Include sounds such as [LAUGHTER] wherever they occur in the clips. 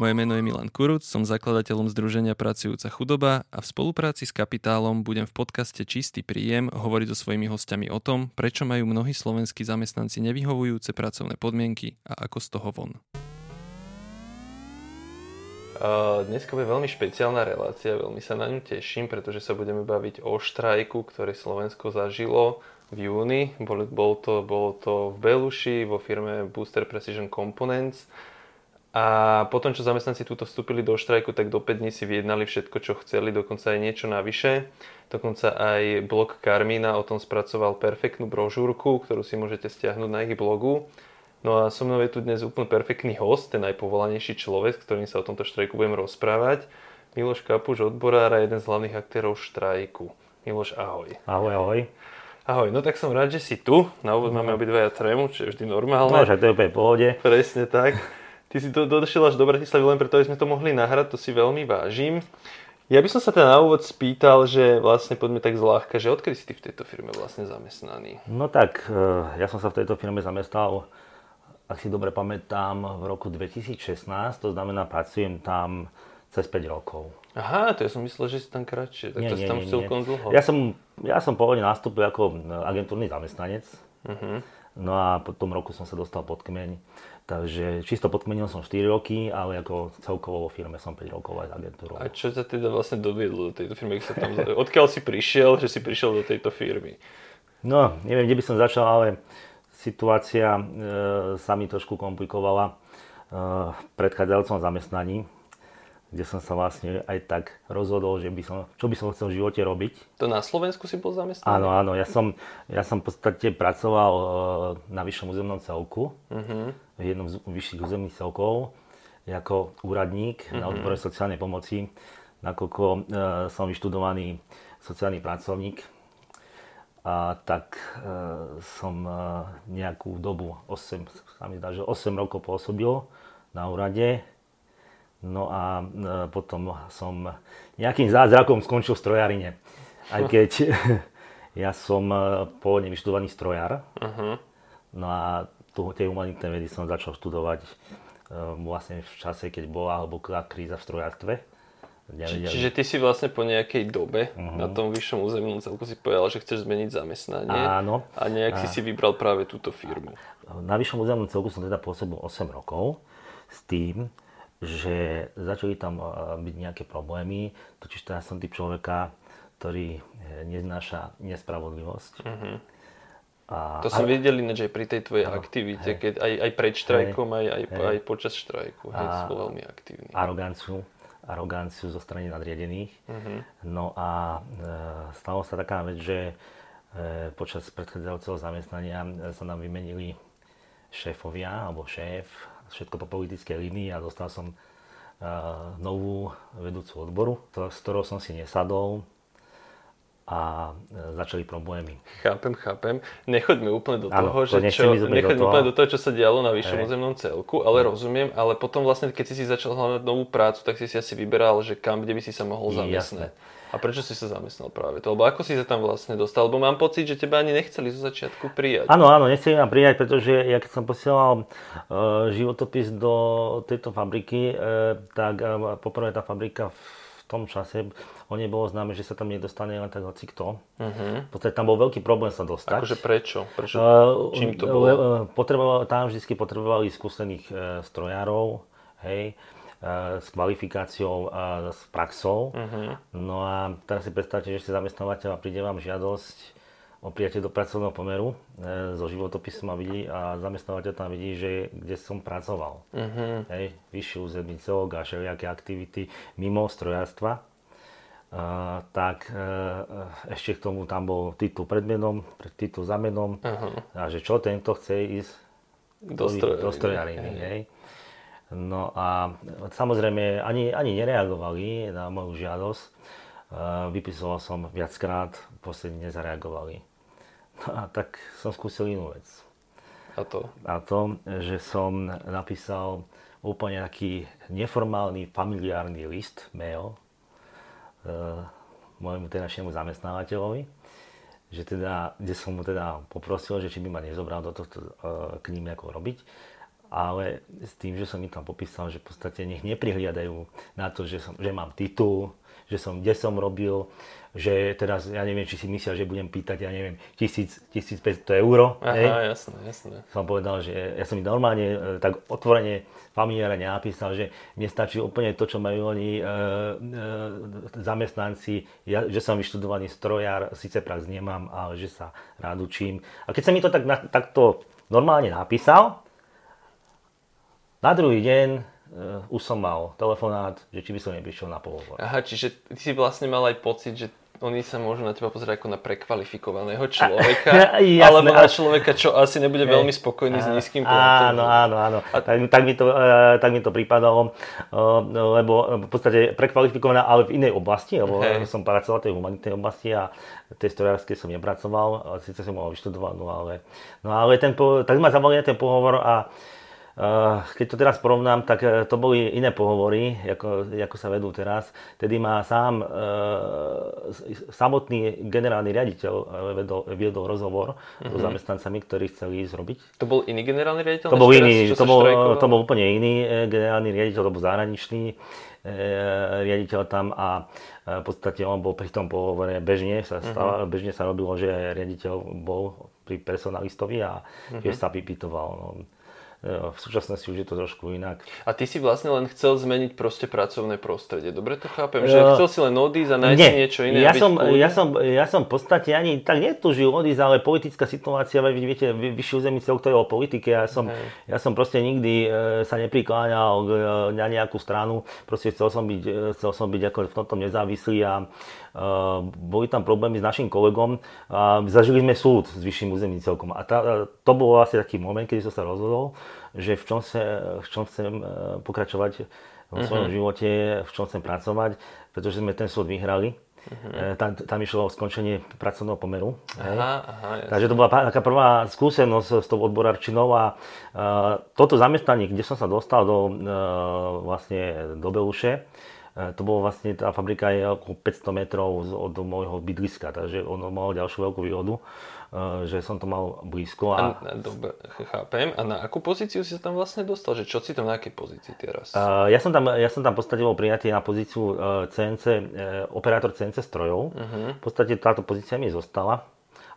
Moje meno je Milan Kuruc, som zakladateľom Združenia Pracujúca chudoba a v spolupráci s Kapitálom budem v podcaste Čistý príjem hovoriť so svojimi hostiami o tom, prečo majú mnohí slovenskí zamestnanci nevyhovujúce pracovné podmienky a ako z toho von. Dnes bude veľmi špeciálna relácia, veľmi sa na ňu teším, pretože sa budeme baviť o štrajku, ktorý Slovensko zažilo v júni. Bolo, bol to, bolo to v Beluši vo firme Booster Precision Components a potom, čo zamestnanci túto vstúpili do štrajku, tak do 5 dní si vyjednali všetko, čo chceli, dokonca aj niečo navyše. Dokonca aj blog Karmína o tom spracoval perfektnú brožúrku, ktorú si môžete stiahnuť na ich blogu. No a so mnou je tu dnes úplne perfektný host, ten najpovolanejší človek, s ktorým sa o tomto štrajku budem rozprávať. Miloš Kapuš, odborár a jeden z hlavných aktérov štrajku. Miloš, ahoj. Ahoj, ahoj. Ahoj, no tak som rád, že si tu. Na úvod máme obidvaja trému, čo je vždy normálne. No, však to je úplne v pohode. Presne tak. Ty si to došiel až do Bratislavy len preto, aby sme to mohli nahrať, to si veľmi vážim. Ja by som sa teda na úvod spýtal, že vlastne poďme tak zľahka, že odkedy si ty v tejto firme vlastne zamestnaný? No tak, e, ja som sa v tejto firme zamestnal, ak si dobre pamätám, v roku 2016, to znamená, pracujem tam cez 5 rokov. Aha, to ja som myslel, že si tam kratšie, tak nie, to si tam nie, celkom dlho. Ja som, ja som pôvodne nastúpil ako agentúrny zamestnanec, uh-huh. no a po tom roku som sa dostal pod kmeň Takže čisto podkmenil som 4 roky, ale ako celkovo vo firme som 5 rokov aj s agentúrou. A čo ťa teda vlastne doviedlo do tejto firmy? Sa tam, odkiaľ si prišiel, že si prišiel do tejto firmy? No, neviem, kde by som začal, ale situácia e, sa mi trošku komplikovala e, v predchádzajúcom zamestnaní kde som sa vlastne aj tak rozhodol, že by som, čo by som chcel v živote robiť. To na Slovensku si bol zamestnaný? Áno, áno. Ja som, ja som v podstate pracoval e, na vyššom územnom celku, uh-huh. V jednom z vyšších územných celkov, ako úradník uh-huh. na mhm. odbore sociálnej pomoci, nakoľko uh, som vyštudovaný sociálny pracovník. A tak uh, som uh, nejakú dobu, 8, sa mi zdá, že 8 rokov pôsobil na úrade No a e, potom som nejakým zázrakom skončil v strojarine. Aj [LAUGHS] keď [LAUGHS] ja som e, pôvodne vyštudovaný strojar. Uh-huh. No a tu, tie humanitné vedy som začal študovať uh, vlastne v čase, keď bola hlboká kríza v strojarstve. Či, čiže ty si vlastne po nejakej dobe uh-huh. na tom vyššom územnom celku si povedal, že chceš zmeniť zamestnanie Áno. a nejak a... si si vybral práve túto firmu. Na vyššom územnom celku som teda pôsobil 8 rokov s tým, že začali tam byť nejaké problémy, totiž ja som typ človeka, ktorý e, neznáša nespravodlivosť. Uh-huh. A, to som ale, videl ináč aj pri tej tvojej áno, aktivite, hej, keď aj, aj pred štrajkom, hej, aj, aj, hej, aj počas štrajku, hej, sú veľmi aktívni. Aroganciu, aroganciu zo strany nadriadených. Uh-huh. No a e, stalo sa taká vec, že e, počas predchádzajúceho zamestnania e, sa nám vymenili šéfovia, alebo šéf, všetko po politickej línii a dostal som novú vedúcu odboru, s ktorou som si nesadol a e, začali problémy. Chápem, chápem. Nechoďme úplne do toho, ano, že čo, nechoďme do úplne do toho, čo sa dialo na vyššom územnom celku, ale no. rozumiem, ale potom vlastne, keď si si začal hľadať novú prácu, tak si si asi vyberal, že kam, kde by si sa mohol zamestnať. A prečo si sa zamestnal práve to? Lebo ako si sa tam vlastne dostal? Lebo mám pocit, že teba ani nechceli zo začiatku prijať. Áno, áno, nechceli ma prijať, pretože ja keď som posielal uh, životopis do tejto fabriky, uh, tak uh, poprvé tá fabrika v tom čase, o nej bolo známe, že sa tam nedostane len tak hoci kto. Uh-huh. V podstate tam bol veľký problém sa dostať. Akože prečo? prečo? Uh, Čím to bolo? Uh, potreboval, tam vždy potrebovali skúsených uh, strojárov, hej, s kvalifikáciou a s praxou. Uh-huh. No a teraz si predstavte, že ste zamestnávateľ a príde vám žiadosť o prijatie do pracovného pomeru e, so životopisom a vidí a zamestnávateľ tam vidí, že kde som pracoval. Uh-huh. Hej, vyšší územný celok a všelijaké aktivity mimo strojárstva. Uh, tak uh, ešte k tomu tam bol titul pred menom, titul za menom uh-huh. a že čo tento chce ísť do, do strojariny. Hej. No a samozrejme ani, ani nereagovali na moju žiadosť vypisoval som viackrát, posledne nezareagovali. A tak som skúsil inú vec. A to? A to, že som napísal úplne taký neformálny, familiárny list, mail, e, môjmu tedašiemu zamestnávateľovi, že teda, kde som mu teda poprosil, že či by ma nezobral do tohto e, k ním ako robiť ale s tým, že som im tam popísal, že v podstate nech neprihliadajú na to, že, som, že mám titul, že som, kde som robil, že teraz, ja neviem, či si myslia, že budem pýtať, ja neviem, 1000, 1500 eur. Aha, hej. jasné, jasné. Som povedal, že ja som mi normálne e, tak otvorene familiárne napísal, že mne stačí úplne to, čo majú oni e, e, zamestnanci, ja, že som vyštudovaný strojár, síce prax nemám, ale že sa rád učím. A keď sa mi to tak, na, takto normálne napísal, na druhý deň uh, už som mal telefonát, že či by som neprišiel na pohovor. Aha, čiže ty si vlastne mal aj pocit, že oni sa môžu na teba pozerať ako na prekvalifikovaného človeka, [LAUGHS] Jasne, alebo na človeka, čo asi nebude ne, veľmi spokojný a, s nízkym platom. Áno, áno, áno. A... Tak, tak, mi to, uh, tak mi to pripadalo, uh, lebo v podstate prekvalifikovaná, ale v inej oblasti, lebo hey. som pracoval v tej humanitnej oblasti a tej strojárskej som nepracoval, síce som mal vyštudovať, no ale, no ale ten, tak ma zavolali na ten pohovor a keď to teraz porovnám, tak e, to boli iné pohovory, ako, ako sa vedú teraz. Tedy ma sám e, samotný generálny riaditeľ vedol, viedol rozhovor mm-hmm. so mhm. zamestnancami, ktorí chceli ísť robiť. To bol iný generálny riaditeľ? To bol, iný, to, bol, to bol úplne iný generálny riaditeľ, to bol zahraničný e, riaditeľ tam a v podstate on bol pri tom pohovore bežne sa, stala, mm-hmm. bežne sa robilo, že riaditeľ bol pri personalistovi a mm-hmm. že sa vypytoval. No v súčasnosti už je to trošku inak. A ty si vlastne len chcel zmeniť proste pracovné prostredie. Dobre to chápem? Že uh, chcel si len odísť a nájsť Nie. niečo iné? Ja som, ja, som, ja som v podstate ani tak netúžil odísť, ale politická situácia, vy viete, vyšší území celok to je o politike. Ja som, ja som proste nikdy e, sa neprikláňal e, na nejakú stranu. Proste chcel som byť, e, chcel som byť ako v tomto nezávislý a Uh, boli tam problémy s našim kolegom a zažili sme súd s vyšším územným celkom. A tá, to bol asi taký moment, kedy som sa rozhodol, že v čom, sa, v čom chcem uh, pokračovať vo svojom uh-huh. živote, v čom chcem pracovať, pretože sme ten súd vyhrali. Uh-huh. Tam, tam išlo o skončenie pracovného pomeru. Aha, aha, Takže to bola taká prvá skúsenosť s tou odborárčinou a uh, toto zamestnanie, kde som sa dostal do, uh, vlastne do Beluše, to bolo vlastne, tá fabrika je okolo 500 metrov od môjho bydliska, takže ono malo ďalšiu veľkú výhodu, že som to mal blízko. A... A, dobre, chápem. A na akú pozíciu si sa tam vlastne dostal? Že čo si tam na akej pozícii teraz? Uh, ja, som tam, ja som tam v podstate bol prijatý na pozíciu CNC, operátor CNC strojov. Uh-huh. V podstate táto pozícia mi zostala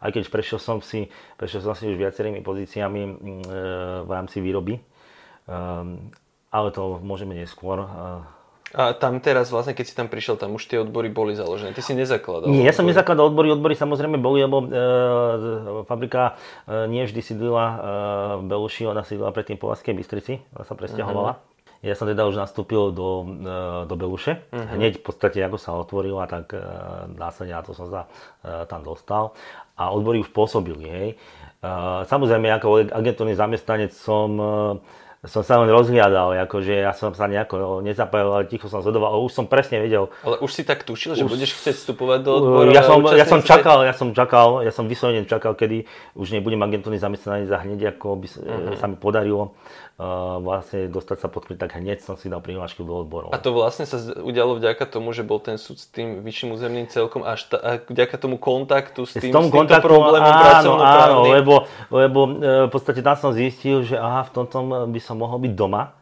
aj keď prešiel som si, prešiel som si už viacerými pozíciami e, v rámci výroby. E, ale to môžeme neskôr. E, a tam teraz vlastne, keď si tam prišiel, tam už tie odbory boli založené. Ty si nezakladal. Nie, ja som nezakladal odbory. Odbory samozrejme boli, lebo e, fabrika e, nie vždy sídlila e, v Beluši, ona sídlila predtým po Vaskej Bystrici. Ona sa presťahovala. Uh-huh. Ja som teda už nastúpil do, e, do Beluše. Uh-huh. Hneď v podstate, ako sa otvorila, tak e, následne na to som sa e, tam dostal. A odbory už pôsobili, hej. Samozrejme, ako agentúrny zamestnanec som som sa len rozhliadal, akože ja som sa nejako nezapájal, ale ticho som sledoval, ale už som presne vedel. Ale už si tak tušil, že už... budeš chcieť vstupovať do odboru? Ja som, ja som čakal, ja som čakal, ja som vyslovene čakal, kedy už nebudem agentúrny zamestnanec a hneď ako by uh-huh. sa mi podarilo uh, vlastne dostať sa pod tak hneď som si dal prihlášku do odborov. A to vlastne sa udialo vďaka tomu, že bol ten súd s tým vyšším územným celkom až ta, a vďaka tomu kontaktu s tým, s, s týmto problémom áno, áno, lebo, lebo uh, v podstate tam som zistil, že aha, v tomto by som mohol byť doma.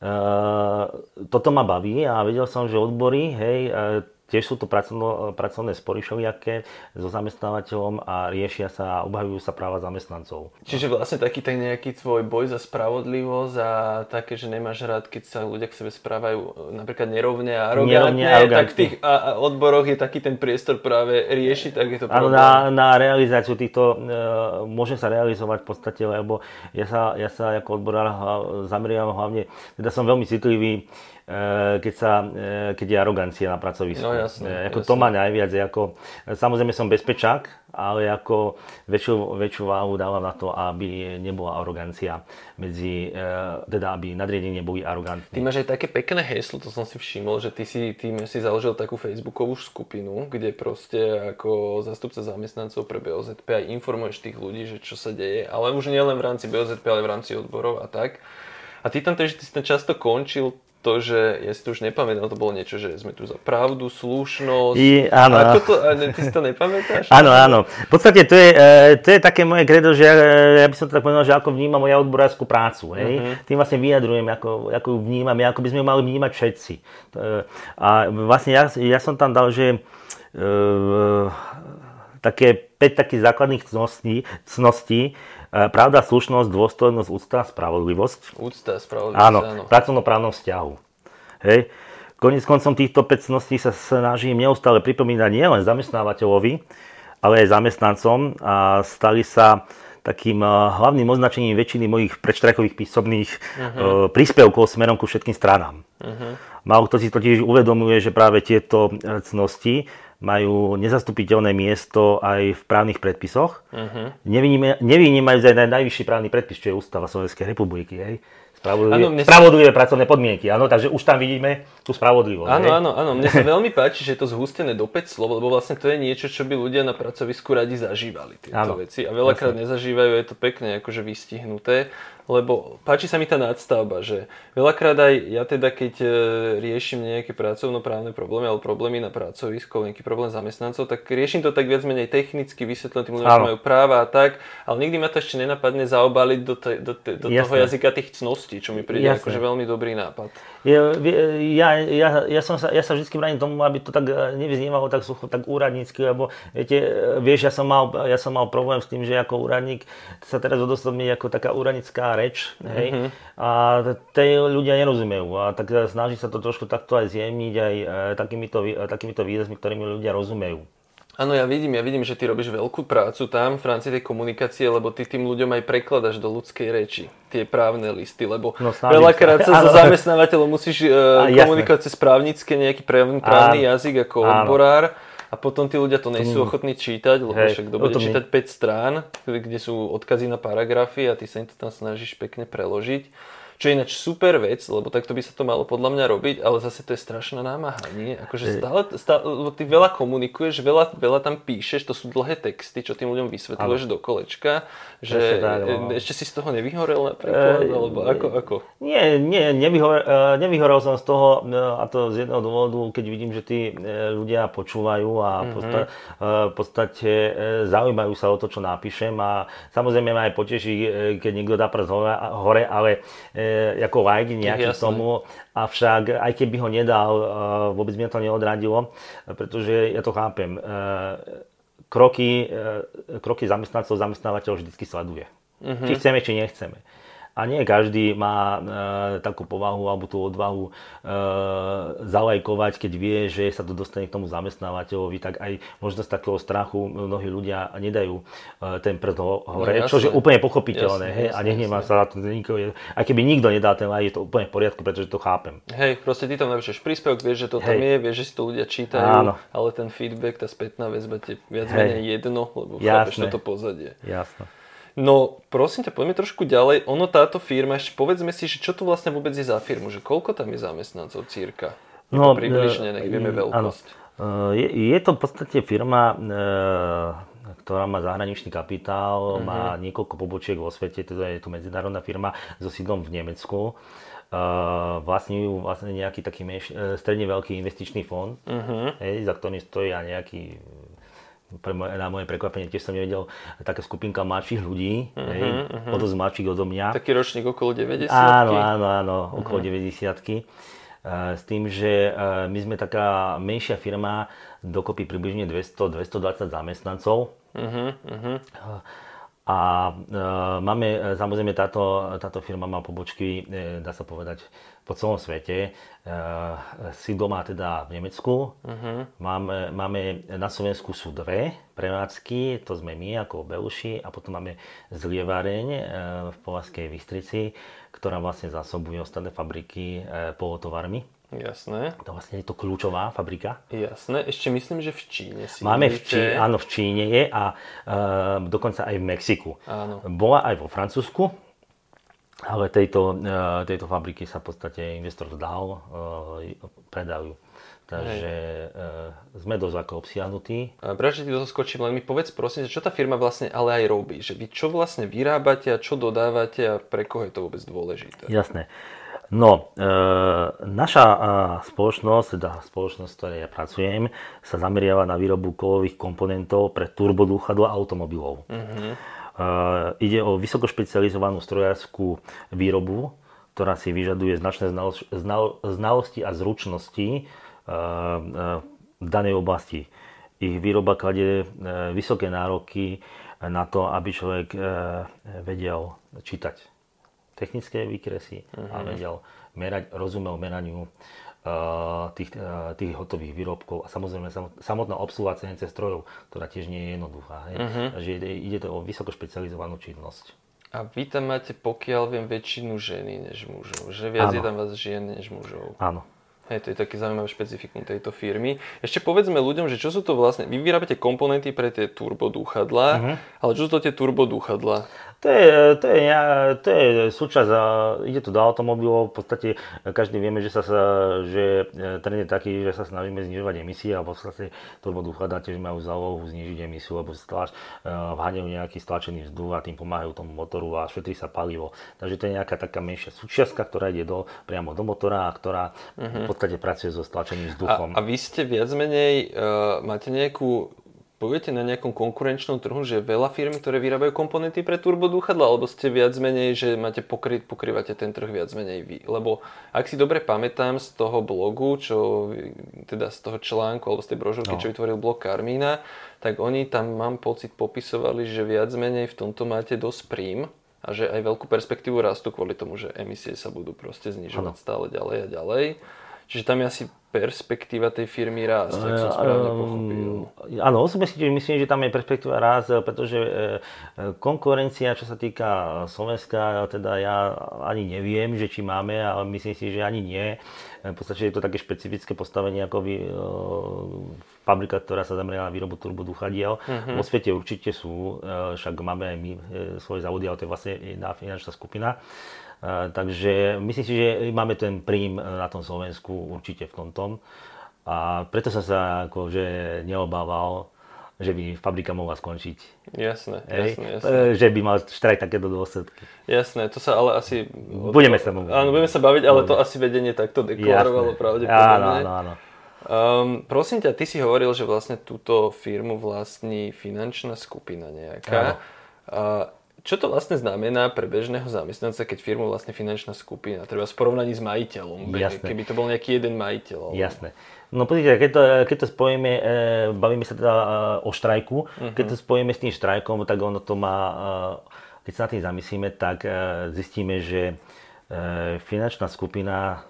Uh, toto ma baví a vedel som, že odbory, hej, uh, Tiež sú to pracovno, pracovné spory všelijaké so zamestnávateľom a riešia sa a obhajujú sa práva zamestnancov. Čiže vlastne taký ten nejaký tvoj boj za spravodlivosť a také, že nemáš rád, keď sa ľudia k sebe správajú napríklad nerovne a arogantne, nerovne, tak v tých a, a odboroch je taký ten priestor práve riešiť takéto problémy. Na, na realizáciu týchto e, môže sa realizovať v podstate, lebo ja sa, ja sa ako odborár zameriavam hlavne, teda som veľmi citlivý keď, sa, keď je arogancia na pracovisku. No jasne, ako jasne. to má najviac. Ako, samozrejme som bezpečák, ale ako väčšiu, väčšiu váhu dávam na to, aby nebola arogancia medzi, teda aby nadriadenie boli arogantní. Ty máš aj také pekné heslo, to som si všimol, že ty si, ty si založil takú facebookovú skupinu, kde proste ako zastupca zamestnancov pre BOZP aj informuješ tých ľudí, že čo sa deje, ale už nielen v rámci BOZP, ale v rámci odborov a tak. A ty tam že ty si tam často končil to, že ja si to už nepamätám, to bolo niečo, že sme tu za pravdu, slušnosť. I, áno. Ako to, ty si to nepamätáš? [LAUGHS] Áno, áno. V podstate to je, to je také moje kredo, že ja, ja by som to tak povedal, že ako vnímam moja odborárskú prácu. Hej? Uh-huh. Tým vlastne vyjadrujem, ako, ako ju vnímam, ako by sme ju mali vnímať všetci. A vlastne ja, ja som tam dal, že uh, také 5 takých základných cností, cností pravda, slušnosť, dôstojnosť, úcta, spravodlivosť. Úcta, spravodlivosť, áno. Áno, pracovnoprávnom vzťahu. Hej. Konec koncom týchto 5 cností sa snažím neustále pripomínať nielen zamestnávateľovi, ale aj zamestnancom a stali sa takým hlavným označením väčšiny mojich predštrajkových písomných uh-huh. príspevkov smerom ku všetkým stranám. Uh-huh. Málo kto si totiž uvedomuje, že práve tieto cnosti majú nezastupiteľné miesto aj v právnych predpisoch. Uh-huh. Nevynímajú aj najvyšší právny predpis, čo je Ústava Slovenskej republiky. Hej. Spravodlivé, ano, spravodlivé sa... pracovné podmienky. Áno, takže už tam vidíme tú spravodlivosť. Áno, áno, áno. Mne sa veľmi páči, že je to zhustené do 5 slov, lebo vlastne to je niečo, čo by ľudia na pracovisku radi zažívali, tieto ano, veci. A veľakrát nezažívajú, je to pekne akože vystihnuté lebo páči sa mi tá nadstavba, že veľakrát aj ja teda, keď e, riešim nejaké pracovnoprávne problémy alebo problémy na pracovisku, nejaký problém zamestnancov, tak riešim to tak viac menej technicky, vysvetlím tým ľuďom, majú práva a tak, ale nikdy ma to ešte nenapadne zaobaliť do, te, do, te, do toho jazyka tých cností, čo mi príde Jasne. akože veľmi dobrý nápad. Ja, ja, ja, som sa, ja sa vždy bránim tomu, aby to tak e, nevyznievalo tak sucho, tak úradnícky, lebo viete, e, vieš, ja som, mal, ja som mal problém s tým, že ako úradník sa teraz odosobní ako taká úradnícká reč, hej, mm-hmm. a tej ľudia nerozumejú. A tak snaží sa to trošku takto aj zjemniť aj takýmito, takýmito výrazmi, ktorými ľudia rozumejú. Áno, ja vidím, ja vidím, že ty robíš veľkú prácu tam v rámci tej komunikácie, lebo ty tým ľuďom aj prekladaš do ľudskej reči tie právne listy, lebo no, veľakrát sa so [LAUGHS] zamestnávateľom musíš uh, komunikovať cez právnické nejaký právny, právny jazyk ako áno. odborár a potom tí ľudia to nejsú ochotní čítať, lebo Hej, však kto bude čítať 5 strán, kde sú odkazy na paragrafy a ty sa im to tam snažíš pekne preložiť. Čo je ináč super vec, lebo takto by sa to malo podľa mňa robiť, ale zase to je strašná námaha, nie? Akože stále, stále lebo ty veľa komunikuješ, veľa, veľa tam píšeš, to sú dlhé texty, čo tým ľuďom vysvetľuješ do kolečka, že tak, no. ešte si z toho nevyhorel napríklad, e, alebo ako, ako? Nie, nie nevyhor, e, nevyhorel som z toho, e, a to z jedného dôvodu, keď vidím, že tí ľudia počúvajú a mm-hmm. v podstate zaujímajú sa o to, čo napíšem a samozrejme ma aj poteší, keď niekto dá prst hore ale ako like nejaký Jasne. tomu, avšak aj keby ho nedal, e, vôbec mi to neodradilo, pretože ja to chápem. E, kroky, e, kroky zamestnancov zamestnávateľ vždy sleduje. Uh-huh. Či chceme, či nechceme. A nie každý má e, takú povahu alebo tú odvahu e, zalajkovať, keď vie, že sa to dostane k tomu zamestnávateľovi, tak aj možno z takého strachu mnohí ľudia nedajú e, ten prst hore, no, čo je úplne pochopiteľné. Jasne, hej, jasne, a nehnevám sa na to. A keby nikto nedá ten like, je to úplne v poriadku, pretože to chápem. Hej, proste ty tam napíšeš príspevok, vieš, že to tam hej. je, vieš, že si to ľudia čítajú, Áno. ale ten feedback, tá spätná väzba ti viac menej jedno, lebo Jasne. chápeš toto pozadie. Jasne. No, prosím ťa, poďme trošku ďalej. Ono táto firma, ešte povedzme si, že čo to vlastne vôbec je za firmu, že koľko tam je zamestnancov cirka? No, približne, nech vieme veľkosť. Áno. Je, je to v podstate firma, ktorá má zahraničný kapitál, uh-huh. má niekoľko pobočiek vo svete, teda je to medzinárodná firma so sídlom v Nemecku. Uh, ju vlastne nejaký taký menš, stredne veľký investičný fond, uh-huh. hej, za ktorým stojí nejaký pre moje, na moje prekvapenie tiež som nevedel, taká skupinka mladších ľudí, uh-huh, hej, uh-huh. o dosť mladších odo mňa. Taký ročník okolo 90 Áno, áno, áno, uh-huh. okolo 90 Uh, s tým, že uh, my sme taká menšia firma, dokopy približne 200-220 zamestnancov. Uh-huh, uh-huh. A uh, máme, samozrejme, táto, táto firma má pobočky, dá sa povedať, po celom svete. Sídlo má teda v Nemecku. Uh-huh. Máme, máme na Slovensku sú dve prevádzky, to sme my ako Beluši a potom máme zlievareň e, v Povazkej Vystrici, ktorá vlastne zásobuje ostatné fabriky e, polotovarmi. Jasné. To vlastne je to kľúčová fabrika. Jasné. Ešte myslím, že v Číne si Máme v Číne, áno, v Číne je a e, dokonca aj v Mexiku. Áno. Bola aj vo Francúzsku, ale tejto, e, tejto fabriky sa v podstate investor vzdal, e, predajú. Takže e, sme dosť ako obsiahnutí. Prečo ti skočím, len mi povedz prosím, čo tá firma vlastne ale aj robí? Že vy čo vlastne vyrábate a čo dodávate a pre koho je to vôbec dôležité? Jasné. No, e, naša e, spoločnosť, teda spoločnosť, v ktorej ja pracujem, sa zameriava na výrobu kovových komponentov pre turbodúchadla automobilov. E, ide o vysokošpecializovanú strojárskú výrobu, ktorá si vyžaduje značné znalo- znal- znalosti a zručnosti e, e, v danej oblasti. Ich výroba kladie e, vysoké nároky na to, aby človek e, vedel čítať technické výkresy a vedel merať, rozumel meraniu uh, tých, uh, tých hotových výrobkov a samozrejme sam- samotná obsluha CNC strojov, ktorá tiež nie je jednoduchá. Hej. Takže ide, to o vysoko špecializovanú činnosť. A vy tam máte, pokiaľ viem, väčšinu ženy než mužov. Že viac Áno. je tam vás žien než mužov. Áno. Hej, to je taký zaujímavý špecifikum tejto firmy. Ešte povedzme ľuďom, že čo sú to vlastne, vy vyrábate komponenty pre tie turbodúchadlá, ale čo sú to tie turbodúchadlá? To je, to je, to je súčasť, a ide to do automobilov, v podstate každý vieme, že sa, že e, trend je taký, že sa snažíme znižovať emisie a v podstate turbodúchadlá tiež majú za úlohu znižiť emisiu, lebo stlač, e, vháňajú nejaký stlačený vzduch a tým pomáhajú tomu motoru a šetrí sa palivo. Takže to je nejaká taká menšia súčiastka, ktorá ide do, priamo do motora a ktorá v podstate pracuje so stlačeným A, vzduchom. a vy ste viac menej, uh, máte nejakú, poviete na nejakom konkurenčnom trhu, že je veľa firm, ktoré vyrábajú komponenty pre turbodúchadla, alebo ste viac menej, že máte pokry, pokrývate ten trh viac menej vy? Lebo ak si dobre pamätám z toho blogu, čo, teda z toho článku, alebo z tej brožúrky, No. čo vytvoril blog Karmína, tak oni tam, mám pocit, popisovali, že viac menej v tomto máte dosť prím a že aj veľkú perspektívu rastu kvôli tomu, že emisie sa budú proste znižovať stále ďalej a ďalej. Čiže tam je asi perspektíva tej firmy rásť, ak som správne pochopil. Ehm, Áno, osobne si myslím, že tam je perspektíva raz, pretože e, e, konkurencia, čo sa týka Slovenska, teda ja ani neviem, že či máme, ale myslím si, že ani nie. E, V podstate je to také špecifické postavenie ako vy, fabrika, ktorá sa zamerala na výrobu turbodúchadiel. Vo svete určite sú, však máme aj my svoje závody, ale to je vlastne jedna finančná skupina. E, Takže myslím si, že máme ten príjm na tom Slovensku určite v tomto. A preto som sa akože neobával, že by fabrika mohla skončiť. Jasné, Hej? jasné, jasné. E, Že by mal štrajk takéto dôsledky. Jasné, to sa ale asi... Budeme sa mu- Áno, budeme sa baviť, ale to asi vedenie takto deklarovalo Jasné. pravdepodobne. Áno, áno, áno. Um, prosím ťa, ty si hovoril, že vlastne túto firmu vlastní finančná skupina nejaká. A čo to vlastne znamená pre bežného zamestnanca, keď firmu vlastne finančná skupina? Treba v porovnaní s majiteľom, Jasné. keby to bol nejaký jeden majiteľ. Jasné. No pozrite, keď to, keď to spojíme, e, bavíme sa teda e, o štrajku, keď to spojíme s tým štrajkom, tak ono to má, e, keď sa na tým zamyslíme, tak e, zistíme, že e, finančná skupina,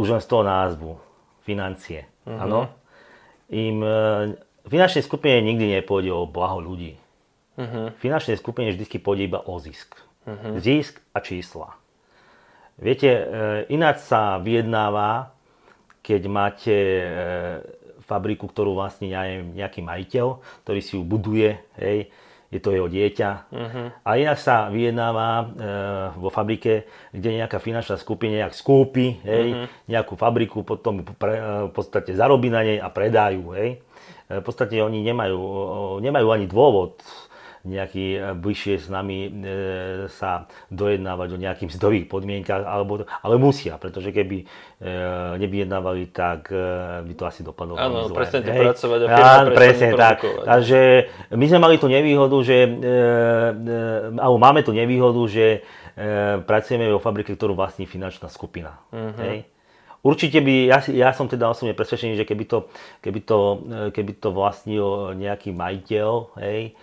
už len z toho názvu, financie, áno, im e, finančnej skupine nikdy nepôjde o blaho ľudí. Finančnej skupine vždy pôjde iba o zisk. Zisk a čísla. Viete, e, ináč sa vyjednáva, keď máte e, fabriku, ktorú vlastní neviem, nejaký majiteľ, ktorý si ju buduje, hej, je to jeho dieťa. A inak sa vyjednáva e, vo fabrike, kde nejaká finančná skupina nejak skúpi hej, nejakú fabriku, potom pre, e, v podstate zarobí na nej a predajú. Hej. V podstate oni nemajú, nemajú ani dôvod nejaký e, bližšie s nami e, sa dojednávať o nejakých mzdových podmienkach, alebo, ale musia, pretože keby e, nevyjednávali, tak by to asi dopadlo Áno, zle. Hej. pracovať a firma Áno, presne tak. Takže my sme mali tú nevýhodu, že, alebo máme tú nevýhodu, že pracujeme vo fabrike, ktorú vlastní finančná skupina. Mhm. Hej. Určite by, ja, ja som teda osobne presvedčený, že keby to, keby to, keby to vlastnil nejaký majiteľ, hej,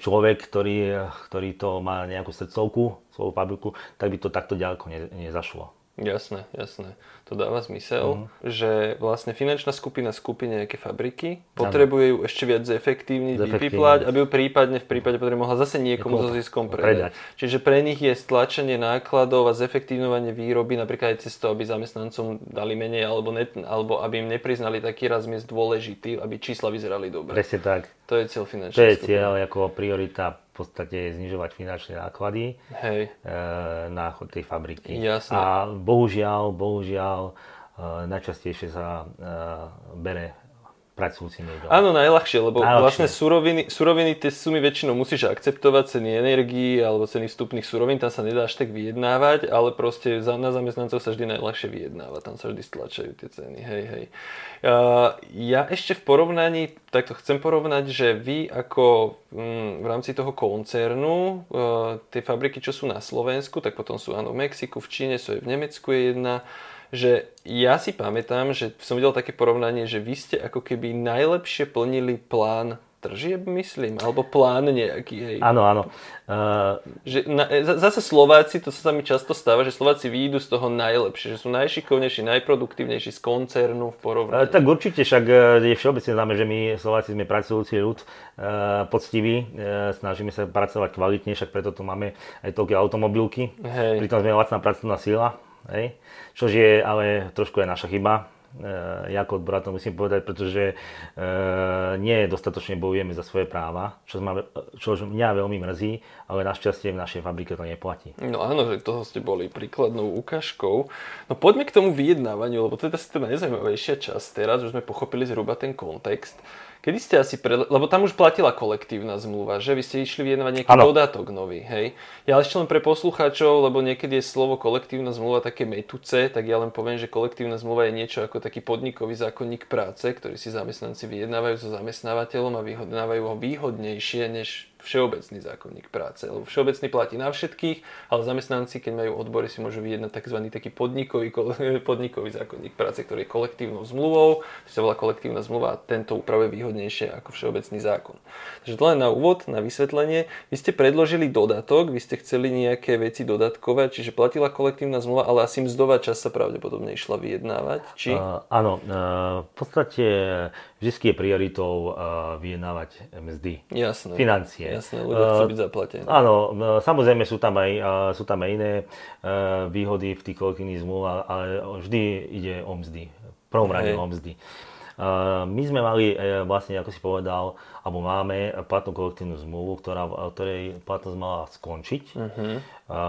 človek, ktorý, ktorý to má nejakú srdcovku, svoju fabriku, tak by to takto ďaleko ne, nezašlo. Jasné, jasné. To dáva zmysel, mm. že vlastne finančná skupina skupí nejaké fabriky, potrebuje ju ešte viac zefektívniť, vypiplať, aby ju prípadne v prípade potreby mohla zase niekomu so ziskom predať. predať. Čiže pre nich je stlačenie nákladov a zefektívňovanie výroby napríklad aj cez to, aby zamestnancom dali menej alebo, ne, alebo aby im nepriznali taký raz miest dôležitý, aby čísla vyzerali dobre. Presne tak. To je cieľ finančnej To je cieľ ako priorita podstate znižovať finančné náklady Hej. E, na chod tej fabriky. Jasné. A bohužiaľ, bohužiaľ, e, najčastejšie sa e, bere pracujúci niekto. Áno, najľahšie, lebo najľahšie. vlastne suroviny, suroviny tie sumy väčšinou musíš akceptovať, ceny energii alebo ceny vstupných surovín, tam sa nedá až tak vyjednávať, ale proste za, na zamestnancov sa vždy najľahšie vyjednáva, tam sa vždy stlačajú tie ceny, hej, hej. Uh, ja ešte v porovnaní, takto chcem porovnať, že vy ako mm, v rámci toho koncernu, uh, tie fabriky, čo sú na Slovensku, tak potom sú áno v Mexiku, v Číne, sú aj v Nemecku je jedna, že ja si pamätám, že som videl také porovnanie, že vy ste ako keby najlepšie plnili plán tržieb, myslím, alebo plán nejaký. Hej. Áno, áno. Uh... Že na, zase Slováci, to sa mi často stáva, že Slováci výjdu z toho najlepšie, že sú najšikovnejší, najproduktívnejší z koncernu v porovnaní. Uh, tak určite, však je všeobecne známe, že my Slováci sme pracujúci ľud, uh, poctiví, uh, snažíme sa pracovať kvalitne, však preto tu máme aj toľké automobilky, Hej. pritom sme lacná pracovná sila. Hej? Čož je ale trošku aj naša chyba. E, ja ako odbora to musím povedať, pretože e, nie dostatočne bojujeme za svoje práva, čo, ma, čo mňa veľmi mrzí, ale našťastie v našej fabrike to neplatí. No áno, že toho ste boli príkladnou ukážkou. No poďme k tomu vyjednávaniu, lebo to je tá najzaujímavejšia časť teraz, už sme pochopili zhruba ten kontext. Kedy ste asi, pre... lebo tam už platila kolektívna zmluva, že vy ste išli vyjednávať nejaký ano. dodatok nový, hej? Ja ešte len pre poslucháčov, lebo niekedy je slovo kolektívna zmluva také metuce, tak ja len poviem, že kolektívna zmluva je niečo ako taký podnikový zákonník práce, ktorý si zamestnanci vyjednávajú so zamestnávateľom a vyhodnávajú ho výhodnejšie než všeobecný zákonník práce. Lebo všeobecný platí na všetkých, ale zamestnanci, keď majú odbory, si môžu vyjednať tzv. taký podnikový, [LAUGHS] podnikový zákonník práce, ktorý je kolektívnou zmluvou, to sa volá kolektívna zmluva a tento upravuje výhodnejšie ako všeobecný zákon. Takže to len na úvod, na vysvetlenie. Vy ste predložili dodatok, vy ste chceli nejaké veci dodatkové, čiže platila kolektívna zmluva, ale asi mzdová časť sa pravdepodobne išla vyjednávať. Či? Uh, áno, uh, v podstate vždy je prioritou uh, vyjednávať mzdy. Jasné. Financie. Jasné, ľudia chcú byť zaplatení. Áno, samozrejme sú tam aj, sú tam aj iné uh, výhody v tých kolektívnych zmluvách, ale vždy ide o mzdy. V prvom rade o mzdy. My sme mali vlastne, ako si povedal, alebo máme platnú kolektívnu zmluvu, ktorá, ktorej platnosť mala skončiť. Uh-huh.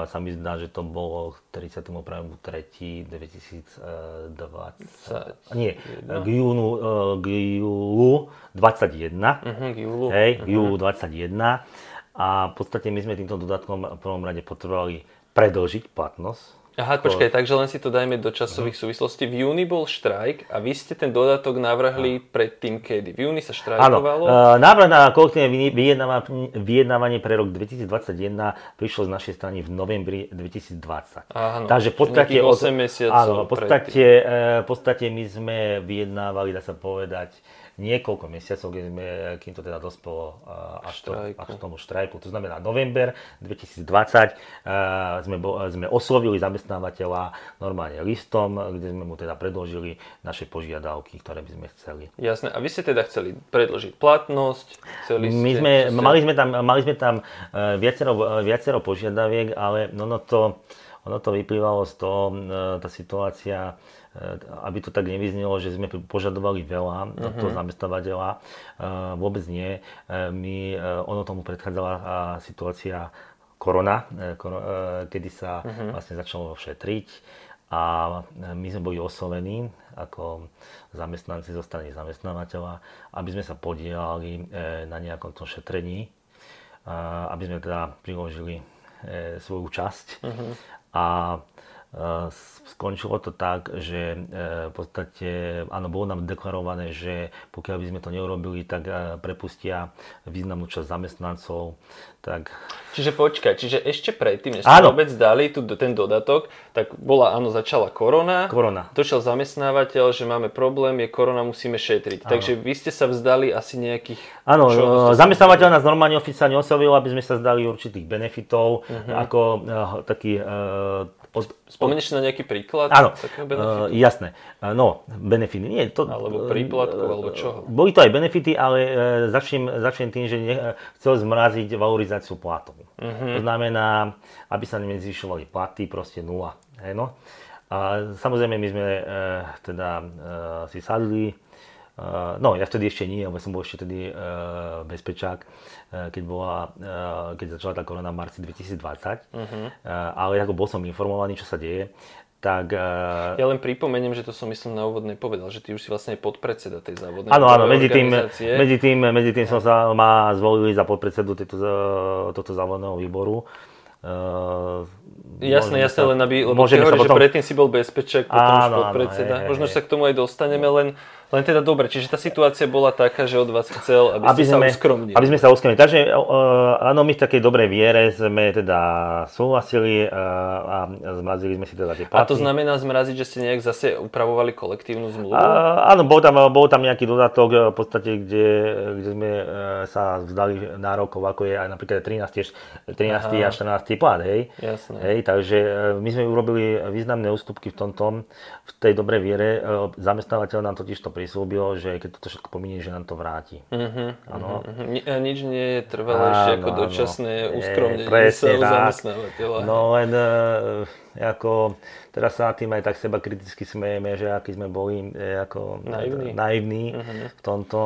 Sa mi zdá, že to bolo 31.3.2020. Nie, k júnu, e, k júlu 21. Uh-huh, k júlu. Hej, k júlu uh-huh. 21. A v podstate my sme týmto dodatkom v prvom rade potrebovali predlžiť platnosť Aha, počkaj, takže len si to dajme do časových súvislostí. V júni bol štrajk a vy ste ten dodatok navrhli predtým kedy? V júni sa štrajkovalo? Áno, návrh na kolektívne vyjednávanie pre rok 2021 prišlo z našej strany v novembri 2020. Áno, takže v podstate... 8 mesiacov áno, v podstate, e, v podstate my sme vyjednávali, dá sa povedať, niekoľko mesiacov, kým to teda dospelo až, to, až k tomu štrajku. To znamená november 2020 sme, sme oslovili zamestnávateľa normálne listom, kde sme mu teda predložili naše požiadavky, ktoré by sme chceli. Jasné. A vy ste teda chceli predložiť platnosť? Chceli ste, My sme, ste... mali sme tam, mali sme tam e, viacero, viacero požiadaviek, ale no, no to, ono to vyplývalo z toho, e, tá situácia aby to tak nevyznelo, že sme požadovali veľa od toho zamestnávateľa. Eh, vôbec nie. Eh, my, ono tomu predchádzala situácia korona, kedy sa uh-huh. vlastne začalo šetriť a my sme boli oslovení ako zamestnanci zo strany zamestnávateľa, aby sme sa podielali na nejakom tom šetrení, aby sme teda priložili svoju časť. Uh-huh. A skončilo to tak, že e, v podstate, áno, bolo nám deklarované, že pokiaľ by sme to neurobili, tak e, prepustia významnú časť zamestnancov. Tak... Čiže počkaj, čiže ešte predtým, než ste vôbec dali tu, ten dodatok, tak bola, áno, začala korona. Korona. Došiel zamestnávateľ, že máme problém, je korona, musíme šetriť. Áno. Takže vy ste sa vzdali asi nejakých... Áno, zamestnávateľ nás normálne oficiálne oslovil, aby sme sa zdali určitých benefitov, uh-huh. ako taký uh, Od, Spomenieš si na nejaký príklad? Áno, uh, jasné. Uh, no, benefity. Nie, to, alebo príplatkov, uh, alebo čo? Boli to aj benefity, ale uh, začnem, začnem tým, že ne, chcel zmraziť valorizáciu platov. Uh-huh. To znamená, aby sa nezvyšovali platy, proste nula. Hej, no. A samozrejme my sme uh, teda uh, si sadli, no, ja vtedy ešte nie, lebo som bol ešte tedy uh, bezpečák, uh, keď, bola, keď začala tá korona v marci 2020. Uh-huh. Uh, ale ako bol som informovaný, čo sa deje, tak... Uh... Ja len pripomeniem, že to som myslím na úvodnej povedal, že ty už si vlastne podpredseda tej závodnej Áno, áno, medzi tým, medzi, tým, medzi tým som sa ma zvolili za podpredsedu tejto, tohto závodného výboru. Uh, jasné, jasné, len aby, lebo ty hovoríš, potom... že predtým si bol bezpečák, potom áno, už podpredseda. Áno, hej, Možno hej. sa k tomu aj dostaneme, len len teda dobre, čiže tá situácia bola taká, že od vás chcel, aby, aby ste sme, sa uskromnili. Aby sme sa uskromnili. Takže uh, áno, my v takej dobrej viere sme teda súhlasili uh, a zmrazili sme si teda tie platy. A to znamená zmraziť, že ste nejak zase upravovali kolektívnu zmluvu? Uh, áno, bol tam, bol tam nejaký dodatok v podstate, kde, kde sme uh, sa vzdali nárokov, ako je aj napríklad 13, 13 a 14 plat, hej. Jasné. Hej, takže uh, my sme urobili významné ústupky v tomto, v tej dobrej viere. Zamestnávateľ nám totiž to prislúbil, že keď toto všetko pominie, že nám to vráti. Uh-huh, uh-huh. A nič nie je trvalejšie ako dočasné uskromnenie sa zamestnávateľa. No len uh, ako, teraz sa tým aj tak seba kriticky smejeme, že aký sme boli e, ako naivní, naivní uh-huh. v tomto.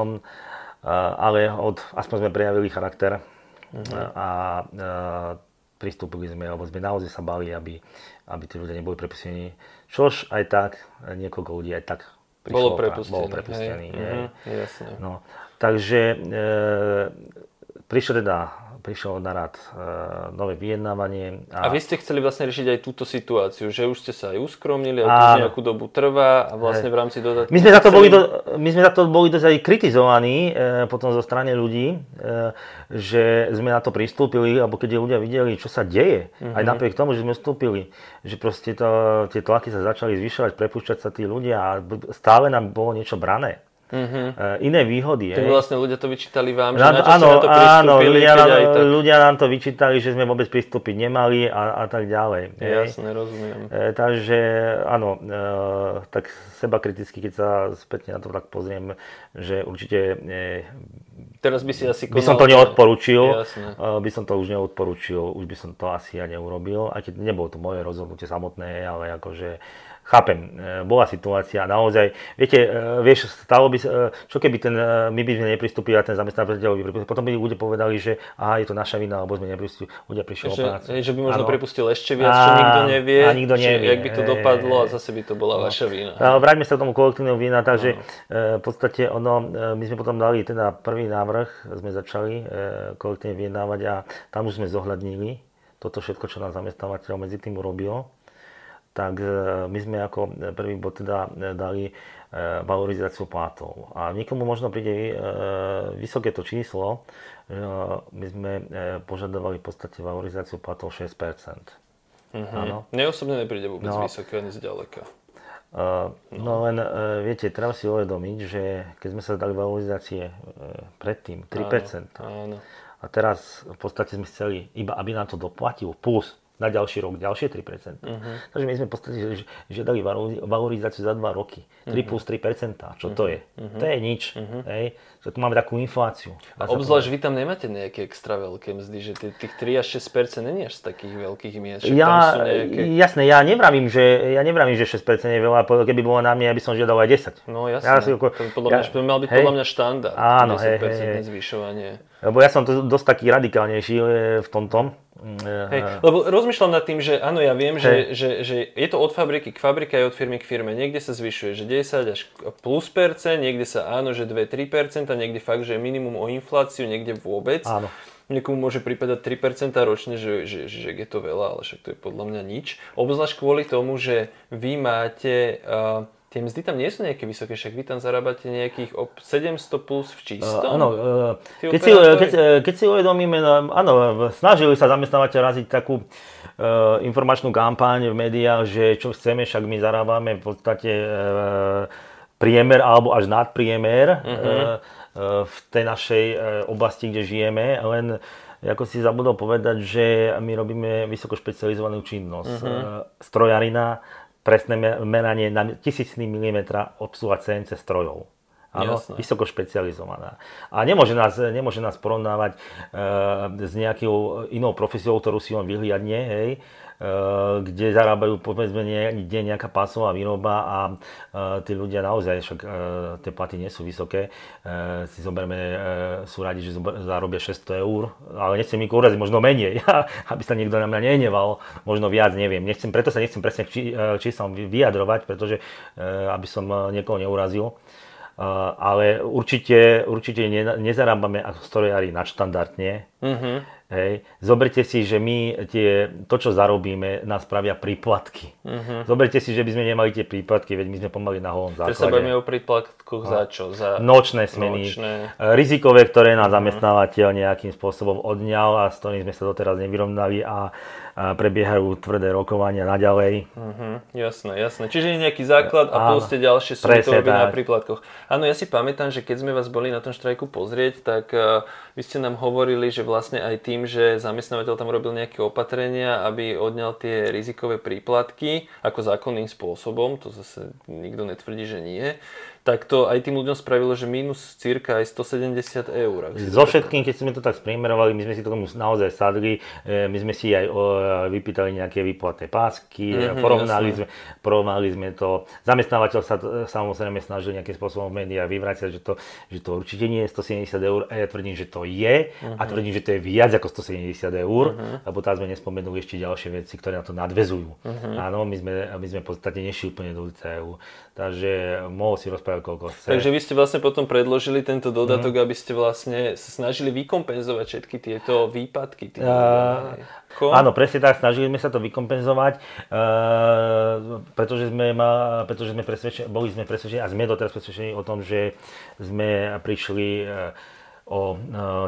Uh, ale od, aspoň sme prejavili charakter uh-huh. a uh, pristúpili sme, lebo sme naozaj sa bali, aby, aby tí ľudia neboli prepustení. Čož aj tak, niekoľko ľudí aj tak prišlo, bolo prepustený. Bolo prepustený hej. Hej. Mm, jasne. No, takže e, prišiel teda prišlo na rad e, nové vyjednávanie. A... a vy ste chceli vlastne riešiť aj túto situáciu, že už ste sa aj uskromnili, a to nejakú dobu trvá a vlastne v rámci dodatku... My sme za to boli, do, my sme za to boli dosť aj kritizovaní e, potom zo strany ľudí, e, že sme na to pristúpili, alebo keď ľudia videli, čo sa deje, mm-hmm. aj napriek tomu, že sme vstúpili, že proste to, tie tlaky sa začali zvyšovať, prepúšťať sa tí ľudia a stále nám bolo niečo brané. Uh-huh. iné výhody. Tak vlastne ľudia to vyčítali vám, že na, áno, na to áno, ľudia, nám, tak... ľudia nám to vyčítali, že sme vôbec pristúpiť nemali a, a tak ďalej. Jasne, rozumiem. E, takže áno, e, tak seba kriticky, keď sa spätne na to tak pozriem, že určite e, Teraz by si asi konal... By som to neodporučil, Jasne. E, by som to už neodporučil, už by som to asi ja neurobil, aj keď nebolo to moje rozhodnutie samotné, ale akože Chápem, e, bola situácia naozaj, viete, e, vieš, stalo by sa, e, čo keby ten, my by sme nepristúpili a ten zamestnávateľ by pripustil, potom by ľudia povedali, že aha, je to naša vina, alebo sme nepristúpili, ľudia prišli o prácu. Že by možno ano. pripustil ešte viac, čo nikto nevie, a nikto nevie. Či, jak by to dopadlo a zase by to bola no. vaša vina. Vráťme sa k tomu kolektívneho vina, takže no. v podstate ono, my sme potom dali teda prvý návrh, sme začali kolektívne vyjednávať a tam už sme zohľadnili toto všetko, čo nám zamestnávateľ medzi tým urobil tak e, my sme ako prvý bod teda e, dali e, valorizáciu platov. A niekomu možno príde vysoké to číslo, my sme požadovali v podstate valorizáciu platov 6%. Mm-hmm. Mne osobne nepríde vôbec no, vysoké ani zďaleka. Uh, no. no len uh, viete, treba si uvedomiť, že keď sme sa dali valorizácie uh, predtým 3%, áno, áno. a teraz v podstate sme chceli iba, aby nám to doplatilo, plus na ďalší rok ďalšie 3%. Uh-huh. Takže my sme v podstate žiadali valorizáciu za 2 roky. 3 uh-huh. plus 3%. Čo uh-huh. to je? Uh-huh. To je nič. Uh-huh. Hej. Že tu máme takú infláciu. A obzvlášť vy tam nemáte nejaké extra veľké mzdy, že tých 3 až 6% nie je až z takých veľkých miest. Ja, nejaké... Jasné, ja nevravím, že, ja nevravím, že 6% je veľa, keby bolo na mňa, ja by som žiadal aj 10. No jasné, ja si, ako, to, podľa mňa, ja, by mal byť hej, podľa mňa štandard. Áno, hej, hej, hej. zvyšovanie. Lebo ja som to dosť taký radikálnejší e, v tomto. Hej, lebo rozmýšľam nad tým, že áno, ja viem, že, že, že je to od fabriky k fabrike aj od firmy k firme. Niekde sa zvyšuje, že 10 až plus percent, niekde sa áno, že 2-3 a niekde fakt, že je minimum o infláciu, niekde vôbec. Áno. Niekomu môže pripadať 3% ročne, že, že, že, že je to veľa, ale však to je podľa mňa nič. Obzvlášť kvôli tomu, že vy máte... Uh, Tie mzdy tam nie sú nejaké vysoké, však vy tam zarábate nejakých 700 plus v čistom? Uh, áno, uh, keď, si, keď, keď si uvedomíme, no, áno, snažili sa zamestnávateľ raziť takú uh, informačnú kampaň v médiách, že čo chceme, však my zarábame v podstate uh, priemer alebo až nadpriemer uh-huh. uh, uh, v tej našej oblasti, kde žijeme, len ako si zabudol povedať, že my robíme vysoko špecializovanú činnosť. Uh-huh. Strojarina, presné meranie na tisícný milimetra obsluha CNC strojov. Áno, vysoko špecializovaná. A nemôže nás, nemôže nás porovnávať e, s nejakou inou profesiou, ktorú si on vyhliadne, hej, kde zarábajú povedzme nie, nejaká pásová výroba a e, tí ľudia naozaj, však e, tie platy nie sú vysoké, si zoberme, sú radi, že zarobia 600 eur, ale nechcem mi uraziť, možno menej, [LAUGHS] aby sa niekto na mňa nehneval, možno viac, neviem. Nechcem, preto sa nechcem presne či, číslom vyjadrovať, pretože aby som niekoho neurazil ale určite, určite nezarábame ako strojári nadštandardne. Uh-huh. Hej. Zoberte si, že my tie, to, čo zarobíme, nás spravia príplatky. Uh-huh. Zoberte si, že by sme nemali tie príplatky, veď my sme pomaly na holom základe. Teraz sa bavíme o príplatkoch za čo? Za nočné smeny, nočné. rizikové, ktoré nás uh-huh. zamestnávateľ nejakým spôsobom odňal a s ktorým sme sa doteraz nevyrovnali a prebiehajú tvrdé rokovania naďalej. Uh-huh. Jasné, jasné. Čiže je nejaký základ a plus tie ďalšie sú to na príplatkoch. Áno, ja si pamätám, že keď sme vás boli na tom štrajku pozrieť, tak uh, vy ste nám hovorili, že vlastne aj tým, že zamestnávateľ tam robil nejaké opatrenia, aby odňal tie rizikové príplatky ako zákonným spôsobom, to zase nikto netvrdí, že nie, tak to aj tým ľuďom spravilo, že minus cirka aj 170 eur. So všetkým, keď sme to tak spriemerovali, my sme si to tomu naozaj sadli, e, my sme si aj vypýtali nejaké výplatné pásky, mm-hmm, porovnali, sme, porovnali sme to. Zamestnávateľ sa samozrejme snažil nejakým spôsobom v médiách vyvrácať, že to, že to určite nie je 170 eur a ja tvrdím, že to je mm-hmm. a mhm. tvrdím, že to je viac ako 170 eur, mm-hmm. lebo tam sme nespomenuli ešte ďalšie veci, ktoré na to nadvezujú. Mm-hmm. Áno, my sme, my sme v podstate nešli úplne do detailov. Takže mohol si rozprávať koľko chce. Takže vy ste vlastne potom predložili tento dodatok, mm. aby ste vlastne sa snažili vykompenzovať všetky tieto výpadky. Tým uh, áno, presne tak, snažili sme sa to vykompenzovať, uh, pretože sme, ma, pretože sme presvedčení, boli sme presvedčení a sme doteraz presvedčení o tom, že sme prišli uh, o e,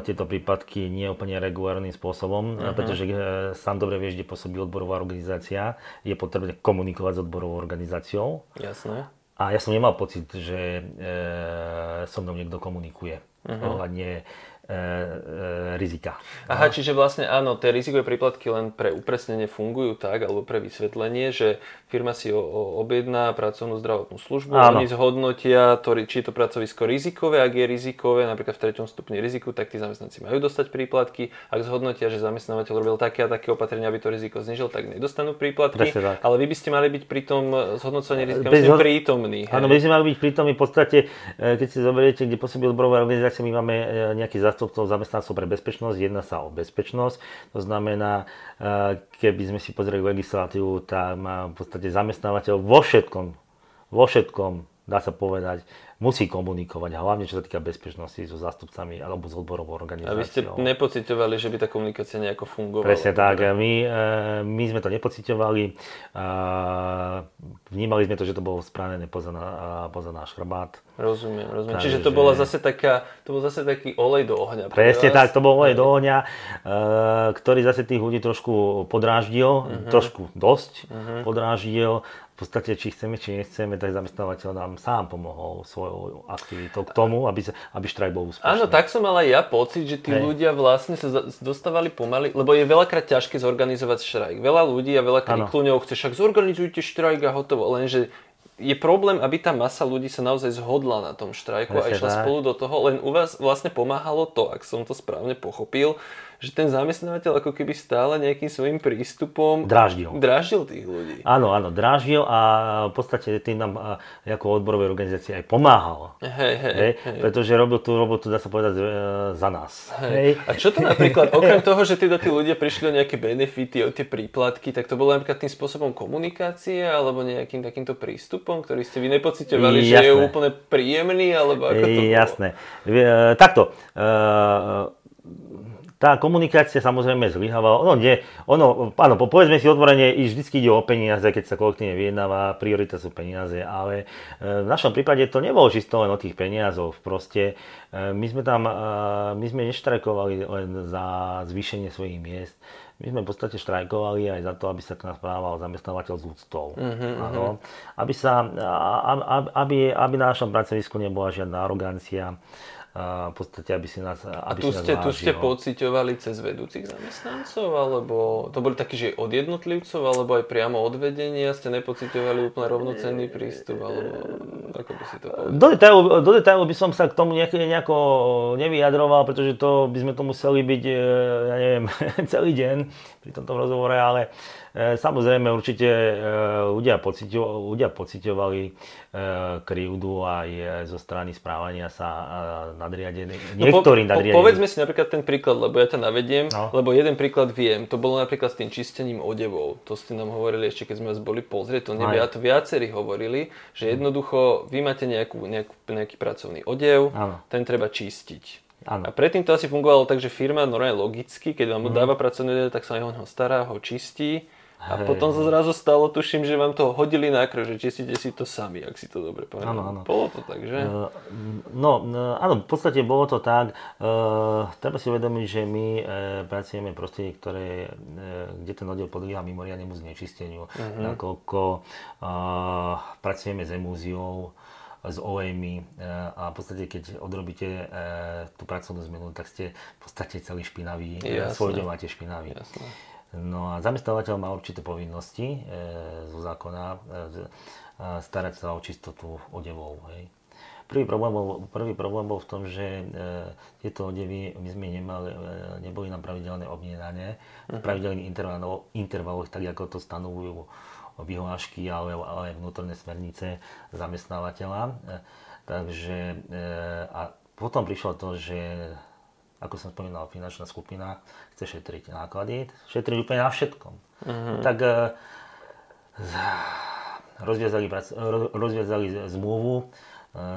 tieto prípadky nie úplne regulárnym spôsobom, uh-huh. pretože e, sám dobre vieš, kde pôsobí odborová organizácia, je potrebné komunikovať s odborovou organizáciou. Jasné. A ja som nemal pocit, že e, so mnou niekto komunikuje uh-huh. ohľadne E, e, rizika. Aha, čiže vlastne áno, tie rizikové príplatky len pre upresnenie fungujú tak, alebo pre vysvetlenie, že firma si objedná pracovnú zdravotnú službu, áno. oni zhodnotia, to, či je to pracovisko rizikové, ak je rizikové, napríklad v treťom stupni riziku, tak tí zamestnanci majú dostať príplatky, ak zhodnotia, že zamestnávateľ robil také a také opatrenia, aby to riziko znižil, tak nedostanú príplatky, ale vy by ste mali byť pri tom zhodnocení rizika Bez... prítomní. Áno, my sme mali byť prítomní v podstate, e, keď si zoberiete, kde pôsobí odborová organizácia, my máme nejaký zástupcov zamestnancov pre bezpečnosť, jedná sa o bezpečnosť. To znamená, keby sme si pozreli legislatívu, tak má v podstate zamestnávateľ vo všetkom, vo všetkom, dá sa povedať, musí komunikovať, hlavne čo sa týka bezpečnosti so zástupcami alebo s odborovou organizáciou. A vy ste nepocitovali, že by tá komunikácia nejako fungovala? Presne tak. My, e, my sme to nepocitovali. Vnímali sme to, že to bolo správené poza, poza náš chrbát. Rozumiem, rozumiem. Takže... Čiže to bola zase taká, to bol zase taký olej do ohňa. Presne tak, to bol olej do ohňa, e, ktorý zase tých ľudí trošku podráždil, uh-huh. trošku dosť uh-huh. podráždil podstate, či chceme, či nechceme, tak zamestnávateľ nám sám pomohol svojou aktivitou k tomu, aby, sa, aby štrajk bol úspešný. Áno, tak som mal aj ja pocit, že tí Hej. ľudia vlastne sa dostávali pomaly, lebo je veľakrát ťažké zorganizovať štrajk. Veľa ľudí a veľa krikluňov chce, však zorganizujte štrajk a hotovo. Lenže je problém, aby tá masa ľudí sa naozaj zhodla na tom štrajku Presne a išla tak. spolu do toho. Len u vás vlastne pomáhalo to, ak som to správne pochopil, že ten zamestnávateľ ako keby stále nejakým svojim prístupom dráždil. dráždil tých ľudí. Áno, áno, dráždil a v podstate tým nám ako odborovej organizácii aj pomáhal. Hej, hej, hej. Pretože robil tú robotu, dá sa povedať, e, za nás. Hej. Hej. A čo to napríklad, [LAUGHS] okrem toho, že títo tí ľudia prišli o nejaké benefity, o tie príplatky, tak to bolo napríklad tým spôsobom komunikácie alebo nejakým takýmto prístupom, ktorý ste vy nepocitovali, že je úplne príjemný, alebo ako to bolo? Jasné. E, takto. E, tá komunikácia samozrejme zlyhávala. Ono nie, ono, áno, povedzme si otvorene, i vždy ide o peniaze, keď sa kolektívne vyjednáva, priorita sú peniaze, ale e, v našom prípade to nebolo čisto len o tých peniazoch. Proste e, my sme tam, e, my sme neštrajkovali len za zvýšenie svojich miest, my sme v podstate štrajkovali aj za to, aby sa k nás správal zamestnávateľ z úctou. Mm-hmm. Áno. Aby, sa, aby, aby na našom pracovisku nebola žiadna arogancia, v podstate, aby si nás A aby tu si ste, tu ste vážil. pociťovali cez vedúcich zamestnancov, alebo to boli takí, že od jednotlivcov, alebo aj priamo od vedenia ste nepociťovali úplne rovnocenný prístup, alebo ako by si to povedal? Do detailu, do detailu by som sa k tomu nejako, nejako nevyjadroval, pretože to by sme to museli byť, e, ja neviem, [LAUGHS] celý deň pri tomto rozhovore, ale samozrejme určite e, ľudia, pociťo, ľudia pociťovali e, krivdu aj zo strany správania sa e, nadriadených, niektorí No po, nadriadení. povedzme si napríklad ten príklad, lebo ja ťa navediem, No. lebo jeden príklad viem, to bolo napríklad s tým čistením odevov. To ste nám hovorili ešte, keď sme vás boli pozrieť, to nevie, Aj. a to viacerí hovorili, že jednoducho vy máte nejakú, nejakú, nejaký pracovný odev, Áno. ten treba čistiť. Áno. A predtým to asi fungovalo tak, že firma normálne logicky, keď Mhm. vám dáva pracovný odev, tak sa aj on ho stará, ho čistí. A Hej. potom sa zrazu stalo, tuším, že vám to hodili na krv, že čistíte si to sami, ak si to dobre pamätám. Áno, áno. Bolo to tak, že? Eh, No, no, áno, v podstate bolo to tak. Uh, treba si uvedomiť, že my uh, pracujeme v prostredí, ktoré, kde ten odev podlieha mimoriadnemu znečisteniu. Uh-huh. Nakoľko pracujeme s emúziou, s olejmi uh, a v podstate, keď odrobíte uh, tú pracovnú zmenu, tak ste v podstate celý špinavý, svoj máte špinavý. Jasné. No a zamestnávateľ má určité povinnosti e, zo zákona e, a starať sa o čistotu odevov. Hej. Prvý problém, bol, prvý problém bol v tom, že e, tieto odevy my sme nemali, e, neboli na pravidelné objednanie, v pravidelných intervaloch, intervaloch, tak ako to stanovujú vyhlášky, ale, ale aj vnútorné smernice zamestnávateľa. E, takže e, a potom prišlo to, že ako som spomínal, finančná skupina chce šetriť náklady, šetriť úplne na všetkom. Uh-huh. Tak e, rozviazali, rozviazali zmluvu e,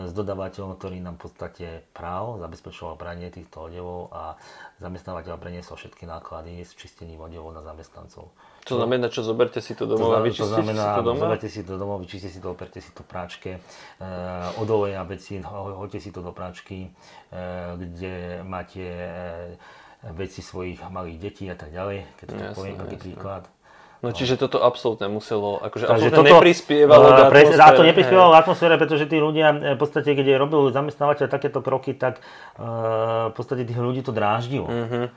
s dodávateľom, ktorý nám v podstate prál, zabezpečoval pranie týchto odevov a zamestnávateľ preniesol všetky náklady s čistením odevov na zamestnancov. To znamená, čo zoberte si to To, domov a zna- to znamená, si to doma? zoberte si to domov, vyčistite si to, operte si to práčke, e, odoleja veci, ho- hoďte si to do práčky, e, kde máte e, veci svojich malých detí a tak ďalej, keď to Jasné, tak poviem, taký príklad. No čiže toto absolútne muselo, akože Takže absolútne neprispievalo k pre, atmosfére. a to neprispievalo k atmosfére, pretože tí ľudia, eh, v podstate, keď robil zamestnávateľ takéto kroky, tak uh, v podstate tých ľudí to dráždilo.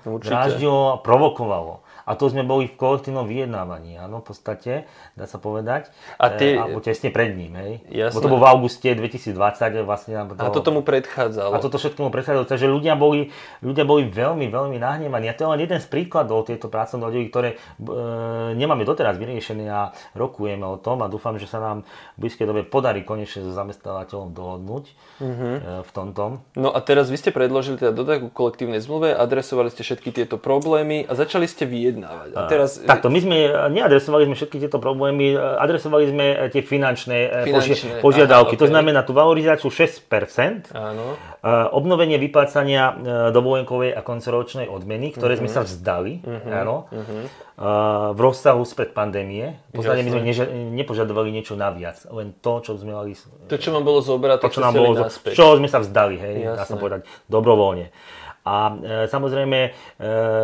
Určite. Dráždilo a provokovalo. A to sme boli v kolektívnom vyjednávaní, áno, v podstate, dá sa povedať. A ty- Eh, alebo tesne pred ním, hej. Jasné. Bo to bolo v auguste 2020, vlastne nám to... A to tomu predchádzalo. A toto všetkému predchádzalo. Takže ľudia boli, ľudia boli veľmi, veľmi nahnevaní. A to je len jeden z príkladov tieto odevy, ktoré e, nemáme doteraz vyriešené a rokujeme o tom a dúfam, že sa nám v blízkej dobe podarí konečne so zamestnávateľom dohodnúť Mhm. e, v tomto. No a teraz vy ste predložili teda do takú kolektívnej zmluve, adresovali ste všetky tieto problémy a začali ste vyjednávať. A teraz... Takto, my sme neadresovali sme všetky tieto problémy, e, adresovali sme e, tie finančné, e, poži- Finančné, požiadavky. aha, To okej. znamená tú valorizáciu 6%, Áno. e, obnovenie vyplácania e, dovolenkovej a koncoročnej odmeny, ktoré Mhm. sme sa vzdali áno, e, v rozsahu spred pandémie. V podstate my sme neža- nepožadovali niečo naviac, len to, čo sme mali, To, čo vám bolo zobrať, to, čo nám bolo, naspäť. čo sme sa vzdali, hej, dá sa povedať, dobrovoľne. A e, samozrejme, e,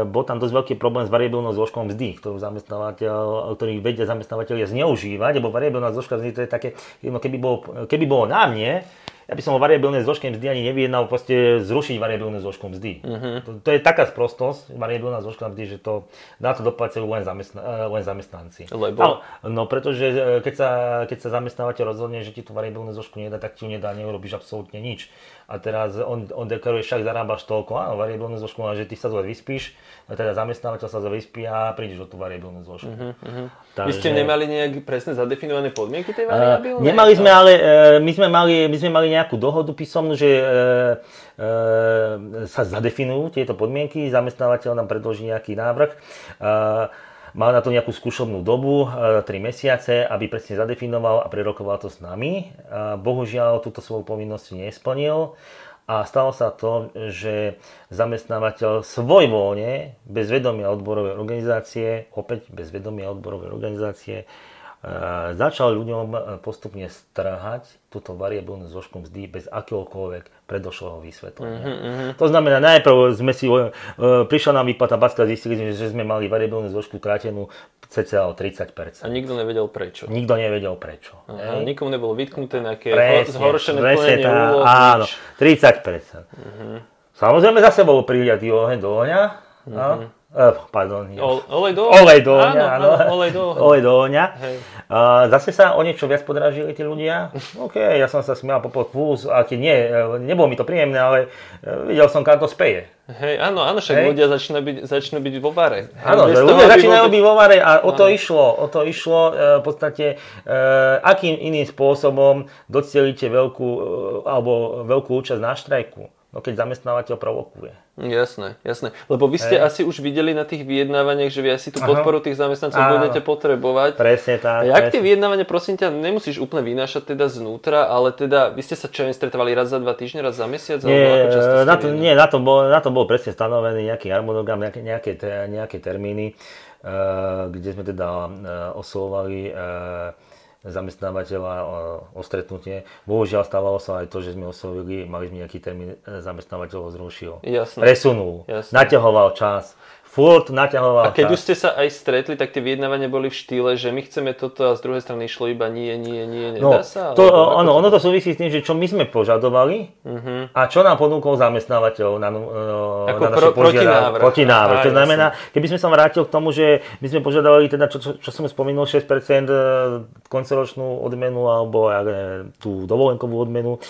bol tam dosť veľký problém s variabilnou zložkou mzdy, ktorú zamestnávateľ, ktorý vedia zamestnávateľia zneužívať, lebo variabilná zložka mzdy to je také, jedno, keby bolo, keby bolo na mne, ja by som o variabilnej zložke mzdy ani nevyjednal proste zrušiť variabilnú zložku mzdy. Mhm. To, to, je taká sprostosť, variabilná zložka mzdy, že to na to doplácajú len, zamestna, e, len zamestnanci. Lebo? Ale, no pretože e, keď sa, keď sa zamestnávateľ rozhodne, že ti tú variabilnú zložku nedá, tak ti ju nedá, neurobíš absolútne nič. A teraz on, on deklaruje, však zarábaš toľko, áno, variabilnú zložku, že ty sa zle vyspíš, a teda zamestnávateľ sa zle vyspí a prídeš o tú variabilnú zložku. Vy ste nemali nejak presne zadefinované podmienky tej Eh, variabilnej? Nemali sme ale, eh, my sme mali, my sme mali nejakú dohodu písomnú, že eh, eh, sa zadefinujú tieto podmienky, zamestnávateľ nám predloží nejaký návrh. Eh, Mal na to nejakú skúšobnú dobu, 3 mesiace, aby presne zadefinoval a prerokoval to s nami. Bohužiaľ túto svoju povinnosť nesplnil. A stalo sa to, že zamestnávateľ svojvoľne, bez vedomia odborovej organizácie, opäť bez vedomia odborovej organizácie, začal ľuďom e, postupne strhať túto variabilnú zložku mzdy bez akéhokoľvek predošlého vysvetlenia. To znamená, najprv sme si, e, prišla nám výplata backa, zistili sme, že sme mali variabilnú zložku krátenú cca o 30%. A nikto nevedel prečo. Nikto nevedel prečo. Aha, nikomu nebolo vytknuté nejaké Presne, zhoršené presne plnenie tak, úloh. Áno, nič. 30%. Mhm. Samozrejme zase bol priliatý oheň do ohňa. No. Eh, pardon. nie. O- olej do Olej do ohňa, áno. áno. áno, olej do ohňa. Olej do ohňa. Hej. A zase sa o niečo viac podražili tí ľudia. [LAUGHS] OK, ja som sa smial po plus, a keď nie, eh, nebolo mi to príjemné, ale eh, videl som, kam to speje. Hej, áno, áno, však Hej. ľudia začnú byť, začnú byť vo vare. Áno, že ľudia začínajú byť vo vare a o to išlo, o to išlo e, v podstate, e, akým iným spôsobom docielite veľkú, e, alebo veľkú účasť na štrajku. No keď zamestnávateľ provokuje. Jasné, jasné. Lebo vy ste Hej. asi už videli na tých vyjednávaniach, že vy asi tú Aha. podporu tých zamestnancov Áno. budete potrebovať. Presne tak. A jak tie vyjednávania, prosím ťa, nemusíš úplne vynášať teda znútra, ale teda vy ste sa čo stretávali raz za dva týždne, raz za mesiac? alebo Nie, ste na to, nie na, to bol, na to bol presne stanovený nejaký harmonogram, nejaké, nejaké, nejaké termíny, e, kde sme teda e, oslovovali e, zamestnávateľa o, o stretnutie. Bohužiaľ stávalo sa aj to, že sme oslovili, mali sme nejaký termín, e, zamestnávateľ ho zrušil. Jasné. Presunul, Jasné. naťahoval čas, furt naťahoval A keď už ste sa aj stretli, tak tie vyjednávania boli v štýle, že my chceme toto a z druhej strany išlo iba nie, nie, nie, No, nedá sa? to, ono, to- ono to súvisí s tým, že čo my sme požadovali Mhm. a čo nám ponúkol zamestnávateľ na, uh, Ako na naše pro- protinávrh. protinávrh. To znamená, keby sme sa vrátil k tomu, že my sme požadovali teda, čo, čo, čo som spomínal, 6% koncoročnú odmenu alebo ja neviem, tú dovolenkovú odmenu,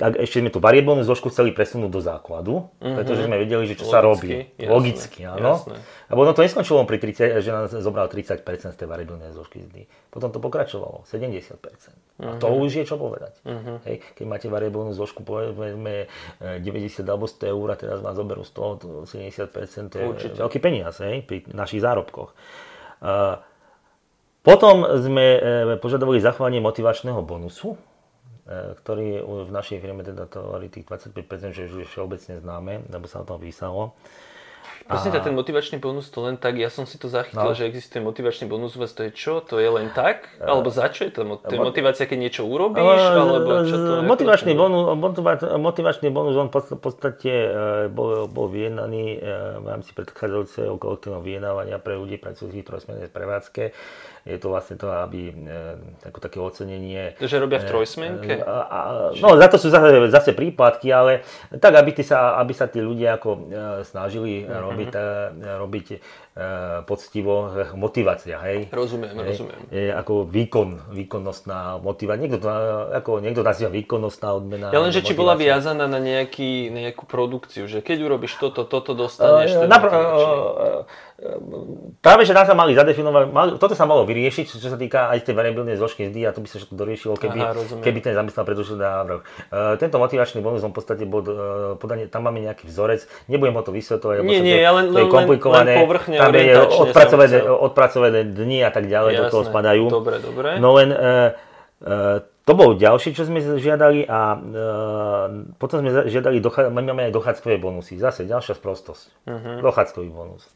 tak ešte sme tú variabilnú zložku chceli presunúť do základu, pretože sme vedeli, že čo sa robí. Logicky, jasné, Logicky, áno. jasné. A ono to neskončilo pri 30, že nás zobral 30% z tej variabilnej zložky zdy. Potom to pokračovalo, 70%. A to Mhm. už je čo povedať. Hej, keď máte variabilnú zložku, povedzme e, 90 alebo 100 eur a teraz vám zoberú z toho to 70%, to je Určite. veľký peniaz hej, pri našich zárobkoch. A potom sme e, požadovali zachovanie motivačného bonusu, ktorý u- v našej firme teda to hovorí tých 25%, že už je všeobecne známe, lebo sa o tom písalo. Ťa, ten motivačný bonus to len tak, ja som si to No. zachytil, že existuje motivačný bonus, vôbec to je čo? To je len tak? Alebo za čo je to? To je mo- motivácia, keď niečo urobíš? Alebo čo to? motivačný, bonus, motiva- motivačný bonus, on v podst- v podstate e, bol, bol vyjednaný e, v rámci predchádzajúceho kolektívneho vyjednávania pre ľudí pracujúcich v trojsmennej prevádzke. Je to vlastne to, aby e, také ocenenie že robia v trojsmenke? a, a, no, za to sú zase, zase prípadky, ale tak, aby, tí sa, aby sa tí ľudia ako e, snažili Mhm. robiť, e, robiť e, poctivo, e, motivácia, hej. Rozumiem, Hej, rozumiem. Je ako výkon, výkonnostná motivácia. Niekto to, ako, niekto nazýva výkonnostná odmena. Ja len, že či bola viazaná na, nejaký, na nejakú produkciu, že keď urobíš toto, toto dostaneš. Napr- motivačný. Práve, že nám sa mali zadefinovať, mali, toto sa malo vyriešiť, čo sa týka aj tej variabilnej zložky mzdy a to by sa všetko doriešilo, keby, Aha, rozumiem. keby ten zamestnal predložil návrh. Uh, tento motivačný bonus, on v podstate bol uh, podanie, tam máme nejaký vzorec, nebudem ho to vysvetľovať, Nie, nie, ja len- to je len- komplikované, len povrchne, tam je odpracované, odpracované dni a tak ďalej, do toho Jasné. spadajú. Dobre, dobre. No len uh, to bol ďalší, čo sme žiadali a uh, potom sme žiadali, docha- my máme aj dochádzkové bonusy. Zase ďalšia sprostosť. Uh-huh. Dochádzkový bonus.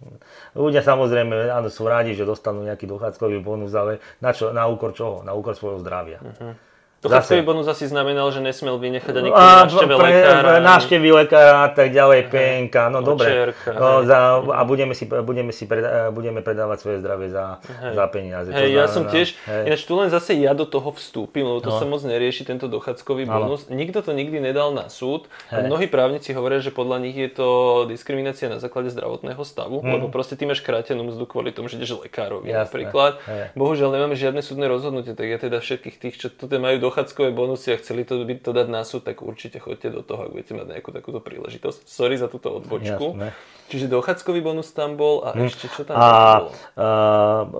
Ľudia samozrejme áno, sú rádi, že dostanú nejaký dochádzkový bonus, ale na, čo, na úkor čoho? Na úkor svojho zdravia. Uh-huh. Dochádzkový bonus asi znamenal, že nesmel vynechať ani návšteve lekára. návštevy lekára a tak ďalej, penka, no dobre. No, hej. za, a budeme, si, budeme, si preda, budeme predávať svoje zdravie za, za peniaze. Hej, ja som tiež, hej. ináč tu len zase ja do toho vstúpim, lebo to No. sa moc nerieši, tento dochádzkový bonus. Nikto to nikdy nedal na súd. Hej. mnohí právnici hovoria, že podľa nich je to diskriminácia na základe zdravotného stavu, lebo proste ty máš krátenú mzdu kvôli tomu, že ideš lekárovi. Jasné. napríklad. Hej. Bohužiaľ nemáme žiadne súdne rozhodnutie, tak ja teda všetkých tých, čo tu majú dochádzkové bonusy a chceli to, byť, to dať na súd, tak určite choďte do toho, ak budete mať nejakú takúto príležitosť. Sorry za túto odbočku. Jasné. Čiže dochádzkový bonus tam bol a ešte čo tam A bolo? a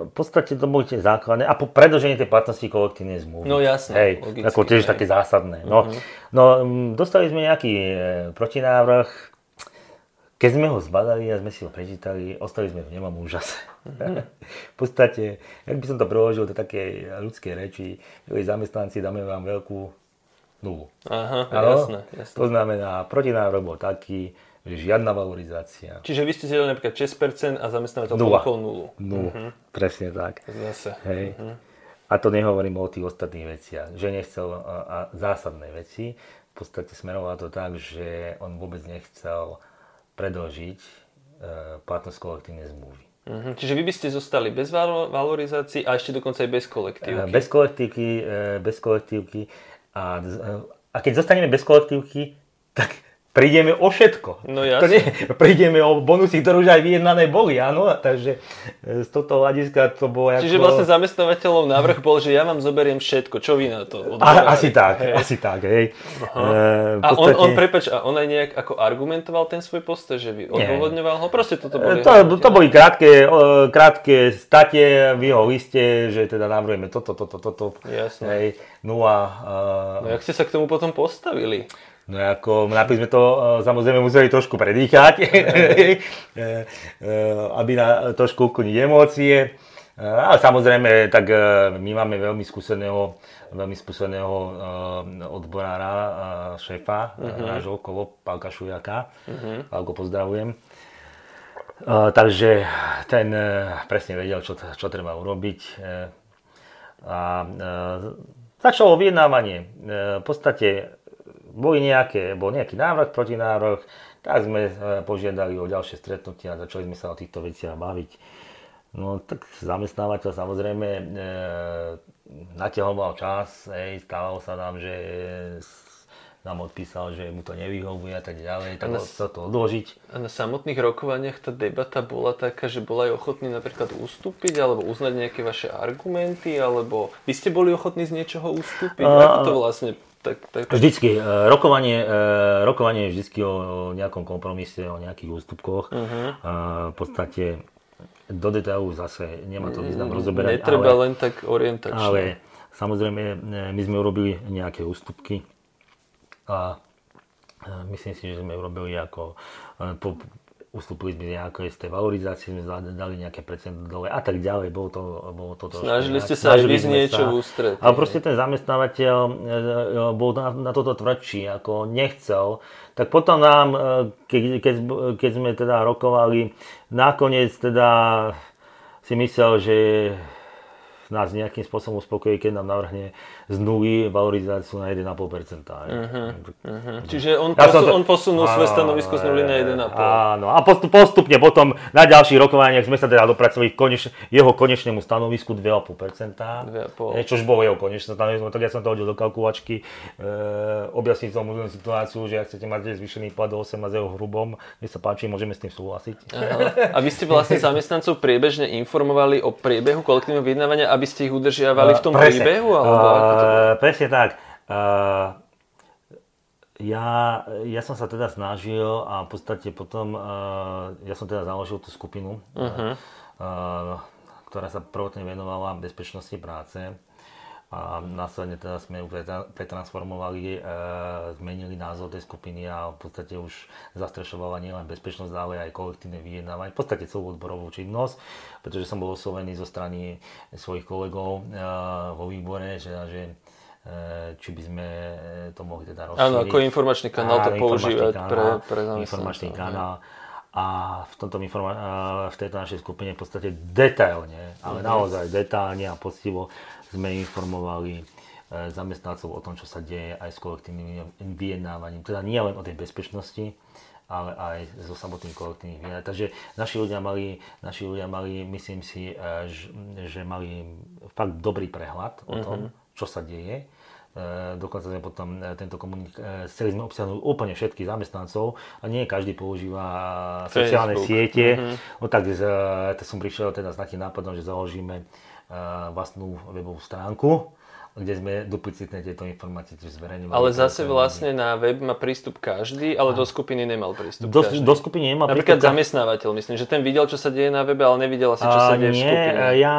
v podstate to boli tie základné. A po predlžení tej platnosti kolektívnej zmluvy. No jasné, Hej, logicky, ako tiež hej. Také zásadné. No, no mm, dostali sme nejaký e, protinávrh. Keď sme ho zbadali a sme si ho prečítali, ostali sme v nemom úžase. Mhm. v podstate, ak by som to preložil do takej ľudskej reči, milí zamestnanci, dáme vám veľkú nulu. Aha, jasné, jasné. To znamená, protinávrh bol taký, že žiadna valorizácia. Čiže vy ste zdieľali napríklad 6% a zamestnávateľ ponúkol nulu. No, presne tak. Zase. Hej. A to nehovorím o tých ostatných veciach, že nechcel a, a zásadné veci. V podstate smerovalo to tak, že on vôbec nechcel predlžiť e, platnosť kolektívnej zmluvy. Uh-huh. Čiže vy by ste zostali bez valorizácií a ešte dokonca aj bez kolektívky. Bez kolektívky, bez kolektívky. A, a keď zostaneme bez kolektívky, tak prídeme o všetko. No jasne. To nie, [LAUGHS] prídeme o bonusy, ktoré už aj vyjednané boli, áno. Takže e, z tohto hľadiska to bolo Čiže ako... vlastne zamestnávateľov návrh bol, že ja vám zoberiem všetko. Čo vy na to? A, asi tak, hej. asi tak, hej. Uh, a podstate... on, on, prepač, a on aj nejak ako argumentoval ten svoj postoj, že vy odôvodňoval ho? Proste toto boli... To, to boli krátke, krátke statie v jeho liste, že teda navrhujeme toto, toto, toto. Jasne. Hej. No a... Uh... No jak ste sa k tomu potom postavili? No ako, napríklad sme to e, samozrejme museli trošku predýchať, [LAUGHS] [LAUGHS] e, e, aby na trošku ukloniť emócie. Ale samozrejme, tak my máme veľmi skúseného, veľmi skúseného odborára, šéfa uh-huh. nášho okolo, Pálka Šujaka. Uh-huh. Pálko, pozdravujem. Takže ten presne vedel, čo, čo treba urobiť. A začalo vyjednávanie. V podstate boli nejaké, bol nejaký návrh, protinávrh, tak sme e, požiadali o ďalšie stretnutia a začali sme sa o týchto veciach baviť. No tak zamestnávateľ samozrejme e, natiahoval čas, hej, stávalo sa nám, že nám odpísal, že mu to nevyhovuje a tak ďalej, tak sa to odložiť. A na samotných rokovaniach tá debata bola taká, že bola aj ochotný napríklad ustúpiť, alebo uznať nejaké vaše argumenty, alebo vy ste boli ochotní z niečoho ustúpiť? Uh, Ako to vlastne tak, tak, tak. Vždycky. E, rokovanie, e, rokovanie je vždycky o nejakom kompromise, o nejakých ústupkoch. Uh-huh. V podstate do detailu zase nemá to význam rozoberať. Netreba ale, len tak orientačne. Ale samozrejme, my sme urobili nejaké ústupky a myslím si, že sme urobili ako po, ustúpili sme nejaké z tej valorizácie, sme dali nejaké percento dole a tak ďalej. Bolo to, bolo to Snažili ste sa aj vy niečo v ústretí. Ale proste ten zamestnávateľ e, e, bol na, na toto tvrdší, ako nechcel. Tak potom nám, e, keď, keď, keď sme teda rokovali, nakoniec teda si myslel, že nás nejakým spôsobom uspokojí, keď nám navrhne z nuly valorizáciu na 1,5%. Uh-huh, uh-huh. Čiže on, ja posu, to... on posunul svoje stanovisko z nuly na 1,5%. Áno, a postup, postupne potom na ďalších rokovaniach sme sa teda dopracovali k koneš, jeho konečnému stanovisku 2,5%. 2,5%. Čož bolo jeho konečné stanovisko, tak ja som to hodil do kalkulačky, e, objasniť tomu situáciu, že ak chcete mať zvýšený plat do 18 eur hrubom, nech sa páči, môžeme s tým súhlasiť. Aha. A vy ste vlastne [LAUGHS] zamestnancov priebežne informovali o priebehu kolektívneho vyjednávania, aby ste ich udržiavali v tom presne. príbehu? Alebo ako to uh, presne tak. Uh, ja, ja som sa teda snažil a v podstate potom, uh, ja som teda založil tú skupinu, uh-huh. uh, ktorá sa prvotne venovala bezpečnosti práce a následne teda sme ju pretransformovali, e, zmenili názov tej skupiny a v podstate už zastrešovala nielen bezpečnosť, ale aj kolektívne vyjednávanie, v podstate celú odborovú činnosť, pretože som bol oslovený zo strany svojich kolegov e, vo výbore, že, že e, či by sme to mohli teda rozšíriť. Áno, ako informačný kanál to používať pre, pre Informačný kanál. A v, tomto informa- v tejto našej skupine v podstate detailne, ale uh-huh. naozaj detailne a poctivo sme informovali e, zamestnancov o tom, čo sa deje aj s kolektívnym vyjednávaním. Teda nie len o tej bezpečnosti, ale aj so samotným kolektívnym vyjednávaním. Takže naši ľudia mali, naši ľudia mali myslím si, e, že mali fakt dobrý prehľad o tom, uh-huh. čo sa deje. E, dokonca sme potom tento komunik- chceli sme obsiahnuť úplne všetkých zamestnancov a nie každý používa Facebook. sociálne siete. Uh-huh. No tak, tak som prišiel teda s takým nápadom, že založíme vlastnú webovú stránku, kde sme duplicitné tieto informácie tiež zverejňovali. Ale zase vlastne na web má prístup každý, ale do skupiny nemal prístup do, každý. Do skupiny nemal Napríklad prístup. zamestnávateľ, myslím, že ten videl, čo sa deje na webe, ale nevidel asi, čo sa deje nie, v skupine. ja...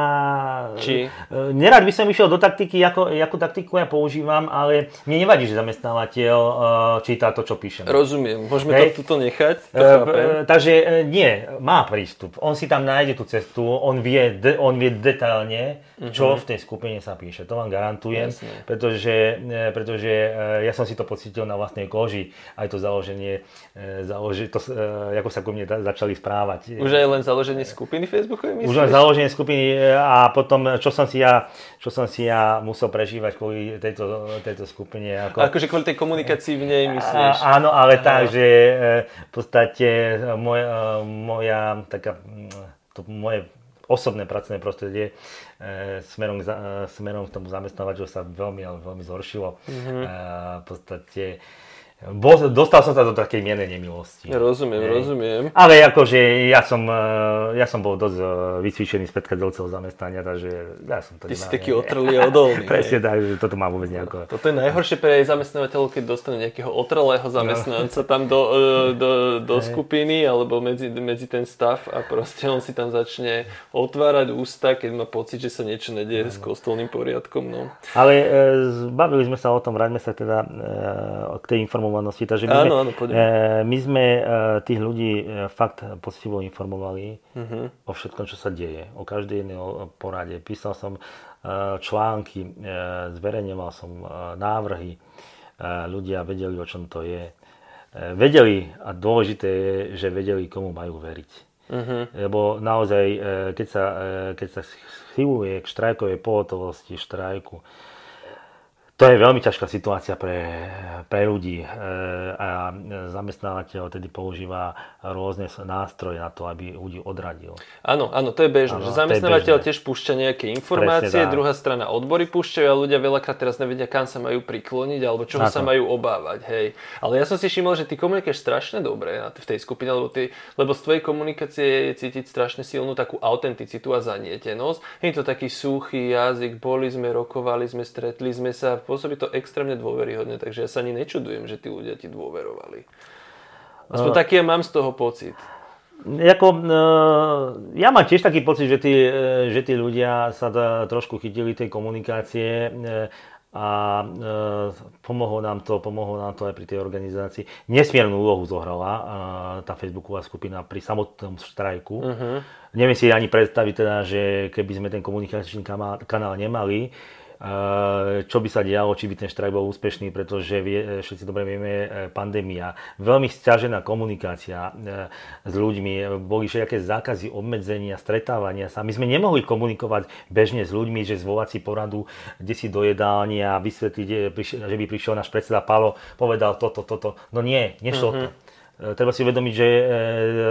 Či? E, nerad by som išiel do taktiky, ako, akú taktiku ja používam, ale mne nevadí, že zamestnávateľ uh, číta to, čo píšem. Rozumiem, môžeme Hej. to tuto nechať? To uh, takže nie, má prístup. On si tam nájde tú cestu, on vie, on vie detailne, čo uh-huh. v tej skupine sa píše. To vám garantujem garantujem, pretože, e, pretože e, ja som si to pocítil na vlastnej koži, aj to založenie, e, založi, to, ako sa ku mne začali správať. Už aj len založenie skupiny Facebookovej myslíš? Už len založenie skupiny a potom, čo som si ja, čo som si ja musel prežívať kvôli tejto, tejto skupine. Ako... Akože kvôli tej komunikácii v nej myslíš? A, áno, ale Aha. tak, že v podstate moja, moja taká to moje osobné pracovné prostredie smerom, k, e, smerom k tomu zamestnávateľu sa veľmi, veľmi zhoršilo. Mm-hmm. E, v podstate Bo, dostal som sa do takej mienej nemilosti. Rozumiem, Hej. rozumiem. Ale akože ja som, e, ja som bol dosť e, vycvičený z predchádzajúceho zamestnania, takže ja som to Ty si taký otrlý a odolný. [LAUGHS] Presne tak, že toto má vôbec nejako... Toto je najhoršie pre jej zamestnávateľov, keď dostane nejakého otrlého zamestnanca no. tam do, e, do, do skupiny alebo medzi, medzi ten stav a proste on si tam začne otvárať ústa, keď má pocit, že sa niečo nedieje no. s kostolným poriadkom. No. Ale e, bavili sme sa o tom, vráťme sa teda e, k tej informácii informovanosti. Takže my, áno, áno, sme, e, my sme e, tých ľudí e, fakt poctivo informovali uh-huh. o všetkom, čo sa deje. O každej jednej porade. Písal som články, zverejňoval som návrhy. Ľudia vedeli, o čom to je. Vedeli, a dôležité je, že vedeli, komu majú veriť. Uh-huh. Lebo naozaj, keď sa, keď sa schyluje k štrajkovej pohotovosti, štrajku, to je veľmi ťažká situácia pre, pre ľudí e, a zamestnávateľ tedy používa rôzne nástroje na to, aby ľudí odradil. Áno, áno, to je bežné. Áno, že zamestnávateľ tiež púšťa nejaké informácie, druhá strana odbory púšťajú a ľudia veľakrát teraz nevedia, kam sa majú prikloniť alebo čoho sa majú obávať. Hej. Ale ja som si všimol, že ty komunikuješ strašne dobre v tej skupine, lebo, ty, lebo z tvojej komunikácie je cítiť strašne silnú takú autenticitu a zanietenosť. Je to taký suchý jazyk, boli sme, rokovali sme, stretli sme sa, pôsobí to extrémne dôveryhodne, takže ja sa ani nečudujem, že tí ľudia ti dôverovali. Aspoň uh, taký ja mám z toho pocit. Jako, uh, ja mám tiež taký pocit, že tí, uh, že tí ľudia sa da, trošku chytili tej komunikácie a e, pomohlo nám to, pomohlo nám to aj pri tej organizácii. Nesmiernu úlohu zohrala e, tá facebooková skupina pri samotnom štrajku. Uh-huh. Neviem si ani predstaviť teda, že keby sme ten komunikačný kanál nemali, čo by sa dialo, či by ten štrajk bol úspešný, pretože vie, všetci dobre vieme, e, pandémia, veľmi stiažená komunikácia e, s ľuďmi, boli všetké zákazy, obmedzenia, stretávania sa. My sme nemohli komunikovať bežne s ľuďmi, že zvolať si poradu, kde si do jedálni a vysvetliť, že by prišiel náš predseda Palo, povedal toto, toto. No nie, nešlo mm-hmm. to. E, treba si uvedomiť, že e,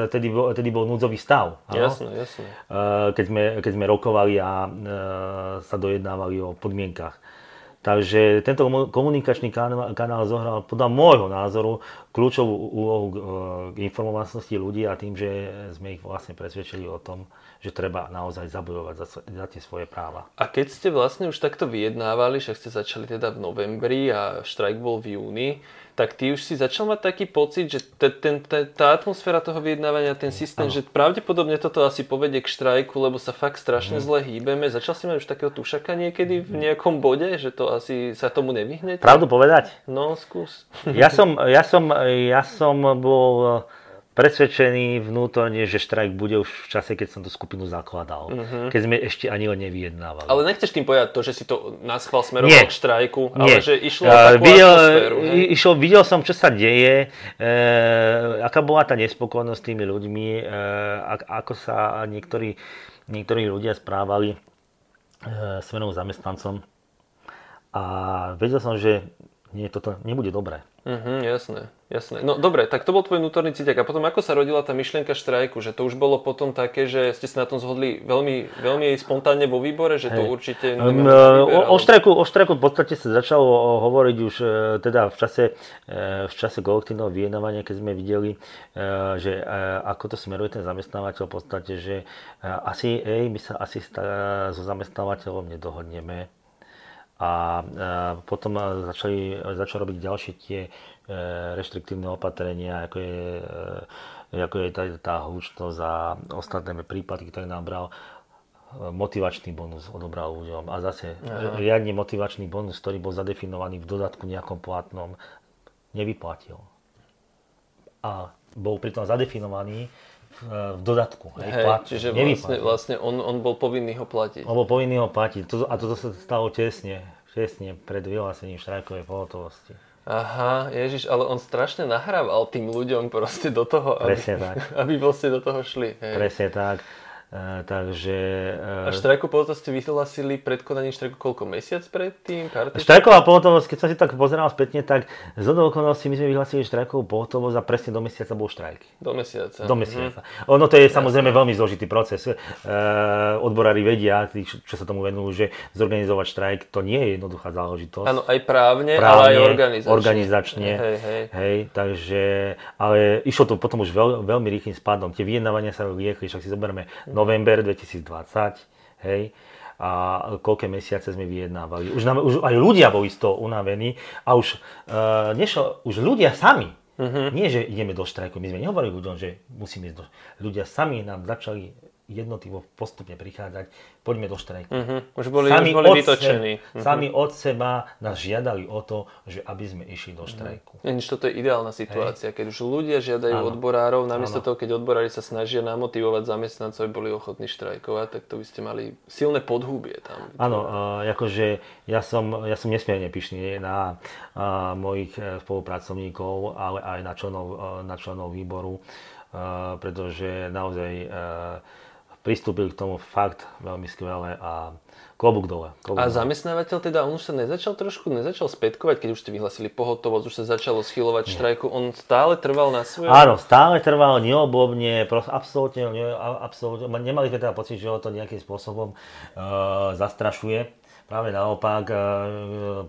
tedy bol, tedy bol núdzový stav. Jasne, jasne. E, keď sme, keď sme rokovali a sa dojednávali o podmienkach. Takže tento komunikačný kanál, kanál zohral podľa môjho názoru kľúčovú úlohu k informovanosti ľudí a tým, že sme ich vlastne presvedčili o tom, že treba naozaj zabojovať za, za tie svoje práva. A keď ste vlastne už takto vyjednávali, však ste začali teda v novembri a štrajk bol v júni, tak ty už si začal mať taký pocit, že t- ten, t- tá atmosféra toho vyjednávania, ten systém, ano. že pravdepodobne toto asi povedie k štrajku, lebo sa fakt strašne mm. zle hýbeme. Začal si mať už takého tušaka niekedy v nejakom bode, že to asi sa tomu nevyhnete? Pravdu povedať? No, skús. Ja som, [LAUGHS] ja som, ja som bol presvedčený vnútorne, že štrajk bude už v čase, keď som tú skupinu zakladal. Uh-huh. Keď sme ešte ani len nevyjednávali. Ale nechceš tým povedať to, že si to schvál smeroval k štrajku, Nie. ale že išlo uh, takú videl, atmosféru. Išlo, videl som, čo sa deje, e, aká bola tá nespokojnosť s tými ľuďmi, e, ako sa niektorí, niektorí ľudia správali e, smerom zamestnancom. A vedel som, že nie, toto nebude dobré. Mhm, jasné, jasné. No dobre, tak to bol tvoj vnútorný cítiak. A potom ako sa rodila tá myšlienka štrajku? Že to už bolo potom také, že ste sa na tom zhodli veľmi, veľmi spontánne vo výbore, že to Hej. určite... Um, o, o, štrajku, o štrajku v podstate sa začalo hovoriť už e, teda v čase, e, v čase kolektívneho vyjednávania, keď sme videli, e, že ako to smeruje ten zamestnávateľ v podstate, že asi, ej, my sa asi so zamestnávateľom nedohodneme a potom začali, začali robiť ďalšie tie e, reštriktívne opatrenia, ako je, e, ako je tá, tá hlučnosť a ostatné prípady, ktoré nám bral e, motivačný bonus odobral ľuďom. A zase Aha. riadne motivačný bonus, ktorý bol zadefinovaný v dodatku nejakom platnom, nevyplatil. A bol pritom zadefinovaný v dodatku. Hej, hej, plat, čiže vlastne, vlastne on, on bol povinný ho platiť. On bol povinný ho platiť. A toto sa stalo tesne, tesne pred vyhlásením štrajkovej pohotovosti. Aha, Ježiš, ale on strašne nahrával tým ľuďom proste do toho, aby, Presne tak. [LAUGHS] aby vlastne do toho šli. Hej. Presne tak. Uh, takže... Uh, a štrajku pohotovosť ste vyhlasili pred konaním štrajku koľko? Mesiac predtým? Štrajková pohotovosť, keď som si tak pozeral spätne, tak z okolností my sme vyhlasili štrajkovú pohotovosť a presne do mesiaca bol štrajk. Do mesiaca. Do mesiaca. Mm. Ono to je Jasne. samozrejme veľmi zložitý proces. Uh, odborári vedia, tí, čo sa tomu venujú, že zorganizovať štrajk to nie je jednoduchá záležitosť. Áno, aj právne, právne, ale aj organizačne. organizačne hej, hej. hej, takže, ale išlo to potom už veľ, veľmi rýchlým spádom. Tie vyjednávania sa riekli, však si zoberme mm november 2020, hej, a koľké mesiace sme vyjednávali. Už, nám, už aj ľudia boli z toho unavení a už, uh, nešlo, už ľudia sami, uh-huh. nie že ideme do štrajku, my sme nehovorili ľuďom, že musíme ísť do Ľudia sami nám začali jednotlivo postupne prichádzať, poďme do štrajku. Uh-huh. Už boli, sami už boli vytočení. uh-huh. Sami od seba nás žiadali o to, že aby sme išli do štrajku. Uh-huh. toto je ideálna situácia, Hej. keď už ľudia žiadajú ano. odborárov, namiesto ano. toho, keď odborári sa snažia namotivovať zamestnancov, aby boli ochotní štrajkovať, tak to by ste mali silné podhúbie tam. Áno, uh, akože ja som, ja som nesmierne pyšný na uh, mojich e, spolupracovníkov, ale aj na členov, uh, na členov výboru, uh, pretože naozaj uh, pristúpili k tomu fakt veľmi skvelé a klobúk dole. Klobúk a zamestnávateľ teda, on už sa nezačal trošku, nezačal spätkovať, keď už ste vyhlasili pohotovosť, už sa začalo schylovať štrajku, on stále trval na svoje? Áno, stále trval neobobne, absolútne, absolútne, nemali sme teda pocit, že ho to nejakým spôsobom uh, zastrašuje Práve naopak, e,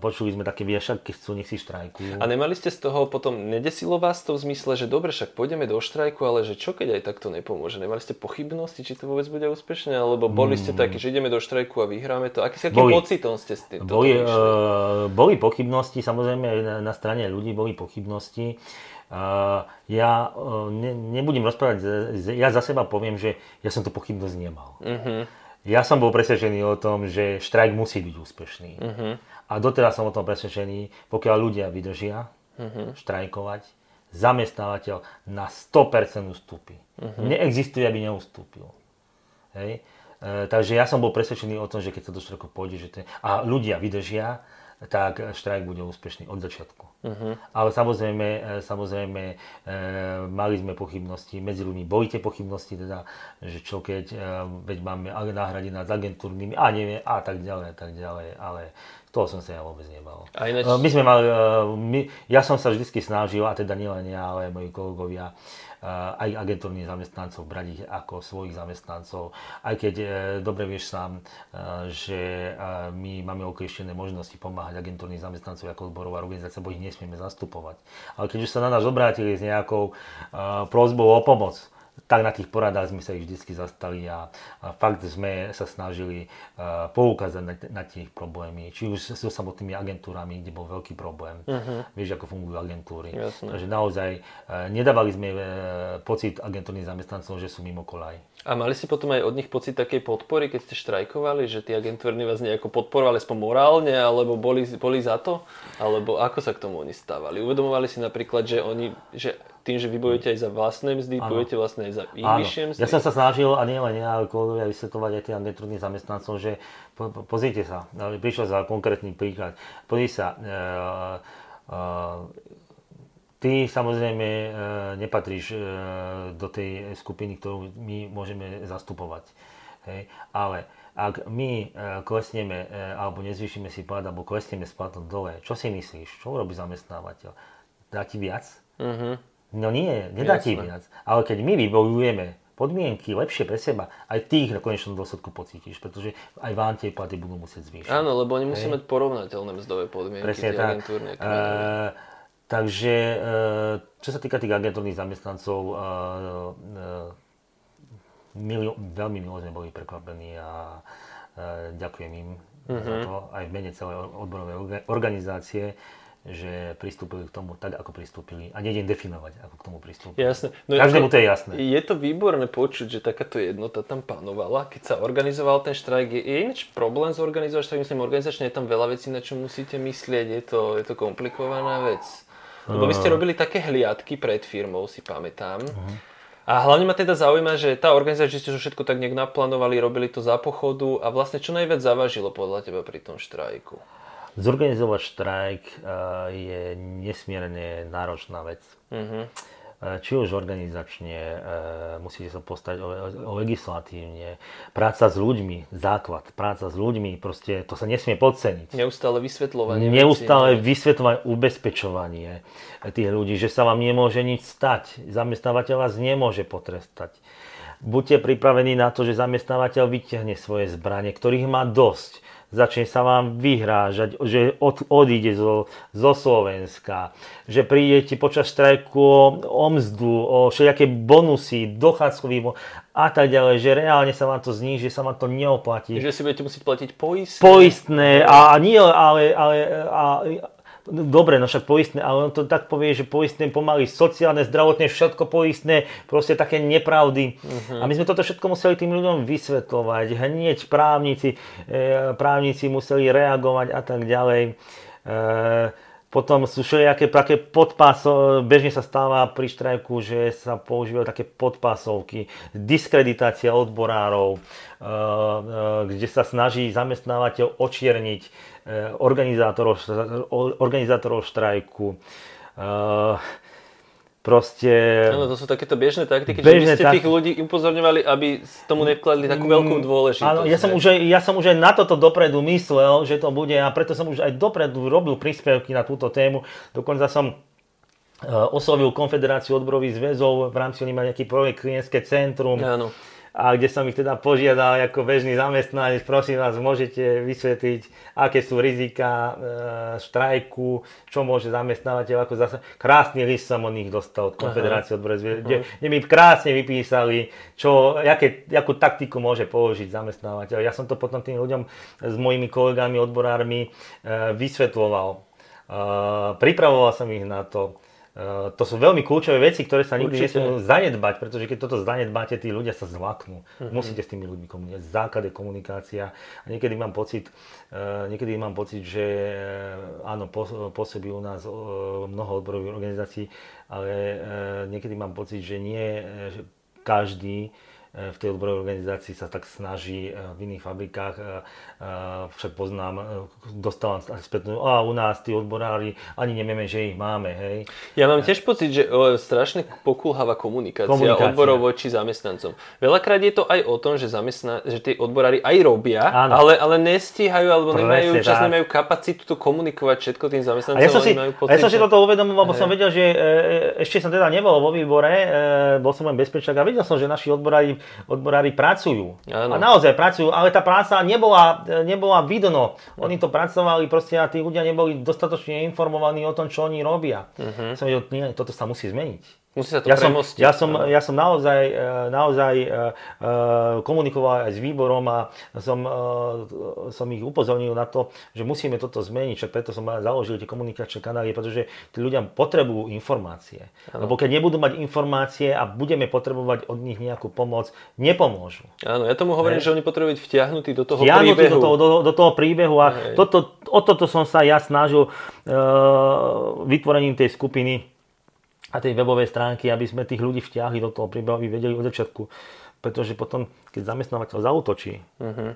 počuli sme také viešak, keď chcú, nech si štrajkujú. A nemali ste z toho potom, nedesilo vás to v zmysle, že dobre, však pôjdeme do štrajku, ale že čo keď aj takto nepomôže? Nemali ste pochybnosti, či to vôbec bude úspešné, alebo boli ste hmm. takí, že ideme do štrajku a vyhráme to? Aký, akým pocitom ste s tým? Boli, uh, boli pochybnosti, samozrejme na, na strane ľudí boli pochybnosti. Uh, ja uh, ne, nebudem rozprávať, ja za seba poviem, že ja som to pochybnosť nemal. Uh-huh. Ja som bol presvedčený o tom, že štrajk musí byť úspešný. Uh-huh. A doteraz som o tom presvedčený, pokiaľ ľudia vydržia uh-huh. štrajkovať, zamestnávateľ na 100% ustúpi. Uh-huh. Neexistuje, aby neustúpil. Hej? E, takže ja som bol presvedčený o tom, že keď sa do štrajku pôjde, že ten... a ľudia vydržia, tak štrajk bude úspešný od začiatku. Uh-huh. Ale samozrejme, e, samozrejme e, mali sme pochybnosti, medzi ľuďmi boli tie pochybnosti, teda, že čo keď, e, veď máme náhradiť nás agentúrnymi a neviem, a tak ďalej, a tak ďalej, ale toho som sa ja vôbec nebal. A ináč... My sme mali, my, ja som sa vždy snažil, a teda nielen ja, ale aj moji kolegovia, aj agentúrnych zamestnancov brať ich ako svojich zamestnancov. Aj keď dobre vieš sám, že my máme okrieštené možnosti pomáhať agentúrnym zamestnancov ako odborová organizácia, bo ich nesmieme zastupovať. Ale keď už sa na nás obrátili s nejakou prozbou o pomoc, tak na tých poradách sme sa ich vždy zastali a, a fakt sme sa snažili uh, poukázať na, na tie problémy. Či už so samotnými agentúrami, kde bol veľký problém. Uh-huh. Vieš, ako fungujú agentúry. Jasne. Takže naozaj uh, nedávali sme uh, pocit agentúrnych zamestnancov, že sú mimo kolaj. A mali ste potom aj od nich pocit takej podpory, keď ste štrajkovali, že tí agentúrni vás nejako podporovali aspoň morálne, alebo boli, boli za to? Alebo ako sa k tomu oni stávali? Uvedomovali si napríklad, že oni, že tým, že vy bojujete aj za vlastné mzdy, ano. bojujete vlastne aj za ich vyššie mzdy? Ja som sa snažil, a nie len ja, ale kolegovia, vysvetovať aj tým agentúrnym zamestnancom, že po, po, pozrite sa, prišiel za konkrétny príklad. Pozrite sa, uh, uh, Ty samozrejme e, nepatríš e, do tej skupiny, ktorú my môžeme zastupovať. Hej. Ale ak my e, klesneme alebo nezvýšime si plat alebo klesneme s platom dole, čo si myslíš? Čo urobí zamestnávateľ? Dá ti viac? Uh-huh. No nie, nedá Jasne. ti viac. Ale keď my vybojujeme podmienky lepšie pre seba, aj tých na konečnom dôsledku pocítiš, pretože aj vám tie platy budú musieť zvýšiť. Áno, lebo oni musia mať porovnateľné mzdové podmienky, Presne tak. agentúrne. Takže eh, čo sa týka tých agentúrnych zamestnancov, eh, eh, milio, veľmi milo sme boli prekvapení a ďakujem im uh-huh. za to aj v mene celej odborovej organizácie že pristúpili k tomu tak, ako pristúpili. A nejdem definovať, ako k tomu pristúpili. Jasne. No Každému to je jasné. Je to výborné počuť, že takáto jednota tam panovala. Keď sa organizoval ten štrajk, je, je ináč problém zorganizovať štrajk? Myslím, organizačne je tam veľa vecí, na čo musíte myslieť. Je to, je to komplikovaná vec. Lebo vy ste robili také hliadky pred firmou, si pamätám. Uh-huh. A hlavne ma teda zaujíma, že tá organizácia, že ste to všetko tak nejak naplánovali, robili to za pochodu a vlastne čo najviac zavažilo podľa teba pri tom štrajku? Zorganizovať štrajk je nesmierne náročná vec. Uh-huh. Uh, či už organizačne, e, musíte sa postať o, o legislatívne, práca s ľuďmi, základ, práca s ľuďmi, proste to sa nesmie podceniť. Neustále vysvetľovanie. Neustále veci, vysvetľovanie, ubezpečovanie tých ľudí, že sa vám nemôže nič stať. Zamestnávateľ vás nemôže potrestať. Buďte pripravení na to, že zamestnávateľ vyťahne svoje zbranie, ktorých má dosť začne sa vám vyhrážať, že od, odíde zo, zo Slovenska, že prídete počas štrajku o, o mzdu, o všelijaké bonusy, dochádzkový a tak ďalej, že reálne sa vám to zníži, že sa vám to neoplatí. Že si budete musieť platiť poistné. Poistné a, a nie, ale, ale a, dobre, no však poistné, ale on to tak povie, že poistné pomaly sociálne, zdravotné, všetko poistné, proste také nepravdy. Uh-huh. A my sme toto všetko museli tým ľuďom vysvetľovať. Hneď právnici, e, právnici museli reagovať a tak ďalej. E, potom sú všelijaké také podpásov, bežne sa stáva pri štrajku, že sa používajú také podpásovky, diskreditácia odborárov, e, e, kde sa snaží zamestnávateľ očierniť Eh, organizátorov, organizátorov štrajku. Proste... Áno, to sú takéto bežné taktiky, bežné že by ste tak... tých ľudí upozorňovali, aby tomu nevkladli takú veľkú mm, dôležitosť. Áno, ja som, už aj, ja som už aj na toto dopredu myslel, že to bude a preto som už aj dopredu robil príspevky na túto tému. Dokonca som eh, oslovil Konfederáciu odborových zväzov, v rámci oni majú nejaký projekt Klientské centrum. Áno a kde som ich teda požiadal ako bežný zamestnanec, prosím vás, môžete vysvetliť, aké sú rizika e, štrajku, čo môže zamestnávateľ ako zase. Krásny list som od nich dostal od Konfederácie odborov, kde, kde mi krásne vypísali, čo, jaké, akú taktiku môže použiť zamestnávateľ. Ja som to potom tým ľuďom s mojimi kolegami, odborármi e, vysvetloval. E, pripravoval som ich na to. Eh, to sú veľmi kľúčové veci, ktoré sa nikdy Určite. nesmú zanedbať, pretože keď toto zanedbáte, tí ľudia sa zlaknú. Uh-huh. Musíte s tými ľuďmi komunikovať. Základ je komunikácia. A niekedy mám pocit, uh, niekedy mám pocit, že uh, áno, pôsobí u nás mnoho odborových organizácií, ale niekedy mám pocit, že nie každý v tej odborovej organizácii sa tak snaží v iných fabrikách, však poznám, dostávam späť, a u nás tí odborári, ani nevieme, že ich máme, hej. Ja mám tiež pocit, že strašne pokulháva komunikácia, komunikácia. odborov voči zamestnancom. Veľakrát je to aj o tom, že, zamestna, že tí odborári aj robia, ale, ale nestíhajú, alebo Presne, nemajú čas, tak. nemajú kapacitu to komunikovať všetko tým zamestnancom. A ja som si, pocit, ja som si toto uvedomoval, lebo som vedel, že ešte som teda nebol vo výbore, bol som len bezpečák a videl som, že naši odborári odborári pracujú. Ano. A naozaj pracujú, ale tá práca nebola, nebola vidno. Oni to pracovali proste a tí ľudia neboli dostatočne informovaní o tom, čo oni robia. Uh-huh. Som vedel, nie, toto sa musí zmeniť. Musí sa to ja som, ja som, ja som naozaj, e, naozaj e, e, komunikoval aj s výborom a som, som ich upozornil na to, že musíme toto zmeniť, však preto som založil tie komunikačné kanály, pretože tí ľudia potrebujú informácie. Ano. Lebo keď nebudú mať informácie a budeme potrebovať od nich nejakú pomoc, nepomôžu. Áno, ja tomu hovorím, He? že oni potrebujú byť vtiahnutí do toho vtiahnutí príbehu. Do toho, do, do toho príbehu a toto, o toto som sa ja snažil uh, vytvorením tej skupiny a tej webovej stránky, aby sme tých ľudí vtiahli do toho príbehu, aby vedeli od začiatku. Pretože potom, keď zamestnávateľ zautočí uh-huh.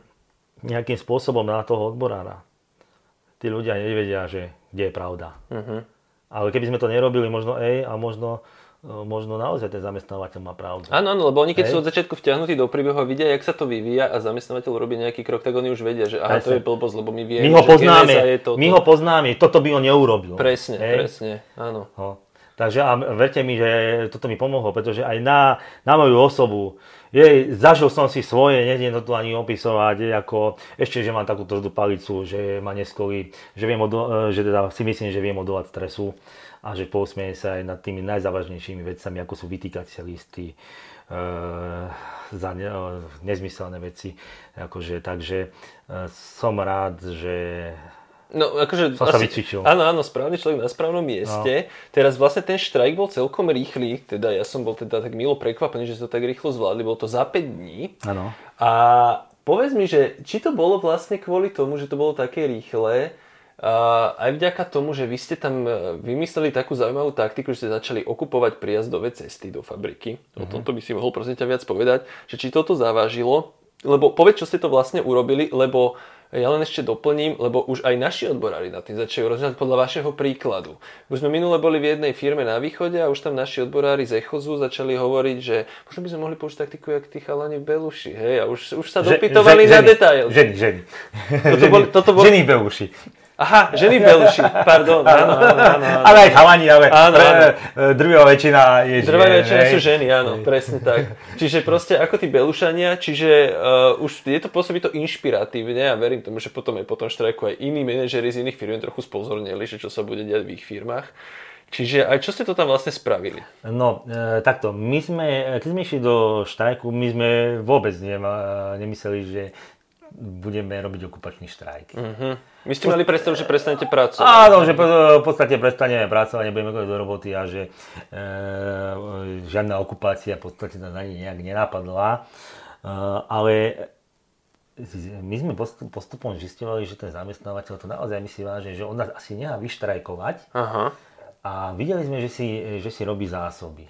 nejakým spôsobom na toho odborára, tí ľudia nevedia, že kde je pravda. Uh-huh. Ale keby sme to nerobili, možno ej, a možno možno naozaj ten zamestnávateľ má pravdu. Áno, áno, lebo oni keď Hej. sú od začiatku vťahnutí do príbehu a vidia, jak sa to vyvíja a zamestnávateľ robí nejaký krok, tak oni už vedia, že aha, to je blbosť, lebo my vieme, my ho poznáme, je toto. My ho poznáme, toto by on neurobil. Presne, Hej. presne, áno. Ho. Takže a verte mi, že toto mi pomohlo, pretože aj na, na moju osobu, je, zažil som si svoje, nediem to tu ani opisovať, ako, ešte, že mám takú tvrdú palicu, že ma neskolí, že, viem odo, že teda si myslím, že viem odolať stresu a že pousmieje sa aj nad tými najzávažnejšími vecami, ako sú vytýkacie listy, e, za ne, nezmyselné veci. Akože, takže e, som rád, že No, akože... Som asi, sa vycvičil. Áno, áno, správny človek na správnom mieste. No. Teraz vlastne ten štrajk bol celkom rýchly, teda ja som bol teda tak milo prekvapený, že to tak rýchlo zvládli, bolo to za 5 dní. Áno. A povedz mi, že či to bolo vlastne kvôli tomu, že to bolo také rýchle, a aj vďaka tomu, že vy ste tam e, vymysleli takú zaujímavú taktiku, že ste začali okupovať prijazdové cesty do fabriky. Mm-hmm. O mhm. tomto by si mohol prosím ťa viac povedať, že či toto zavážilo, lebo povedz, čo ste to vlastne urobili, lebo ja len ešte doplním, lebo už aj naši odborári na tým začajú rozhodnúť podľa vašeho príkladu. Už sme minule boli v jednej firme na východe a už tam naši odborári z Echozu začali hovoriť, že možno by sme mohli použiť taktiku, jak tí chalani v Beluši. Hej, a už, už sa dopytovali Že- na ženy, detail. Ženy, ženy. Toto bol- [LAUGHS] toto bol- Ženy Beluši. Aha, ženy Beluši, pardon. Áno, áno, áno. áno. Ale aj chalani, ale Áno, pre, áno. e, drvivá väčšina je žien, väčšina hej. sú ženy, áno, presne tak. Čiže proste ako tí Belušania, čiže uh, už je to pôsobí to inšpiratívne a verím tomu, že potom aj po tom štrajku aj iní manažeri z iných firm trochu spozornili, že čo sa bude diať v ich firmách. Čiže aj čo ste to tam vlastne spravili? No, e, takto, my sme, keď sme išli do štrajku, my sme vôbec nema, nemysleli, že budeme robiť okupačný štrajk. Hm. My ste mali predstavu, že prestanete pracovať. Áno, že v podstate prestaneme pracovať, nebudeme chodiť do roboty a že e, žiadna okupácia v podstate nás ani nejak nenapadla. E, ale my sme postup, postupom zistovali, že ten zamestnávateľ to naozaj myslí vážne, že on nás asi nechá vyštrajkovať Aha. a videli sme, že si, že si robí zásoby.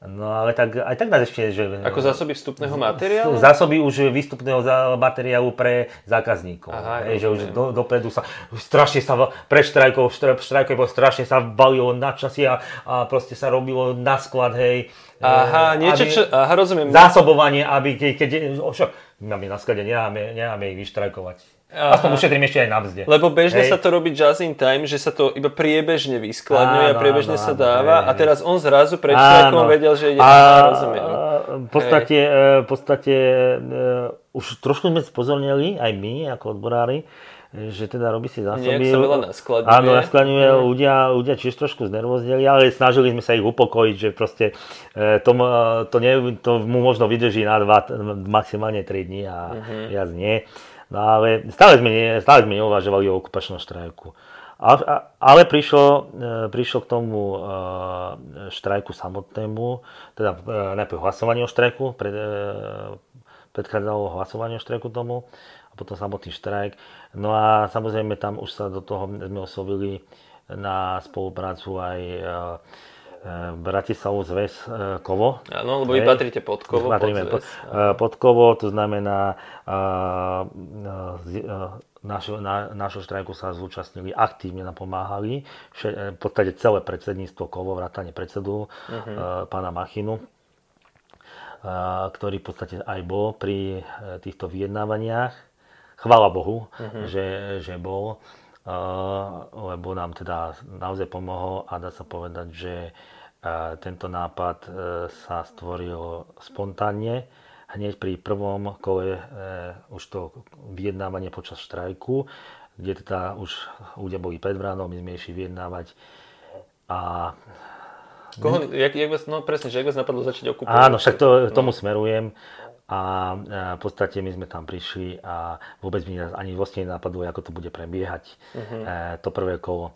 No ale tak, aj tak nás ešte, že... Ako zásoby vstupného materiálu? Zásoby už výstupného materiálu pre zákazníkov. Aha, Hej, že už do, dopredu sa strašne sa va- pred štrajkou, štra- štrajkou bolo strašne sa valilo na časy a, a proste sa robilo na sklad, hej. Aha, E, niečo, aby- čo... Aha, rozumiem. Zásobovanie, aby keď, keď však, my na sklade, necháme, necháme ich vyštrajkovať. Aspoň ušetrím ešte aj na mzde. Lebo bežne Hej. sa to robí just in time, že sa to iba priebežne vyskladňuje a Áno, priebežne áno, sa áno, dáva hej, a teraz on zrazu pred štrajkom vedel, že ide... A, rozumiem. v podstate, e, v podstate e, už trošku sme spozornili, aj my ako odborári, že teda robí si zásoby. Nejak sa veľa naskladňuje. Áno, naskladňuje. Ľudia, ľudia tiež trošku znervozneli, ale snažili sme sa ich upokojiť, že proste e, to, to, nie, to mu možno vydrží na dva, maximálne 3 dní a viac nie. No ale stále sme, stále sme neuvažovali o okupačnom štrajku. Ale prišlo, e, prišlo k tomu e, štrajku samotnému, teda e, najprv hlasovanie o štrajku, pred, predchádzalo hlasovanie o štrajku tomu a potom samotný štrajk. No a samozrejme tam už sa do toho sme oslovili na spoluprácu aj Bratislavu zväz e, Kovo. Áno, lebo vy Hej. patríte pod kovo, pod Patríme zväz. pod, eh, pod kovo, to znamená, našo, na, našho štrajku sa zúčastnili, aktívne nám pomáhali, vše, eh, v podstate celé predsedníctvo kovo, vrátane predsedu, uh pána Machinu, eh, ktorý v podstate aj bol pri eh, týchto vyjednávaniach. Chvála Bohu, že, že bol, eh, lebo nám teda naozaj pomohol a dá sa povedať, že tento nápad sa stvoril spontánne. Hneď pri prvom kole už to vyjednávanie počas štrajku, kde teda už ľudia boli pred bránou, my sme išli vyjednávať. A Koho, jak, jak vás, no presne, že jak vás napadlo začať okupovať? áno, však to, k tomu smerujem. A e, v podstate my sme tam prišli a vôbec mi ani vlastne nenapadlo, ako to bude prebiehať. E, to prvé kolo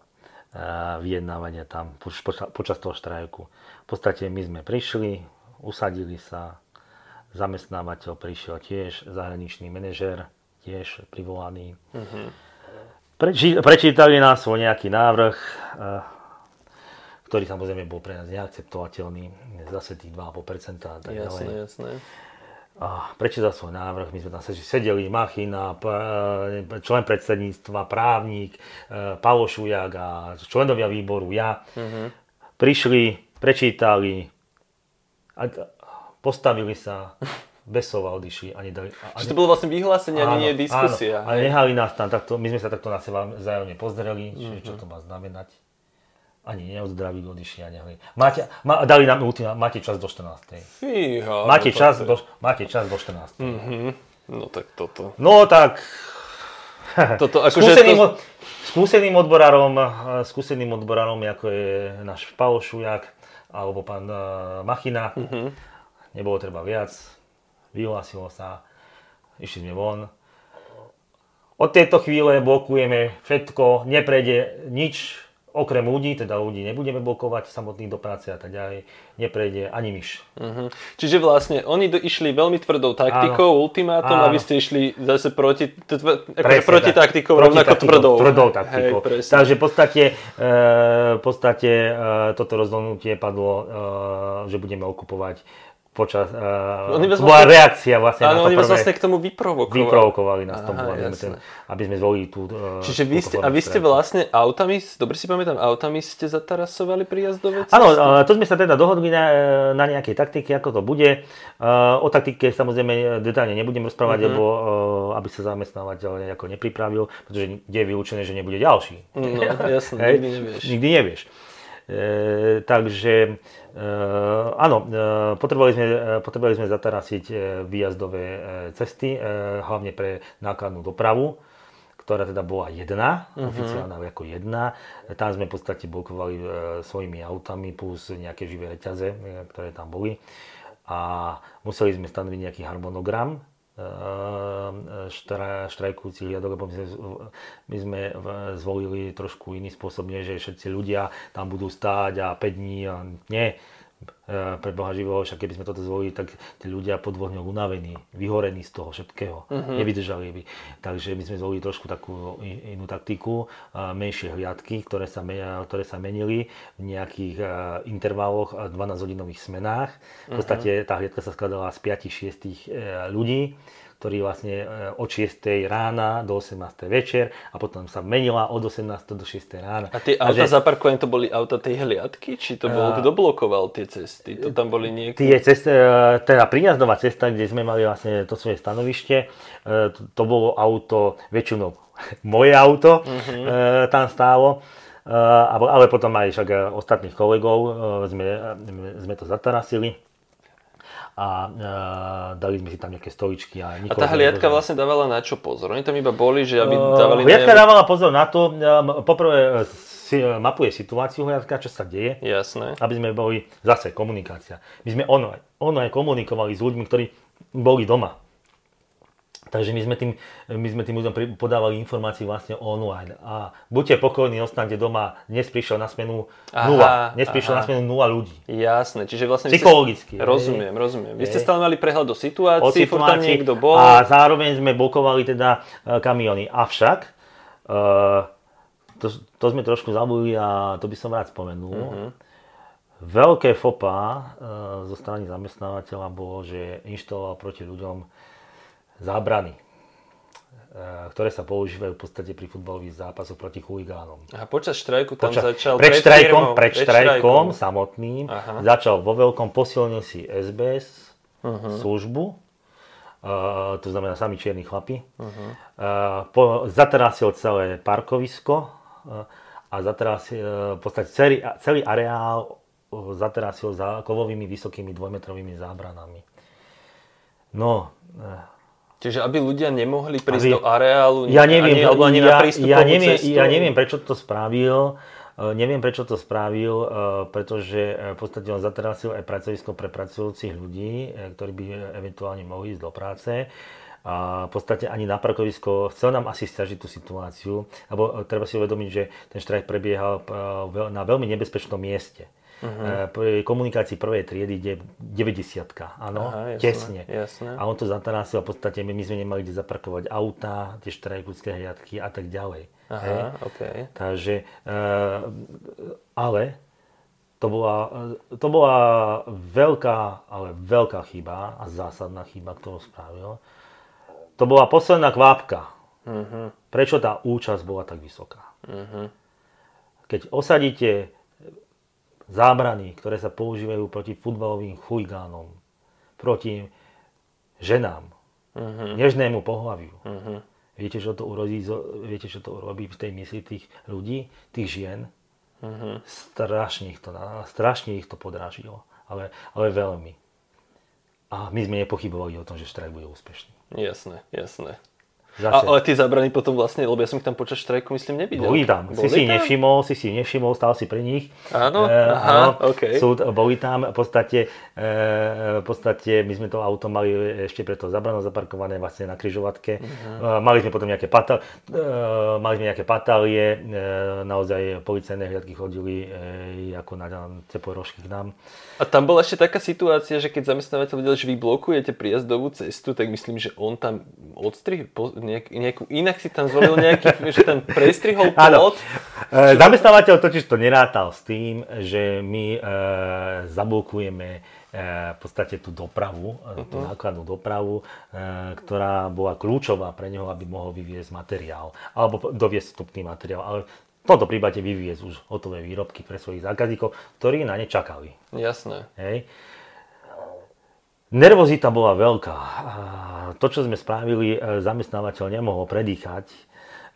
e, vyjednávania tam poč- poča- počas toho štrajku. V podstate my sme prišli, usadili sa, zamestnávateľ prišiel tiež, zahraničný manažer tiež privolaný. Preči- prečítali nás svoj nejaký návrh, ktorý samozrejme bol pre nás neakceptovateľný, zase tých 2,5% a tak ďalej. Jasné, jasné. A prečítal svoj návrh, my sme tam sedeli- Machina, p- člen predsedníctva, právnik, e, Pavlo Šujak a členovia výboru, ja. Prišli, prečítali, a a postavili sa, bez slova odišli a nedali. A, a, Čiže to bolo vlastne vyhlásenie, ani nie diskusia. Áno, ale nehali nás tam takto, my sme sa takto na seba vzájomne pozreli, čiže čo to má znamenať. Ani neodzdravili, odišli a. Máte, ma, dali nám ultima, máte čas do 14. Fíha, Máte no čas, do, máte čas do 14. No tak toto. No tak, Toto akože skúseným, to, skúseným odborárom, eh, skúseným odborárom, ako je náš Paolo Šujak alebo pán eh, Machina, nebolo treba viac, vyhlásilo sa, išli sme von. Od tejto chvíle blokujeme všetko, neprejde nič, okrem ľudí, teda ľudí nebudeme blokovať samotných do práce a tak ďalej, neprejde ani myš. Mhm. Čiže vlastne oni do, išli veľmi tvrdou taktikou, ultimátom a vy Áno. ste išli zase proti, t- t- akože proti tak. taktikou, Proti rovnako taktikou, tvrdou. Tvrdou taktikou. Hej, presne. Takže v podstate, e, v podstate e, toto rozhodnutie padlo, e, že budeme okupovať počas, uh, Oni to bola vlastne- reakcia vlastne Áno, na to oni prvé. vlastne k tomu vyprovokovali. vyprovokovali nás Aha, tomu, aby sme, ten, aby sme zvolili tú uh, Čiže vy ste, a vy ste vlastne autami, dobre si pamätám, autami ste zatarasovali prijazdové cesty? Áno, uh, to sme sa teda dohodli na, na nejakej taktike, ako to bude. Uh, o taktike samozrejme detálne nebudem rozprávať, Mhm. lebo uh, aby sa zamestnávateľ nejako nepripravil, pretože je vylúčené, že nebude ďalší. No, [LAUGHS] jasné, nikdy nevieš. Nikdy nevieš. E, takže e, áno, e, potrebovali, sme, e, potrebovali sme zatarasiť výjazdové cesty, hlavne pre nákladnú dopravu, ktorá teda bola jedna, Mhm. oficiálna ako jedna. Tam sme v podstate blokovali svojimi autami plus nejaké živé reťaze, ktoré tam boli. A museli sme stanoviť nejaký harmonogram štra, štrajkujúcich riadok, lebo my sme, my sme zvolili trošku iný spôsob, nie že všetci ľudia tam budú stáť a 5 dní a nie. E, Pre Boha živého, však keby sme toto zvolili, tak tí ľudia po dvoch dňoch unavení, vyhorení z toho všetkého, nevydržali by. Takže my sme zvolili trošku takú inú taktiku, a menšie hliadky, ktoré sa, ktoré sa menili v nejakých e, intervaloch a 12-hodinových smenách. V podstate tá hliadka sa skladala z 5-6 ľudí, ktorí vlastne e, od 6 rána do 18 večer a potom sa menila od 18 do 6 rána. A tie auta zaparkované to boli auta tej hliadky? Či to bol, kto blokoval tie cesty? To tam boli niekto... Tie cest, e, teda príjazdová cesta, kde sme mali vlastne to svoje stanovište, e, to, to bolo auto, väčšinou [LAUGHS] moje auto uh tam stálo, E, ale potom aj však e, ostatných kolegov e, sme, e, sme to zatarasili a e, dali sme si tam nejaké stoličky. A, A tá hliadka nepozvali. vlastne dávala na čo pozor? Oni tam iba boli, že aby Uh, dávali... Hliadka najavo- dávala pozor na to, um, poprvé uh, si, uh, mapuje situáciu hliadka, čo sa deje, Jasné. aby sme boli zase komunikácia. My sme ono, ono aj komunikovali s ľuďmi, ktorí boli doma. Takže my sme tým, my sme tým ľuďom podávali informácie vlastne online. A buďte pokojní, ostaňte doma. Dnes prišiel na smenu Aha, nula. Dnes prišiel aha. na smenu nula ľudí. Jasné, čiže vlastne... ste- Psychologicky, hej. Rozumiem, rozumiem. Vy ste stále mali prehľad do o furt tam situácii niekto bol. a zároveň sme blokovali teda e, kamiony. Avšak, e, to, to sme trošku zabudli a to by som rád spomenul. Mhm. Veľké fopa e, zo strany zamestnávateľa bolo, že inštaloval proti ľuďom zábrany, e, ktoré sa používajú v podstate pri futbalových zápasoch proti chuligánom. A počas štrajku tam Počas- začal... pred pred štrajkom, firmou, pred štrajkom samotným Aha. začal vo veľkom, posilnil si SBS Mhm. službu, uh, to znamená sami čierni chlapi, Mhm. uh, po, zaterasil celé parkovisko uh, a zaterasil uh, v podstate celý, celý areál uh, zaterasil za kovovými vysokými dvojmetrovými zábranami. No, uh, Čiže aby ľudia nemohli prísť Aby- do areálu ja neviem, ani, ani ja, na ja, neviem, cestu. ja neviem, prečo to spravil. E, Neviem, prečo to spravil, e, pretože e, v podstate on zaterasil aj pracovisko pre pracujúcich ľudí, ktorí by eventuálne mohli ísť do práce. A v podstate ani na parkovisko chcel nám asi stiažiť tú situáciu, lebo treba si uvedomiť, že ten štrajk prebiehal na veľmi nebezpečnom mieste. Uh-huh. Pri komunikácii prvej triedy ide 90 áno, Aha, jasné, tesne. jasné. A on to zatarasil a v podstate my, my sme nemali kde zaparkovať auta, tie štrajkúcké hliadky a tak ďalej. Hej? Aha, OK. Takže, e, ale to bola, e, to bola veľká, ale veľká chyba a zásadná chyba, ktorú spravil. To bola posledná kvápka. Prečo tá účasť bola tak vysoká? Keď osadíte zábrany, ktoré sa používajú proti futbalovým chuligánom, proti ženám, nežnému pohľaviu. Viete, čo to urobí, viete, čo to urobí v tej mysli tých ľudí, tých žien? Strašne, ich to, strašne ich to podrážilo, ale, ale veľmi. A my sme nepochybovali o tom, že štrajk bude úspešný. Jasné, jasné. A, Zase. ale tie zábrany potom vlastne, lebo ja som ich tam počas štrajku myslím nevidel. Boli tam, si si tam? nevšimol, si si nevšimol, stál si pri nich. Áno? Eh, Aha, áno, OK. sú, boli tam, v podstate, eh, v podstate my sme to auto mali ešte preto zabrano zaparkované vlastne na križovatke. Mhm. Eh, Mali sme potom nejaké, pata, eh, mali sme nejaké patálie, eh, naozaj policajné hliadky chodili eh, ako na na teplé rožky k nám. A tam bola ešte taká situácia, že keď zamestnávateľ videl, že vy blokujete prijazdovú cestu, tak myslím, že on tam odstrih, Niek, nejakú, inak si tam zvolil nejaký, že tam prestrihol plot. E, zamestnávateľ totiž to nerátal s tým, že my e, zablokujeme e, v podstate tú dopravu, uh-huh. tú nákladnú dopravu, e, ktorá bola kľúčová pre neho, aby mohol vyviezť materiál, alebo doviesť vstupný materiál. Ale v tomto prípade vyviezť už hotové výrobky pre svojich zákazníkov, ktorí na ne čakali. Jasné. Hej. Nervozita bola veľká. To, čo sme spravili, e, zamestnávateľ nemohol predýchať.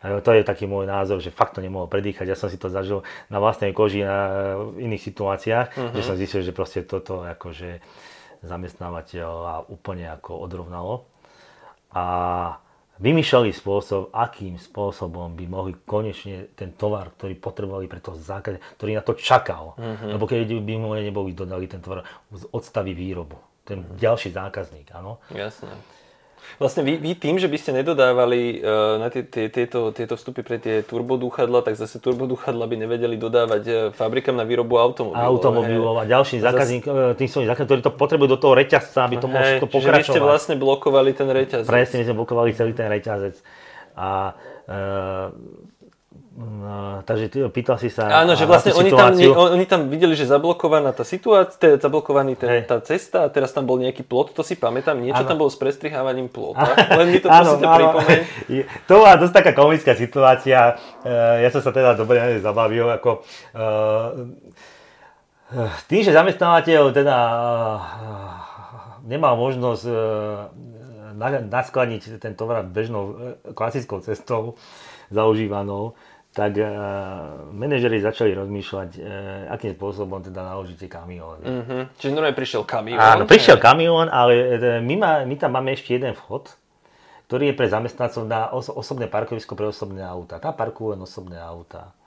E, to je taký môj názor, že fakt to nemohol predýchať. Ja som si to zažil na vlastnej koži na iných situáciách, uh-huh. že som zistil, že proste toto akože zamestnávateľ úplne ako odrovnalo. A vymýšľali spôsob, akým spôsobom by mohli konečne ten tovar, ktorý potrebovali pre toho zákazníka, ktorý na to čakal, uh-huh. lebo keď by mu neboli dodali ten tovar, odstaví výrobu ten ďalší zákazník, áno. Jasné. Vlastne vy, vy tým, že by ste nedodávali uh, na tie, tie, tieto, tieto vstupy pre tie turbodúchadla, tak zase turbodúchadla by nevedeli dodávať uh, fabrikám na výrobu automobilov. Automobilov a ďalší zákazník, zase... tým svojim zákazníkom, ktorí to potrebujú do toho reťazca, aby to mohlo to pokračovať. Vy ste vlastne blokovali ten reťazec. Presne, my sme blokovali celý ten reťazec. A uh, No, takže ty, pýtal si sa Áno, že vlastne oni tam, oni tam videli, že zablokovaná tá situácia, teda zablokovaný ten, tá cesta a teraz tam bol nejaký plot, to si pamätám, niečo ano. tam bolo s prestrihávaním plota, len mi to [LAUGHS] prosíte pripomeň. [LAUGHS] To bola dosť taká komická situácia, uh, ja som sa teda dobre zabavil, ako uh, tým, že zamestnávateľ teda nemal možnosť naskladiť ten tovar bežnou klasickou cestou zaužívanou, tak uh, manažeri začali rozmýšľať, uh, akým spôsobom teda naložíte kamión. Mm-hmm. Čiže normálne prišiel kamión? Áno, prišiel kamión, ale uh, my, má, my tam máme ešte jeden vchod, ktorý je pre zamestnancov na os- osobné parkovisko pre osobné auta. Tam parkujú len osobné auta.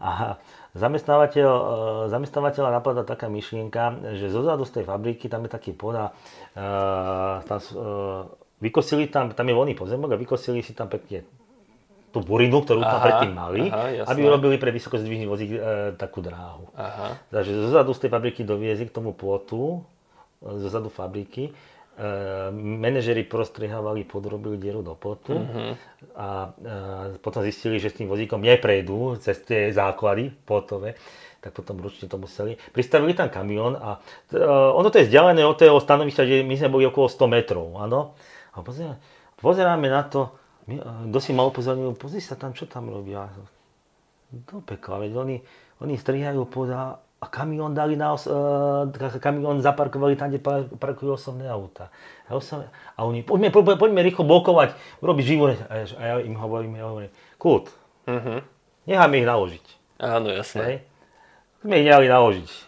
A zamestnávateľ, uh, zamestnávateľa napadla taká myšlienka, že zozadu z tej fabriky, tam je taký poda, uh, tam, uh, vykosili tam, tam je voľný pozemok a vykosili si tam pekne tú burinu, ktorú tam predtým mali, aha, aby urobili pre vysokozdvihný vozík e, takú dráhu. Aha. Takže zozadu z tej fabriky doviezli k tomu plotu, e, zozadu fabriky, e, manažeri prostrihávali, podrobili dieru do plotu uh-huh. a e, potom zistili, že s tým vozíkom neprejdú cez tie základy plotové, tak potom ručne to museli. Pristavili tam kamión a e, ono to je vzdialené od toho stanovišťa, že my sme boli okolo 100 metrov, áno. A pozeráme, pozeráme na to, kto si ma upozornil, pozri sa tam, čo tam robia. Do pekla, veď oni, oni strihajú poda a kamión dali na os, uh, kamión zaparkovali tam, kde parkujú osobné auta. A, osobné, a oni, poďme, poďme, poďme rýchlo blokovať, urobiť živore. A ja, a ja im hovorím, ja hovorím, kult, uh-huh. necháme ich naložiť. Áno, jasné. Hej? Sme ich nehali naložiť.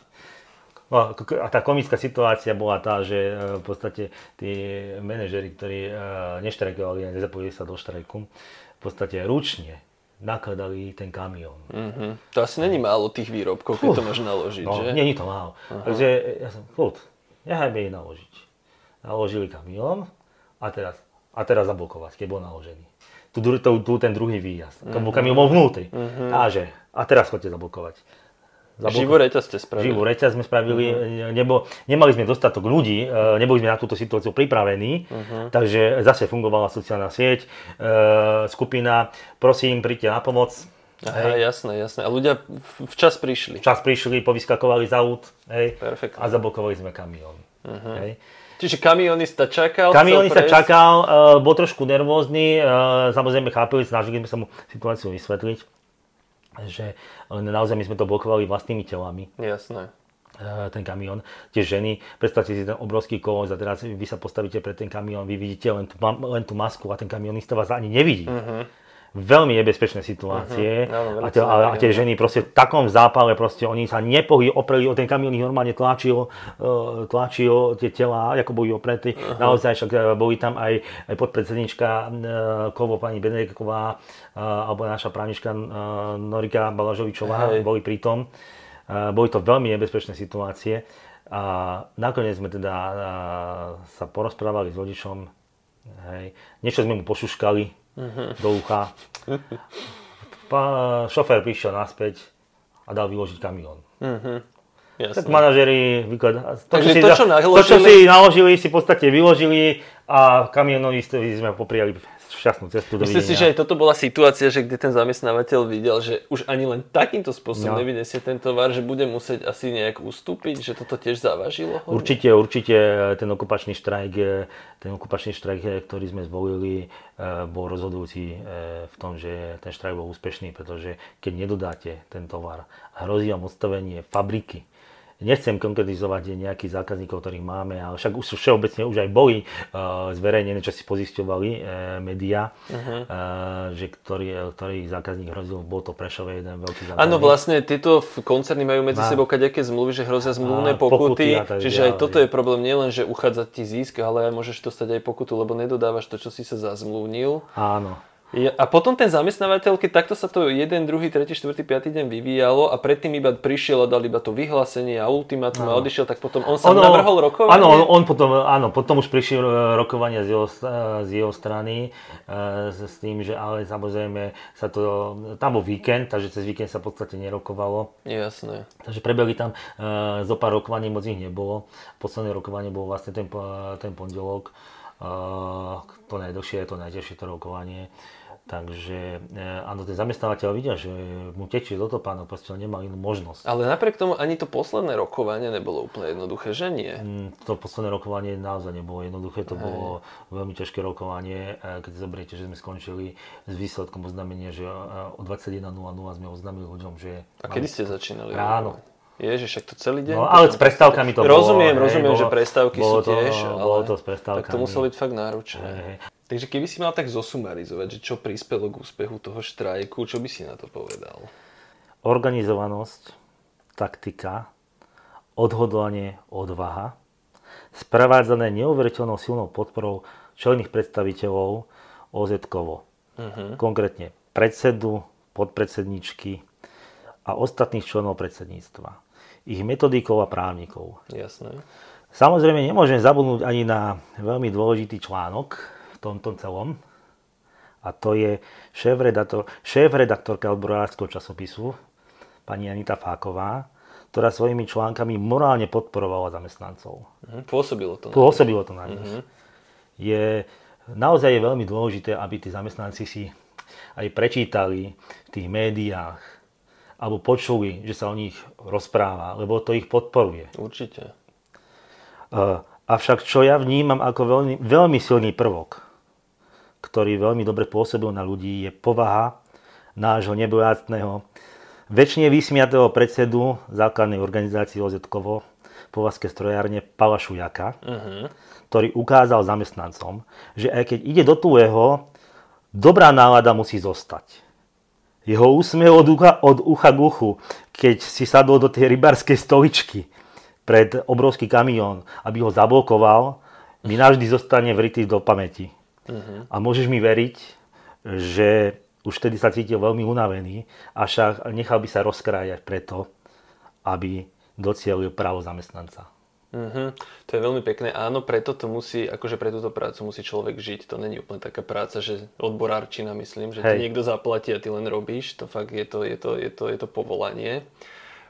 No, a tá komická situácia bola tá, že e, v podstate tí manažeri, ktorí e, neštrajkovali a nezapojili sa do štrajku, v podstate ručne nakladali ten kamión. Mm-hmm. To asi není málo tých výrobkov, keď to môže naložiť, no, že? Není to málo. Uh-huh. Takže ja som, furt, nechajme ich naložiť. Naložili kamión a teraz, a teraz zablokovať, keď bol naložený. Tu, tu, tu ten druhý výjazd. Mm-hmm. Kamión bol vnútri. Mm-hmm. A že, a teraz chodte zablokovať. Živú reťaz ste spravili. Živú reťaz sme spravili, uh-huh. Nebo, nemali sme dostatok ľudí, e, neboli sme na túto situáciu pripravení, uh-huh. takže zase fungovala sociálna sieť, e, skupina, prosím, príďte na pomoc. Aha, hej. jasné, jasné. A ľudia včas prišli. Včas prišli, povyskakovali z aut hej, a zablokovali sme kamión. Uh-huh. Hej. Čiže kamionista čakal? Kamionista čakal, uh, bol trošku nervózny, uh, samozrejme chápili, snažili sme sa mu situáciu vysvetliť že naozaj my sme to blokovali vlastnými telami. Jasné e, ten kamión, tie ženy, predstavte si ten obrovský kolos a teraz vy sa postavíte pred ten kamión, vy vidíte len tú, len tú masku a ten kamionista vás ani nevidí. Uh-huh veľmi nebezpečné situácie uh-huh. a, tie, a, a tie ženy proste v takom zápale proste oni sa nepohli, opreli o ten kamión, ich normálne tlačil, uh, tlačil tie tela, ako boli opretí. Uh-huh. Naozaj však e, boli tam aj, aj podpredsednička uh, Kovo, pani Benedeková, uh, alebo naša právnička Norika Balažovičová, Hej. boli pri tom. Uh, boli to veľmi nebezpečné situácie a nakoniec sme teda sa porozprávali s rodičom, hej. niečo sme mu pošuškali. Do ucha. Pán šofér prišiel naspäť a dal vyložiť kamión. Jasne. Tak manažeri vyklad... to, Takže čo to, čo naložili... to, čo si naložili, si v podstate vyložili a kamionovistovi sme popriali šťastnú cestu. Myslíte si, že aj toto bola situácia, že kde ten zamestnávateľ videl, že už ani len takýmto spôsobom no. nevyniesie ten tovar, že bude musieť asi nejak ustúpiť, že toto tiež zavažilo? Hodne? Určite, určite ten okupačný štrajk, ten okupačný štrajk, ktorý sme zvolili, bol rozhodujúci v tom, že ten štrajk bol úspešný, pretože keď nedodáte ten tovar, hrozí vám odstavenie fabriky, Nechcem konkretizovať nejakých zákazníkov, ktorých máme, ale však už všeobecne už aj boli uh, zverejnené, čo si pozisťovali uh, médiá, uh-huh. uh, že ktorý, ktorý zákazník hrozil, bol to Prešové jeden veľký zákazník. Áno, vlastne tieto koncerny majú medzi sebou kadejaké zmluvy, že hrozia zmluvné pokuty, pokuty čiže aj toto je problém nielen, že uchádzať ti zisk, ale aj môžeš dostať aj pokutu, lebo nedodávaš to, čo si sa zazmluvnil. Áno. Ja, a potom ten zamestnávateľ, keď takto sa to jeden, druhý, tretí, štvrtý, piatý deň vyvíjalo a predtým iba prišiel a dal iba to vyhlásenie a ultimátum a odišiel, tak potom on sa navrhol rokovanie? Áno, on, on potom, áno, potom už prišiel e, rokovania z jeho, z jeho strany e, s tým, že ale samozrejme sa to, tam bol víkend, takže cez víkend sa v podstate nerokovalo. Jasné. Takže prebehli tam e, zo pár rokovaní, moc ich nebolo. Posledné rokovanie bolo vlastne ten, ten pondelok. E, to najdlhšie, to najťažšie to rokovanie. Takže e, áno, ten zamestnávateľ vidia, že mu tečie do topánok, proste nemá inú možnosť. Ale napriek tomu ani to posledné rokovanie nebolo úplne jednoduché, že nie? Mm, to posledné rokovanie naozaj nebolo jednoduché, to Aj. bolo veľmi ťažké rokovanie, e, keď zoberiete, že sme skončili s výsledkom oznámenia, že e, o 21.00 sme oznámili ľuďom, že... A kedy ste začínali? Ráno. Ježiš, však to celý deň. No, ale s prestávkami to rozumiem, bolo. Rozumiem, rozumiem, že prestávky sú to, tiež, ale bolo to s prestávkami. tak to muselo byť fakt náročné. Hej. Takže keby si mal tak zosumarizovať, že čo prispelo k úspechu toho štrajku, čo by si na to povedal? Organizovanosť, taktika, odhodlanie, odvaha, sprevádzané neuveriteľnou silnou podporou čelných predstaviteľov OZ-kovo. Uh-huh. Konkrétne predsedu, podpredsedničky a ostatných členov predsedníctva. Ich metodikov a právnikov. Jasné. Samozrejme nemôžem zabudnúť ani na veľmi dôležitý článok, tomto celom. A to je šéf-redaktor, šéf-redaktorka odborárskeho časopisu, pani Anita Fáková, ktorá svojimi článkami morálne podporovala zamestnancov. Mhm, pôsobilo to. Pôsobilo to na nich. Mm-hmm. Je, naozaj je veľmi dôležité, aby tí zamestnanci si aj prečítali v tých médiách alebo počuli, že sa o nich rozpráva, lebo to ich podporuje. Určite. Uh, avšak čo ja vnímam ako veľmi, veľmi silný prvok, ktorý veľmi dobre pôsobil na ľudí, je povaha nášho nebojacného, väčšine vysmiatého predsedu základnej organizácie OZ-kovo, povazke strojárne Pala Šujaka, uh-huh. ktorý ukázal zamestnancom, že aj keď ide do tuého, dobrá nálada musí zostať. Jeho úsmev od ucha, od ucha k uchu, keď si sadol do tej rybárskej stoličky pred obrovský kamión, aby ho zablokoval, mi navždy zostane vrytý do pamäti. Uh-huh. A môžeš mi veriť, že už vtedy sa cítil veľmi unavený, však nechal by sa rozkrájať preto, aby docielil právo zamestnanca. Uh-huh. To je veľmi pekné. Áno, preto to musí, akože pre túto prácu musí človek žiť. To není úplne taká práca, že odborárčina, myslím, že Hej. ti niekto zaplatí a ty len robíš. To fakt je to, je to, je to, je to povolanie.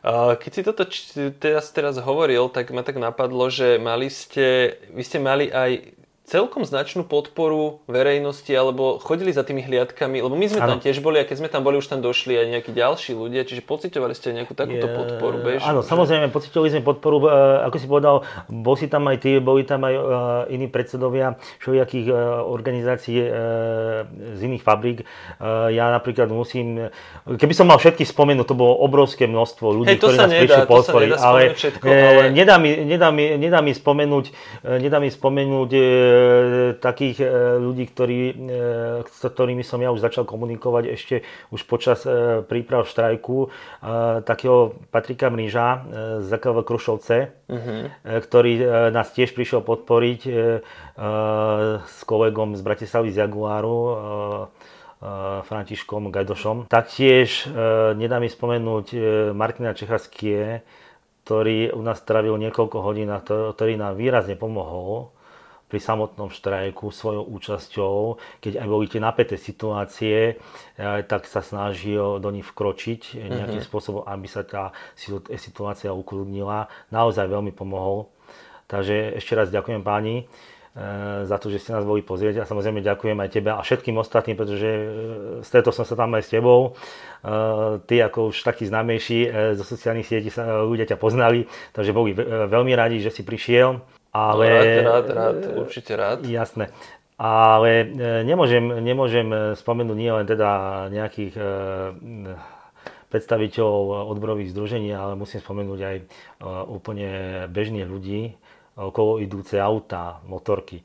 Keď si toto teraz, teraz hovoril, tak ma tak napadlo, že mali ste, vy ste mali aj celkom značnú podporu verejnosti, alebo chodili za tými hliadkami, lebo my sme ano. tam tiež boli a keď sme tam boli, už tam došli aj nejakí ďalší ľudia, čiže pocitovali ste nejakú takúto je, podporu? Áno, že... samozrejme, pocitovali sme podporu, e, ako si povedal, bol si tam aj ty, boli tam aj uh, iní predsedovia všelijakých uh, organizácií z iných fabrík. Ja napríklad musím, keby som mal všetky spomenúť, to bolo obrovské množstvo ľudí, hey, ktorí nás prišli podporiť, ale, všetko, ale... Nedá, mi, nedá, mi, nedá mi spomenúť, nedá mi spomenúť takých e, ľudí, ktorí, e, s ktorými som ja už začal komunikovať ešte už počas e, príprav štrajku, takého Patrika Mríža z ZKV Krušovce, uh-huh. ktorý nás tiež prišiel podporiť s kolegom z Bratislavy z Jaguáru, Františkom Gajdošom. Taktiež nedá mi spomenúť Martina Čechaskie, ktorý u nás stravil niekoľko hodín a ktorý nám výrazne pomohol pri samotnom štrajku svojou účasťou, keď aj boli tie napäté situácie, eh, tak sa snažil do nich vkročiť nejakým uh-huh. spôsobom, aby sa tá situácia ukludnila. Naozaj veľmi pomohol. Takže ešte raz ďakujem páni. za to, že ste nás boli pozrieť a samozrejme ďakujem aj tebe a všetkým ostatným, pretože stretol som sa tam aj s tebou. Ty ako už taký známejší zo sociálnych sietí sa ľudia ťa poznali, takže boli veľmi radi, že si prišiel. Ale... Rád, rád, rád, určite rád. Jasné. Ale nemôžem, nemôžem spomenúť nie len teda nejakých predstaviteľov odborových združení, ale musím spomenúť aj e, úplne bežných ľudí, okolo idúce auta, motorky.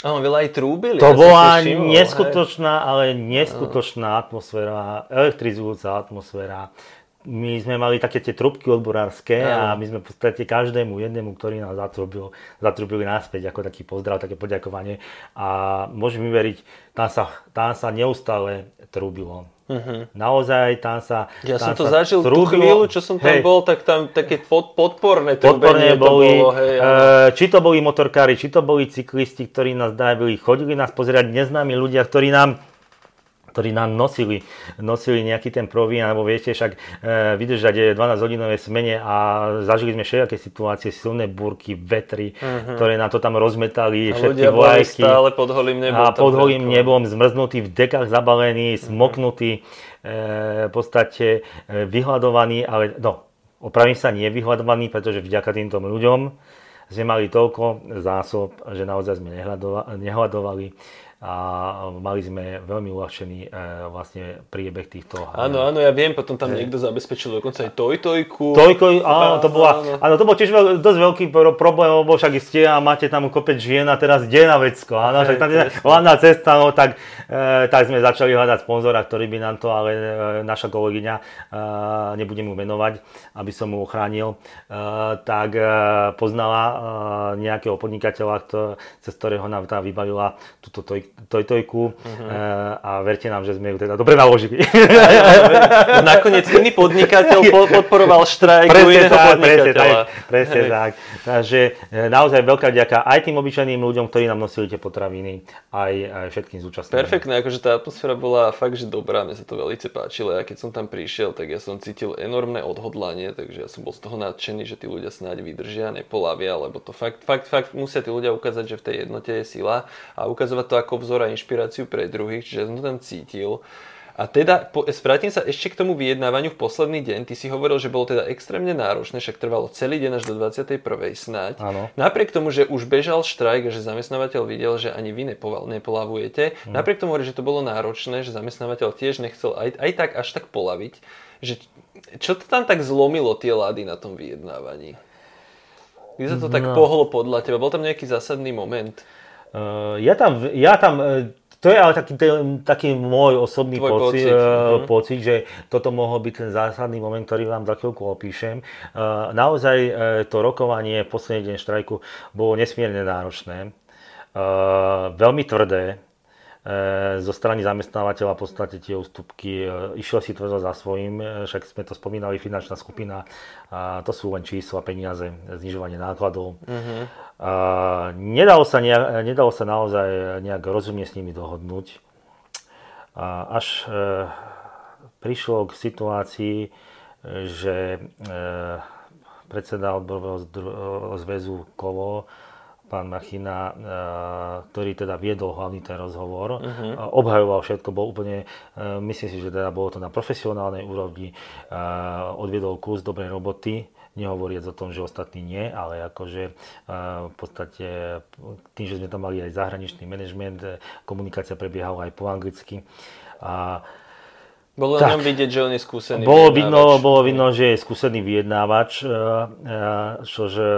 Áno, veľa aj trúbili. To ja bola neskutočná, hej. ale neskutočná atmosféra, elektrizujúca atmosféra. My sme mali také tie trubky odborárske a my sme v podstate každému jednému, ktorý nás zatrubil, zatrubili naspäť ako taký pozdrav, také poďakovanie. A môžem mi veriť, tam sa, tam sa neustále trúbilo. Uh-huh. Naozaj tam sa Ja tam som to sa zažil trúbilo. tú chvíľu, čo som tam hej. bol, tak tam také pod, podporné podporné boli, bolo, hej, e, či to boli motorkári, či to boli cyklisti, ktorí nás dávili, chodili nás pozerať neznámi ľudia, ktorí nám ktorí nám nosili, nosili nejaký ten provín, alebo viete, však e, vydržať 12 hodinové smene a zažili sme všetké situácie, silné búrky, vetry, uh-huh. ktoré na to tam rozmetali, a všetky vlajky. stále pod holým nebom. A pod holým nebom, zmrznutí, v dekách zabalení, uh-huh. smoknutí, e, v podstate e, vyhľadovaní, ale no, opravím sa, nie vyhľadovaní, pretože vďaka týmto ľuďom sme mali toľko zásob, že naozaj sme nehľadovali a mali sme veľmi uľahčený e, vlastne priebeh týchto. Áno, áno, ja viem, potom tam e, niekto zabezpečil dokonca aj tojtojku. Tojko, áno, to bola, áno. áno, to bol tiež veľ, dosť veľký problém, lebo však ste a máte tam kopec žien a teraz kde na vecko, áno, však tam je hlavná cesta, no tak, tak sme začali hľadať sponzora, ktorý by nám to, ale e, naša kolegyňa, e, nebudem mu menovať, aby som mu ochránil, tak poznala nejakého podnikateľa, cez ktorého nám tá vybavila túto tojku tojtojku uh-huh. a verte nám, že sme ju teda dobre naložili. [LAUGHS] Nakoniec iný podnikateľ podporoval štrajk presne iného tak, podnikateľa. Presne tak, presne tak. Takže naozaj veľká ďaká aj tým obyčajným ľuďom, ktorí nám nosili tie potraviny, aj, aj všetkým zúčastneným. Perfektné, akože tá atmosféra bola fakt, že dobrá, mne sa to veľmi páčilo. Ja keď som tam prišiel, tak ja som cítil enormné odhodlanie, takže ja som bol z toho nadšený, že tí ľudia snáď vydržia, nepolavia, lebo to fakt, fakt, fakt musia tí ľudia ukázať, že v tej jednote je sila a ukazovať to ako vzor a inšpiráciu pre druhých, čiže som to tam cítil. A teda, po, vrátim sa ešte k tomu vyjednávaniu v posledný deň. Ty si hovoril, že bolo teda extrémne náročné, však trvalo celý deň až do 21. snáď. Áno. Napriek tomu, že už bežal štrajk a že zamestnávateľ videl, že ani vy nepolavujete, hmm. napriek tomu, že to bolo náročné, že zamestnávateľ tiež nechcel aj, aj tak až tak polaviť, že čo to tam tak zlomilo tie lady na tom vyjednávaní? Kde sa to no. tak pohlo podľa teba? Bol tam nejaký zásadný moment? Uh, ja tam, ja tam uh, to je ale taký, taký môj osobný pocit, pocit. Uh, pocit, že toto mohol byť ten zásadný moment, ktorý vám za chvíľku opíšem. Uh, naozaj uh, to rokovanie posledný deň štrajku bolo nesmierne náročné, uh, veľmi tvrdé, zo strany zamestnávateľa v podstate tie ústupky e, išiel si tvrdo za svojím, e, však sme to spomínali, finančná skupina, a to sú len čísla, peniaze, znižovanie nákladov. Uh-huh. A nedalo, sa nejak, nedalo sa naozaj nejak rozumne s nimi dohodnúť. A až e, prišlo k situácii, že e, predseda odborového zväzu Kovo pán Machina, eh, ktorý teda viedol hlavný ten rozhovor, uh-huh. obhajoval všetko, bol úplne, eh, myslím si, že teda bolo to na profesionálnej úrovni, odviedol kus dobrej roboty, nehovoriac o tom, že ostatní nie, ale akože v podstate tým, že sme tam mali aj zahraničný manažment, komunikácia prebiehala aj po anglicky. A bolo tak, na ňom vidieť, že on je skúsený bolo vidno, bolo vidno, že je skúsený vyjednávač, e, e, čože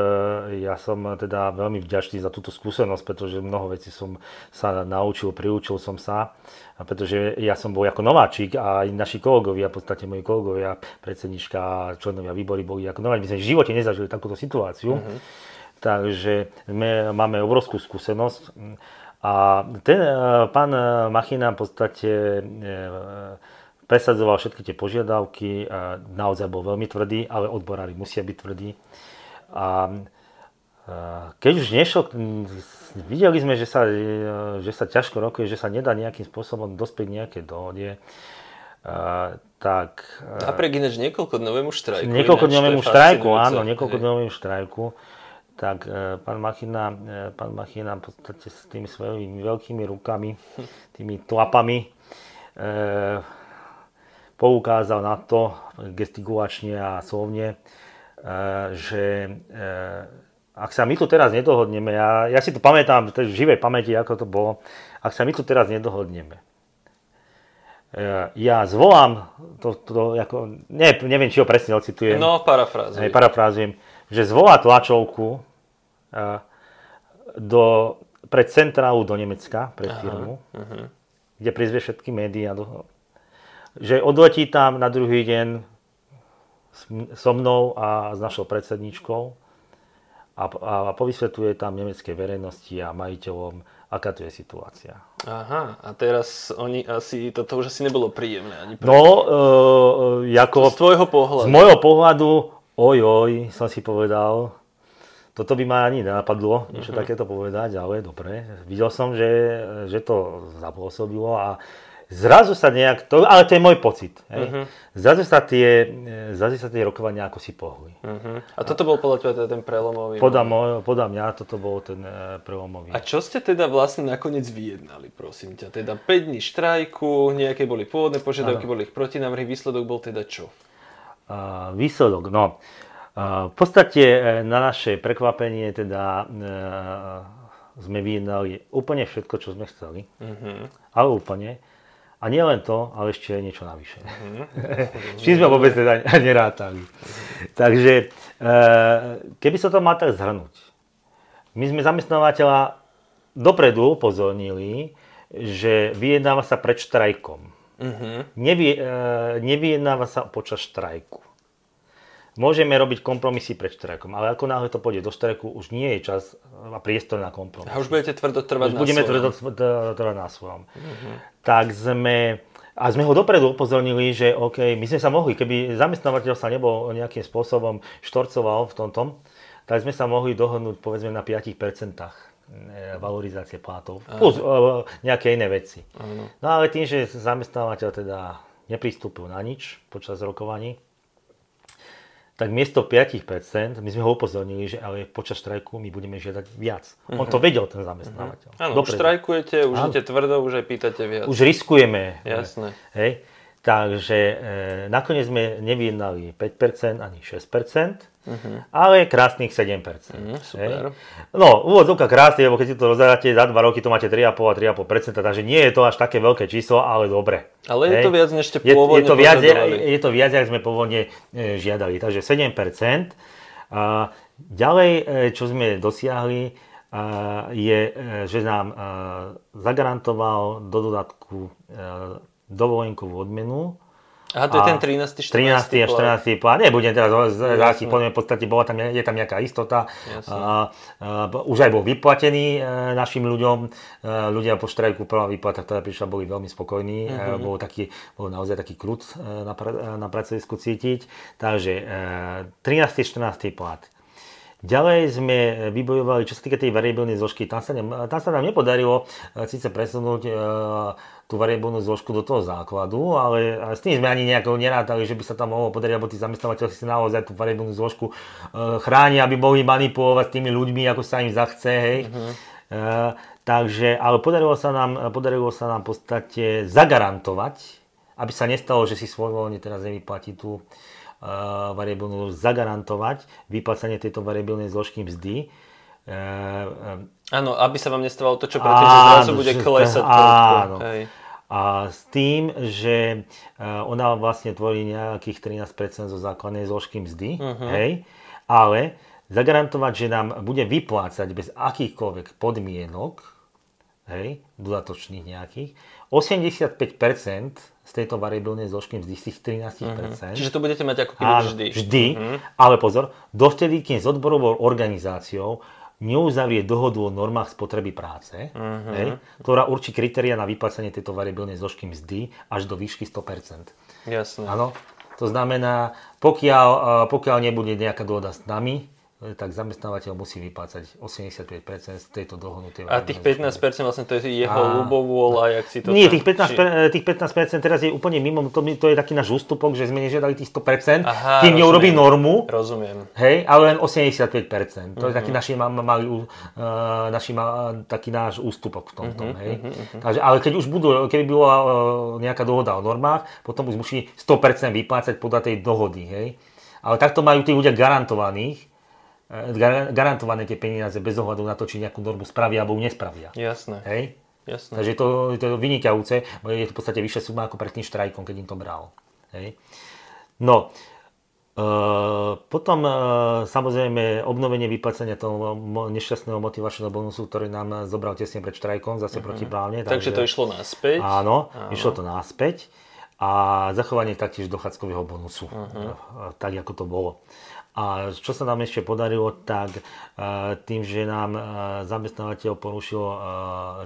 ja som teda veľmi vďačný za túto skúsenosť, pretože mnoho vecí som sa naučil, priučil som sa, pretože ja som bol ako nováčik a aj naši kolegovia, v podstate moji kolegovia, predsednička členovia výbory boli ako nováčik. My sme v živote nezažili takúto situáciu, uh-huh. takže my máme obrovskú skúsenosť. A ten e, pán Machina v podstate presadzoval všetky tie požiadavky, naozaj bol veľmi tvrdý, ale odborári musia byť tvrdí. A keď už nešlo, videli sme, že sa, že sa ťažko rokuje, že sa nedá nejakým spôsobom dospieť nejaké dohode, tak... Napriek ináč niekoľko dňovému štrajku. Niekoľko dňovému štrajku, áno, niekoľko dňovému štrajku. tak e, pán Machina, e, pán Machina v podstate s tými svojimi veľkými rukami, tými tlapami, e, poukázal na to gestikulačne a slovne, že ak sa my tu teraz nedohodneme, ja, ja si to pamätám v živej pamäti, ako to bolo, ak sa my tu teraz nedohodneme, ja zvolám, to, to ako, ne, neviem, či ho presne ocitujem. No, parafrázujem. Parafrázujem, že zvolá tlačovku do, pred centrálu do Nemecka, pred firmu, Aha, uh-huh. kde prizve všetky médiá, do, že odletí tam na druhý deň so mnou a s našou predsedničkou a, a povysvetuje tam nemeckej verejnosti a majiteľom, aká tu je situácia. Aha, a teraz oni asi, toto už asi nebolo príjemné ani pre... No, e, ako... Z tvojho pohľadu. Z môjho pohľadu, oj, som si povedal, toto by ma ani nenapadlo, niečo uh-huh. takéto povedať, ale dobre. Videl som, že, že to zapôsobilo a zrazu sa nejak, to, ale to je môj pocit, hej. Uh-huh. Zrazu, sa tie, zrazu sa tie rokovania ako si pohli. Uh-huh. A toto bol podľa teba teda ten prelomový? Podľa, môj, podľa mňa toto bol ten uh, prelomový. A čo ste teda vlastne nakoniec vyjednali, prosím ťa? Teda 5 dní štrajku, nejaké boli pôvodné požiadavky, boli ich protinávrhy, výsledok bol teda čo? Uh, výsledok, no. Uh, v podstate na naše prekvapenie teda uh, sme vyjednali úplne všetko, čo sme chceli. Uh-huh. Ale úplne. A nie len to, ale ešte niečo navyše. Mm-hmm. S čím sme vôbec teda nerátali. Takže e, keby sa to má tak zhrnúť. My sme zamestnávateľa dopredu upozornili, že vyjednáva sa pred štrajkom. Mm-hmm. Nevy, e, nevyjednáva sa počas štrajku. Môžeme robiť kompromisy pred štrajkom, ale ako náhle to pôjde do štrajku, už nie je čas a priestor na kompromis. A už budete tvrdo trvať už na budeme tvrdo trvať na svojom. Uh-huh. Tak sme, a sme ho dopredu upozornili, že OK, my sme sa mohli, keby zamestnávateľ sa nebol nejakým spôsobom štorcoval v tomto, tak sme sa mohli dohodnúť povedzme na 5% e, valorizácie plátov, plus uh, nejaké iné veci. Uh-huh. No ale tým, že zamestnávateľ teda nepristúpil na nič počas rokovaní, tak miesto 5% my sme ho upozornili, že ale počas štrajku my budeme žiadať viac. Uh-huh. On to mhm. vedel, ten zamestnávateľ. Uh-huh. Áno, už štrajkujete, už idete tvrdo, už aj pýtate viac. Už riskujeme. Jasné. Hej. Takže e, nakoniec sme nevyjednali 5% ani 6%, uh-huh. ale krásnych 7%. Uh-huh, super. Hej. No, úvodzovka krásne, lebo keď si to rozhľadáte, za 2 roky to máte 3,5 a 3,5%, takže nie je to až také veľké číslo, ale dobre. Ale je hej. to viac, než ste pôvodne je, je, to viac, je, je to viac, ako sme pôvodne e, žiadali. Takže 7%. A ďalej, e, čo sme dosiahli, je, e, že nám zagarantoval do dodatku dovolenkovú odmenu. A to je ten 13. 14. 14. 14. plán. Nebudem teraz zási, v podstate bola tam, je tam nejaká istota. A, a, už aj bol vyplatený e, našim ľuďom. E, ľudia po štrajku prvá výplata, ktorá prišla, boli veľmi spokojní. Mm-hmm. bol, taký, bol naozaj taký krut na, pra, na pracovisku cítiť. Takže 13. 14. plát. Ďalej sme vybojovali, čo sa týka tej variabilnej zložky, tam sa, ne, tam sa nám nepodarilo síce presunúť tú variabilnú zložku do toho základu, ale s tým sme ani nejako nerátali, že by sa tam mohlo podariť, lebo tí zamestnávateľi si naozaj tú variabilnú zložku uh, chránia, aby mohli manipulovať s tými ľuďmi, ako sa im zachce, hej. Uh-huh. Uh, takže, ale podarilo sa, nám, podarilo sa nám v podstate zagarantovať, aby sa nestalo, že si svojvoľne teraz nevyplatí tú uh, variabilnú zagarantovať vyplacanie tejto variabilnej zložky mzdy. Áno, aby sa vám nestalo to, čo predtým, že zrazu bude klesať. Áno. Hej. A s tým, že e, ona vlastne tvorí nejakých 13% zo základnej zložky mzdy, uh-huh. hej, ale zagarantovať, že nám bude vyplácať bez akýchkoľvek podmienok, hej, dodatočných nejakých, 85% z tejto variabilnej zložky mzdy, z tých 13%. Uh-huh. Čiže to budete mať ako keby vždy. Vždy, uh-huh. ale pozor, dovtedy, kým s odborovou organizáciou neuzavrie dohodu o normách spotreby práce, uh-huh. hej, ktorá určí kritéria na vyplacenie tejto variabilnej zložky mzdy až do výšky 100%. Jasne. Áno. To znamená, pokiaľ, pokiaľ nebude nejaká dohoda s nami, tak zamestnávateľ musí vyplácať 85% z tejto dohodnutej A tých 15% vlastne to je jeho a... ľubovôľa, jak si to... Nie, tých 15%, či... tých 15% teraz je úplne mimo, to, to je taký náš ústupok, že sme nežiadali tých 100%, Aha, tým neurobí normu. Rozumiem. Hej, ale len 85%. To je taký, mhm. naši, uh, naši, taký náš ústupok v tomto. Uh-huh, hej. Uh-huh. Takže, ale keď už budú, keby bola uh, nejaká dohoda o normách, potom už musí 100% vyplácať podľa tej dohody. Hej. Ale takto majú tí ľudia garantovaných, garantované tie peniaze bez ohľadu na to, či nejakú normu spravia alebo nespravia. Jasné. Hej? Jasné. Takže to, to je vynikajúce, je to v podstate vyššia suma ako pred tým štrajkom, keď im to bral. Hej? No, e, potom e, samozrejme obnovenie vyplacenia toho nešťastného motivačného bonusu, ktorý nám zobral tesne pred štrajkom, zase uh-huh. protiprávne. Takže, takže to išlo naspäť? Áno, áno, išlo to naspäť. A zachovanie taktiež dochádzkového bonusu, uh-huh. tak ako to bolo. A čo sa nám ešte podarilo, tak e, tým, že nám e, zamestnávateľ porušil e,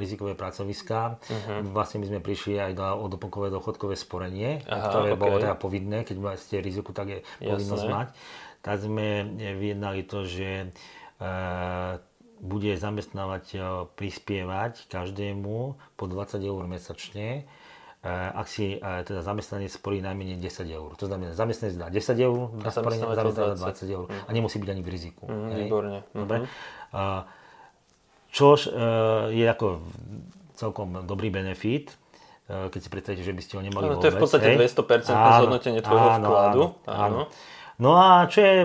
rizikové pracoviská, uh-huh. vlastne my sme prišli aj do, o doplnkové dochodkové sporenie, Aha, ktoré okay. bolo teda povinné, keď ste riziku, tak je povinnosť mať. Tak sme vyjednali to, že bude zamestnávateľ prispievať každému po 20 eur mesačne ak si eh, teda zamestnanec sporí najmenej 10 eur. To znamená, zamestnanec dá 10 eur, sporenie zamestnanec 20 eur a nemusí byť ani v riziku. Mm, výborne. Dobre? Uh, čož uh, je ako celkom dobrý benefit, keď si predstavíte, že by ste ho nemali no, To je v podstate hej? 200% zhodnotenie tvojho áno, vkladu. Áno, áno. No a čo je,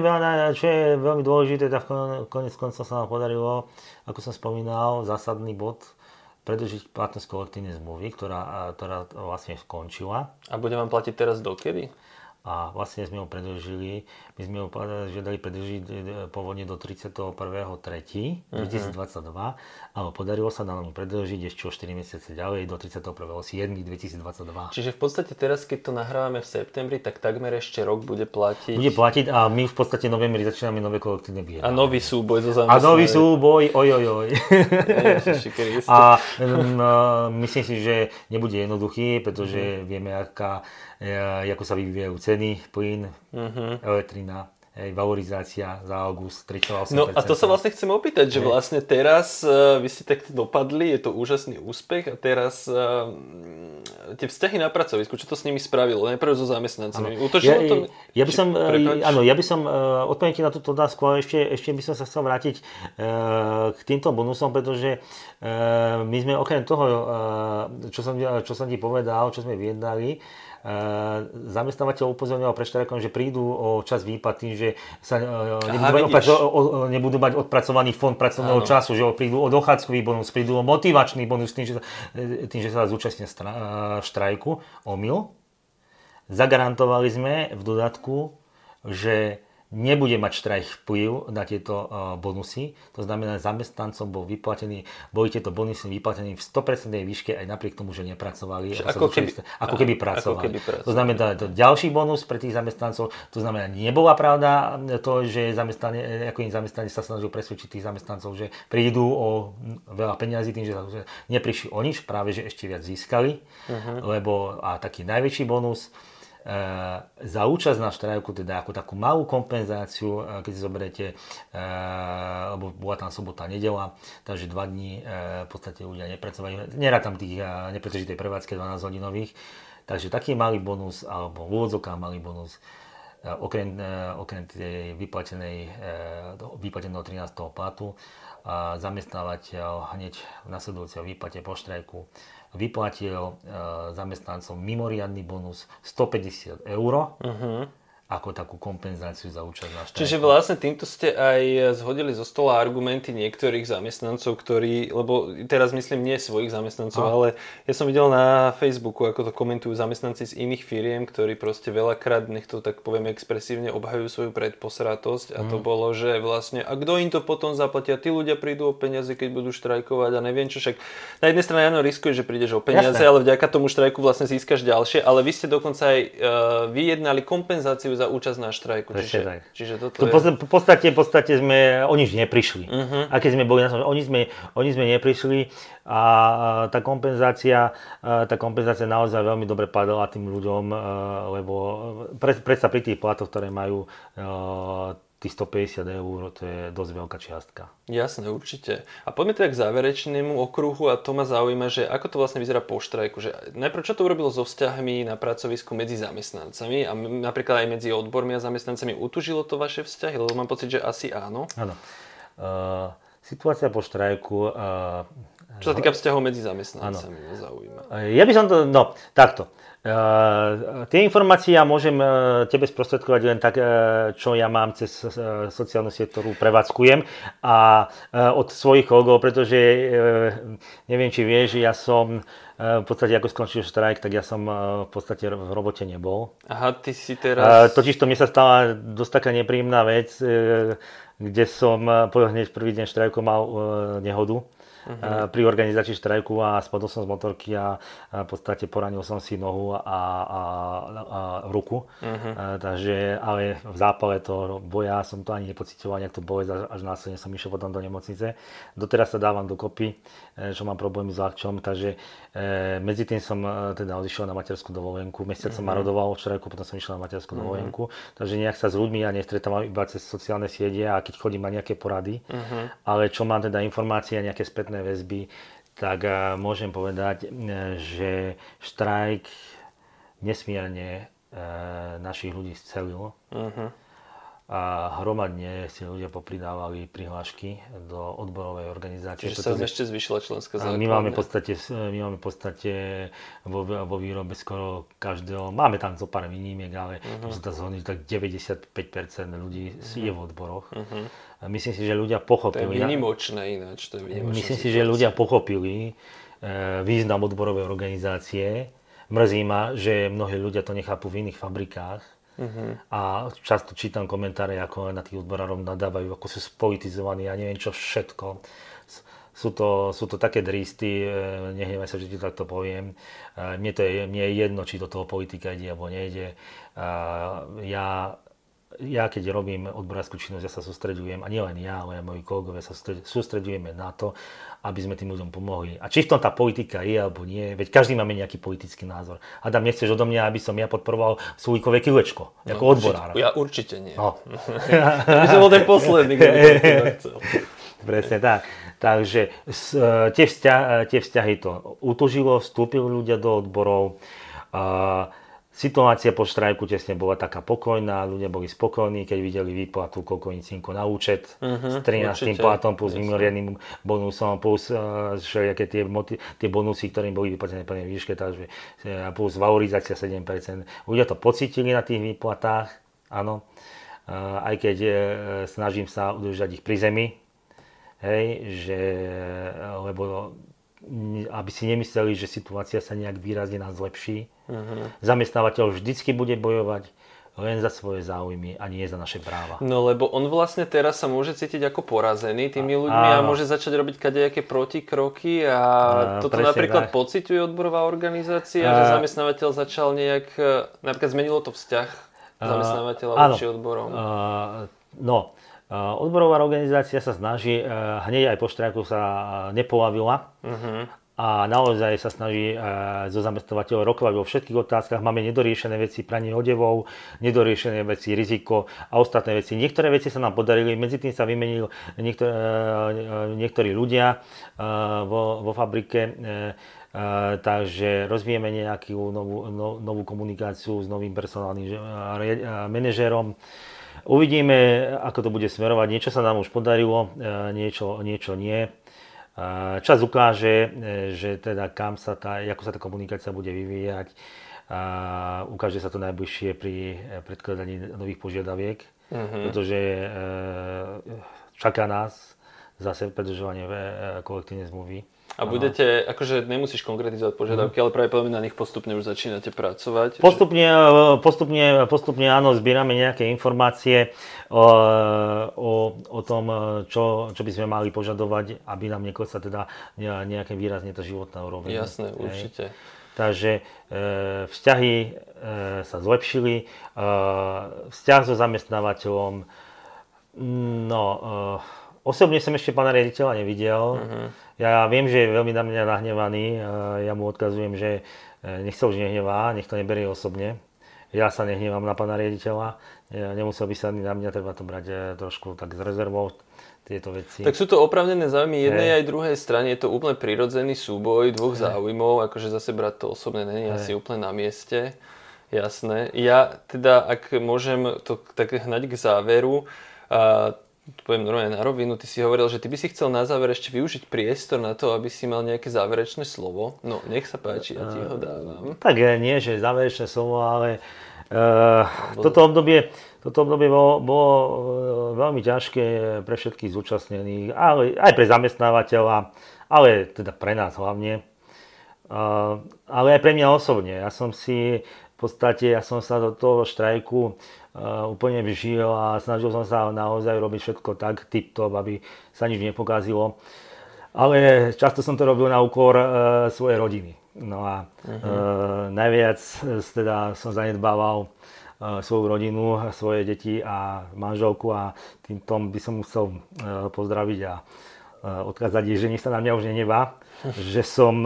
čo je veľmi dôležité, tak konec koncov sa nám podarilo, ako som spomínal, zásadný bod, predlžiť platnosť kolektívnej zmluvy, ktorá, ktorá vlastne skončila. A bude vám platiť teraz dokedy? A vlastne sme ho predlžili, my sme ho žiadali predlžiť pôvodne do 31.3.2022, uh-huh. ale podarilo sa nám predlžiť ešte o 4 mesiace ďalej do 31.7.2022. Čiže v podstate teraz, keď to nahrávame v septembri, tak takmer ešte rok bude platiť. Bude platiť a my v podstate novembri začíname nové kolektívne vyjednávanie. A nový súboj zo zamestnaní. A nový súboj, oj, oj, oj. [LAUGHS] a m, myslím si, že nebude jednoduchý, pretože uh-huh. vieme, aká ako sa vyvíjajú ceny, plyn, uh-huh. elektrina, hej, valorizácia za august 3,8%. No a to sa vlastne chcem opýtať, že vlastne teraz uh, vy ste takto dopadli, je to úžasný úspech a teraz uh, tie vzťahy na pracovisku, čo to s nimi spravilo? Najprv so zamestnancami. ja, to? Ja by som, či, áno, ja by som uh, odpovedal na túto otázku, ale ešte, ešte by som sa chcel vrátiť uh, k týmto bonusom, pretože uh, my sme okrem toho, uh, čo, som, čo som ti povedal, čo sme vyjednali, zamestnávateľ upozorňoval pre štrajkom, že prídu o čas výplaty, že sa e, nebudú, Aha, mať nebudú mať odpracovaný fond pracovného Áno. času, že prídu o dochádzkový bonus, prídu o motivačný bonus tým, že sa, e, tým, že sa zúčastnia e, štrajku. Omyl. Zagarantovali sme v dodatku, že nebude mať štrajk vplyv na tieto uh, bonusy. To znamená, zamestnancom bol vyplatený, boli tieto bonusy vyplatené v 100% výške aj napriek tomu, že nepracovali. Ako, keby, ako keby pracovali. Ako keby pracovali. To znamená, to ďalší bonus pre tých zamestnancov, to znamená, nebola pravda to, že zamestnanie, ako im zamestnanie sa snažil presvedčiť tých zamestnancov, že prídu o veľa peňazí tým, že neprišli o nič, práve že ešte viac získali, uh-huh. lebo a taký najväčší bonus, E, za účasť na štrajku, teda ako takú malú kompenzáciu, e, keď si zoberiete, e, lebo bola tam sobota, nedela, takže dva dní v podstate ľudia nepracovali, nerá tam tých nepretržitej prevádzke 12 hodinových, takže taký malý bonus, alebo v úvodzokách malý bonus, okrem, okrem tej vyplatenej, vyplateného 13. platu, zamestnávateľ hneď v nasledujúcej výplate po štrajku vyplatil e, zamestnancom mimoriadný bonus 150 eur. Uh-huh ako takú kompenzáciu za účasť na štrajku. Čiže vlastne týmto ste aj zhodili zo stola argumenty niektorých zamestnancov, ktorí, lebo teraz myslím nie svojich zamestnancov, a. ale ja som videl na Facebooku, ako to komentujú zamestnanci z iných firiem, ktorí proste veľakrát, nech to tak poviem expresívne, obhajujú svoju predposratosť a to mm. bolo, že vlastne, a kto im to potom zaplatia, tí ľudia prídu o peniaze, keď budú štrajkovať a neviem čo, však na jednej strane áno, riskuješ, že prídeš o peniaze, Jasne. ale vďaka tomu štrajku vlastne získaš ďalšie, ale vy ste dokonca aj uh, vyjednali kompenzáciu za účasť na štrajku. Čiže, tak. čiže toto to je... V podstate, v podstate sme, oni už neprišli. Uh-huh. A keď sme boli na tom, oni sme, oni sme neprišli a tá kompenzácia, tá kompenzácia naozaj veľmi dobre padala tým ľuďom, lebo predsa pri tých platoch, ktoré majú tých 150 eur to je dosť veľká čiastka. Jasné, určite. A poďme teda k záverečnému okruhu a to ma zaujíma, že ako to vlastne vyzerá po štrajku. Že najprv čo to urobilo so vzťahmi na pracovisku medzi zamestnancami a napríklad aj medzi odbormi a zamestnancami. Utužilo to vaše vzťahy? Lebo mám pocit, že asi áno. Áno. Uh, situácia po štrajku... Uh, čo sa týka vzťahov medzi zamestnancami, ma zaujíma. Ja by som to, no, takto. Uh, tie informácie ja môžem uh, tebe sprostredkovať len tak, uh, čo ja mám cez sociálnu sieť, ktorú prevádzkujem a od svojich kolegov, pretože neviem, či vieš, ja som v podstate ako skončil štrajk, tak ja som v podstate v robote nebol. Aha, ty si teraz... Totiž to mne sa stala dosť taká nepríjemná vec, kde som hneď prvý deň štrajku mal nehodu uh-huh. pri organizácii štrajku a spadol som z motorky a v podstate poranil som si nohu a, a, a ruku. Uh-huh. Takže, ale v zápale toho boja som to ani nepocitoval, nejak to bolesť, až následne som išiel potom do nemocnice. Doteraz sa dávam dokopy, e, čo mám problémy s ľahčom, takže e, medzi tým som e, teda odišiel na materskú dovolenku. Mesiac som marodoval v štrajku, potom som išiel na materskú uh-huh. dovolenku. Takže nejak sa s ľuďmi ja nestretávam iba cez sociálne siete a keď chodím na nejaké porady, uh-huh. ale čo mám teda informácie a nejaké spätné väzby, tak môžem povedať, e, že štrajk nesmierne e, našich ľudí scelil. Uh-huh. A hromadne si ľudia popridávali prihlášky do odborovej organizácie. Čiže sa ešte zvyšila členská základňa. My máme v podstate, my máme v podstate vo, vo výrobe skoro každého, máme tam zo pár výnimiek, ale uh-huh. sa zhodnúť, tak 95% ľudí uh-huh. je v odboroch. Uh-huh. Myslím si, že ľudia pochopili... To je vynimočné ináč. To je myslím si, že ľudia pochopili e, význam odborovej organizácie. Mrzí ma, že mnohí ľudia to nechápu v iných fabrikách. Uh-huh. A často čítam komentáre, ako na tých odborárov nadávajú, ako sú spolitizovaní a neviem čo všetko. Sú to, sú to také dristy, e, nehnevaj sa, že ti takto poviem. E, mne, to je, mne je jedno, či do toho politika ide alebo nejde. Ja ja keď robím odborárskú činnosť, ja sa sústredujem, a nielen ja, ale aj moji kolegovia sa sústredujeme na to, aby sme tým ľuďom pomohli. A či v tom tá politika je alebo nie, veď každý máme nejaký politický názor. Adam, nechceš odo mňa, aby som ja podporoval súlikové kilečko, ako no, odborár. Ja určite nie. No. [LAUGHS] ja som bol ten posledný, kto chcel. [LAUGHS] Presne tak. Takže tie, vzťahy, tie vzťahy to utužilo, vstúpili ľudia do odborov. Uh, Situácia po štrajku tesne bola taká pokojná, ľudia boli spokojní, keď videli výplatu kokonicínko na účet uh-huh, s 13. platom plus mimoriadným bonusom plus uh, všelijaké tie, tie bonusy, ktoré boli vyplatené plne výške, takže uh, plus valorizácia 7%. Ľudia to pocítili na tých výplatách, áno, uh, aj keď uh, snažím sa udržať ich pri zemi, hej, že, lebo aby si nemysleli, že situácia sa nejak výrazne nás zlepší. Uh-huh. Zamestnávateľ vždycky bude bojovať len za svoje záujmy a nie za naše práva. No lebo on vlastne teraz sa môže cítiť ako porazený tými ľuďmi a, a môže začať robiť kadejaké protikroky a, a toto napríklad tak. pociťuje odborová organizácia, a, že zamestnávateľ začal nejak, e, napríklad zmenilo to vzťah zamestnávateľa voči odborom. A, no, Odborová organizácia sa snaží, e, hneď aj po štrajku sa nepolavila uh-huh. a naozaj sa snaží e, zo zamestnovateľov rokovať vo všetkých otázkach. Máme nedoriešené veci pranie odevov, nedoriešené veci riziko a ostatné veci. Niektoré veci sa nám podarili, medzi tým sa vymenili niektoré, e, niektorí ľudia vo, vo fabrike. Takže rozvíjeme nejakú novú, no, novú komunikáciu s novým personálnym manažérom. Uvidíme, ako to bude smerovať. Niečo sa nám už podarilo, e, niečo, niečo nie. E, čas ukáže, e, že teda kam sa tá, ako sa tá komunikácia bude vyvíjať. Ukáže sa to najbližšie pri predkladaní nových požiadaviek, uh-huh. pretože čaká nás zase predržovanie kolektívnej zmluvy. A budete, akože nemusíš konkretizovať požiadavky, mm. ale pravdepodobne na nich postupne už začínate pracovať? Postupne, postupne, postupne áno, zbierame nejaké informácie o, o, o tom, čo, čo by sme mali požadovať, aby nám sa teda nejaké výrazne tá životná úroveň. Jasné, určite. Takže e, vzťahy e, sa zlepšili, e, vzťah so zamestnávateľom, no, e, Osobne som ešte pána riaditeľa nevidel. Uh-huh. Ja viem, že je veľmi na mňa nahnevaný. Ja mu odkazujem, že e, nech sa už nehnevá, nech to neberie osobne. Ja sa nehnevám na pána riaditeľa, Ja, nemusel by sa ani na mňa, treba to brať e, trošku tak s rezervou tieto veci. Tak sú to opravnené záujmy jednej hey. aj druhej strany. Je to úplne prirodzený súboj dvoch hey. záujmov. Akože zase brať to osobne není hey. asi úplne na mieste. Jasné. Ja teda, ak môžem to tak hnať k záveru, a to poviem normálne na rovinu, ty si hovoril, že ty by si chcel na záver ešte využiť priestor na to, aby si mal nejaké záverečné slovo. No, nech sa páči, ja ti ho dávam. Tak nie, že záverečné slovo, ale uh, toto obdobie, toto obdobie bolo, bolo veľmi ťažké pre všetkých zúčastnených, ale aj pre zamestnávateľa, ale teda pre nás hlavne. Uh, ale aj pre mňa osobne. Ja som si v podstate, ja som sa do toho štrajku úplne vžil a snažil som sa naozaj robiť všetko tak tip-top, aby sa nič nepokazilo. Ale často som to robil na úkor e, svojej rodiny. No a uh-huh. e, najviac teda som zanedbával svoju rodinu, svoje deti a manželku a týmto by som musel pozdraviť a odkázať jej, že nech sa na mňa už nenevá, [LAUGHS] že som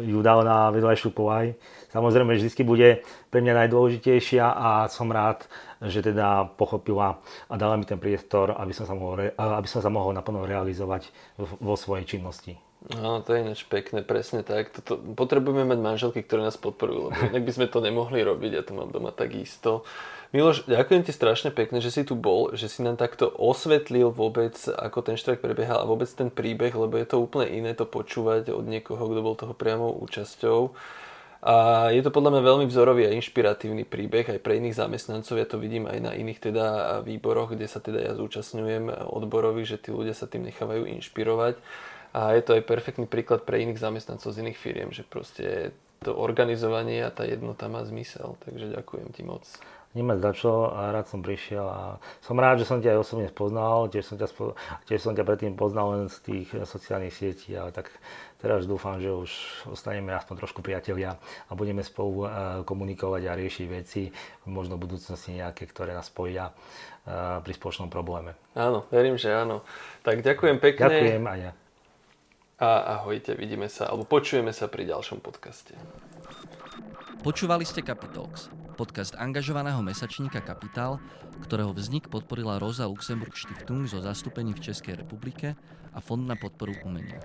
ju dal na vedľajšiu povaj samozrejme vždy bude pre mňa najdôležitejšia a som rád, že teda pochopila a dala mi ten priestor, aby som sa mohol, aby som sa mohol naplno realizovať vo svojej činnosti. No, to je ináč pekné, presne tak. Toto, potrebujeme mať manželky, ktoré nás podporujú, lebo inak by sme to nemohli robiť, ja to mám doma takisto. Miloš, ďakujem ti strašne pekne, že si tu bol, že si nám takto osvetlil vôbec, ako ten štrajk prebiehal a vôbec ten príbeh, lebo je to úplne iné to počúvať od niekoho, kto bol toho priamou účasťou. A je to podľa mňa veľmi vzorový a inšpiratívny príbeh aj pre iných zamestnancov. Ja to vidím aj na iných teda výboroch, kde sa teda ja zúčastňujem odborových, že tí ľudia sa tým nechávajú inšpirovať. A je to aj perfektný príklad pre iných zamestnancov z iných firiem, že proste to organizovanie a tá jednota má zmysel. Takže ďakujem ti moc. Nemať za čo a rád som prišiel a som rád, že som ťa aj osobne spoznal, tiež som ťa, spo, tiež som ťa predtým poznal len z tých sociálnych sietí, ale tak Teraz dúfam, že už ostaneme aspoň trošku priatelia a budeme spolu eh, komunikovať a riešiť veci, možno v budúcnosti nejaké, ktoré nás spojia eh, pri spoločnom probléme. Áno, verím, že áno. Tak ďakujem pekne. Ďakujem aj ja. A ahojte, vidíme sa, alebo počujeme sa pri ďalšom podcaste. Počúvali ste Capitalx, podcast angažovaného mesačníka Kapitál, ktorého vznik podporila Rosa Luxemburg Stiftung zo zastúpení v Českej republike a Fond na podporu umenia.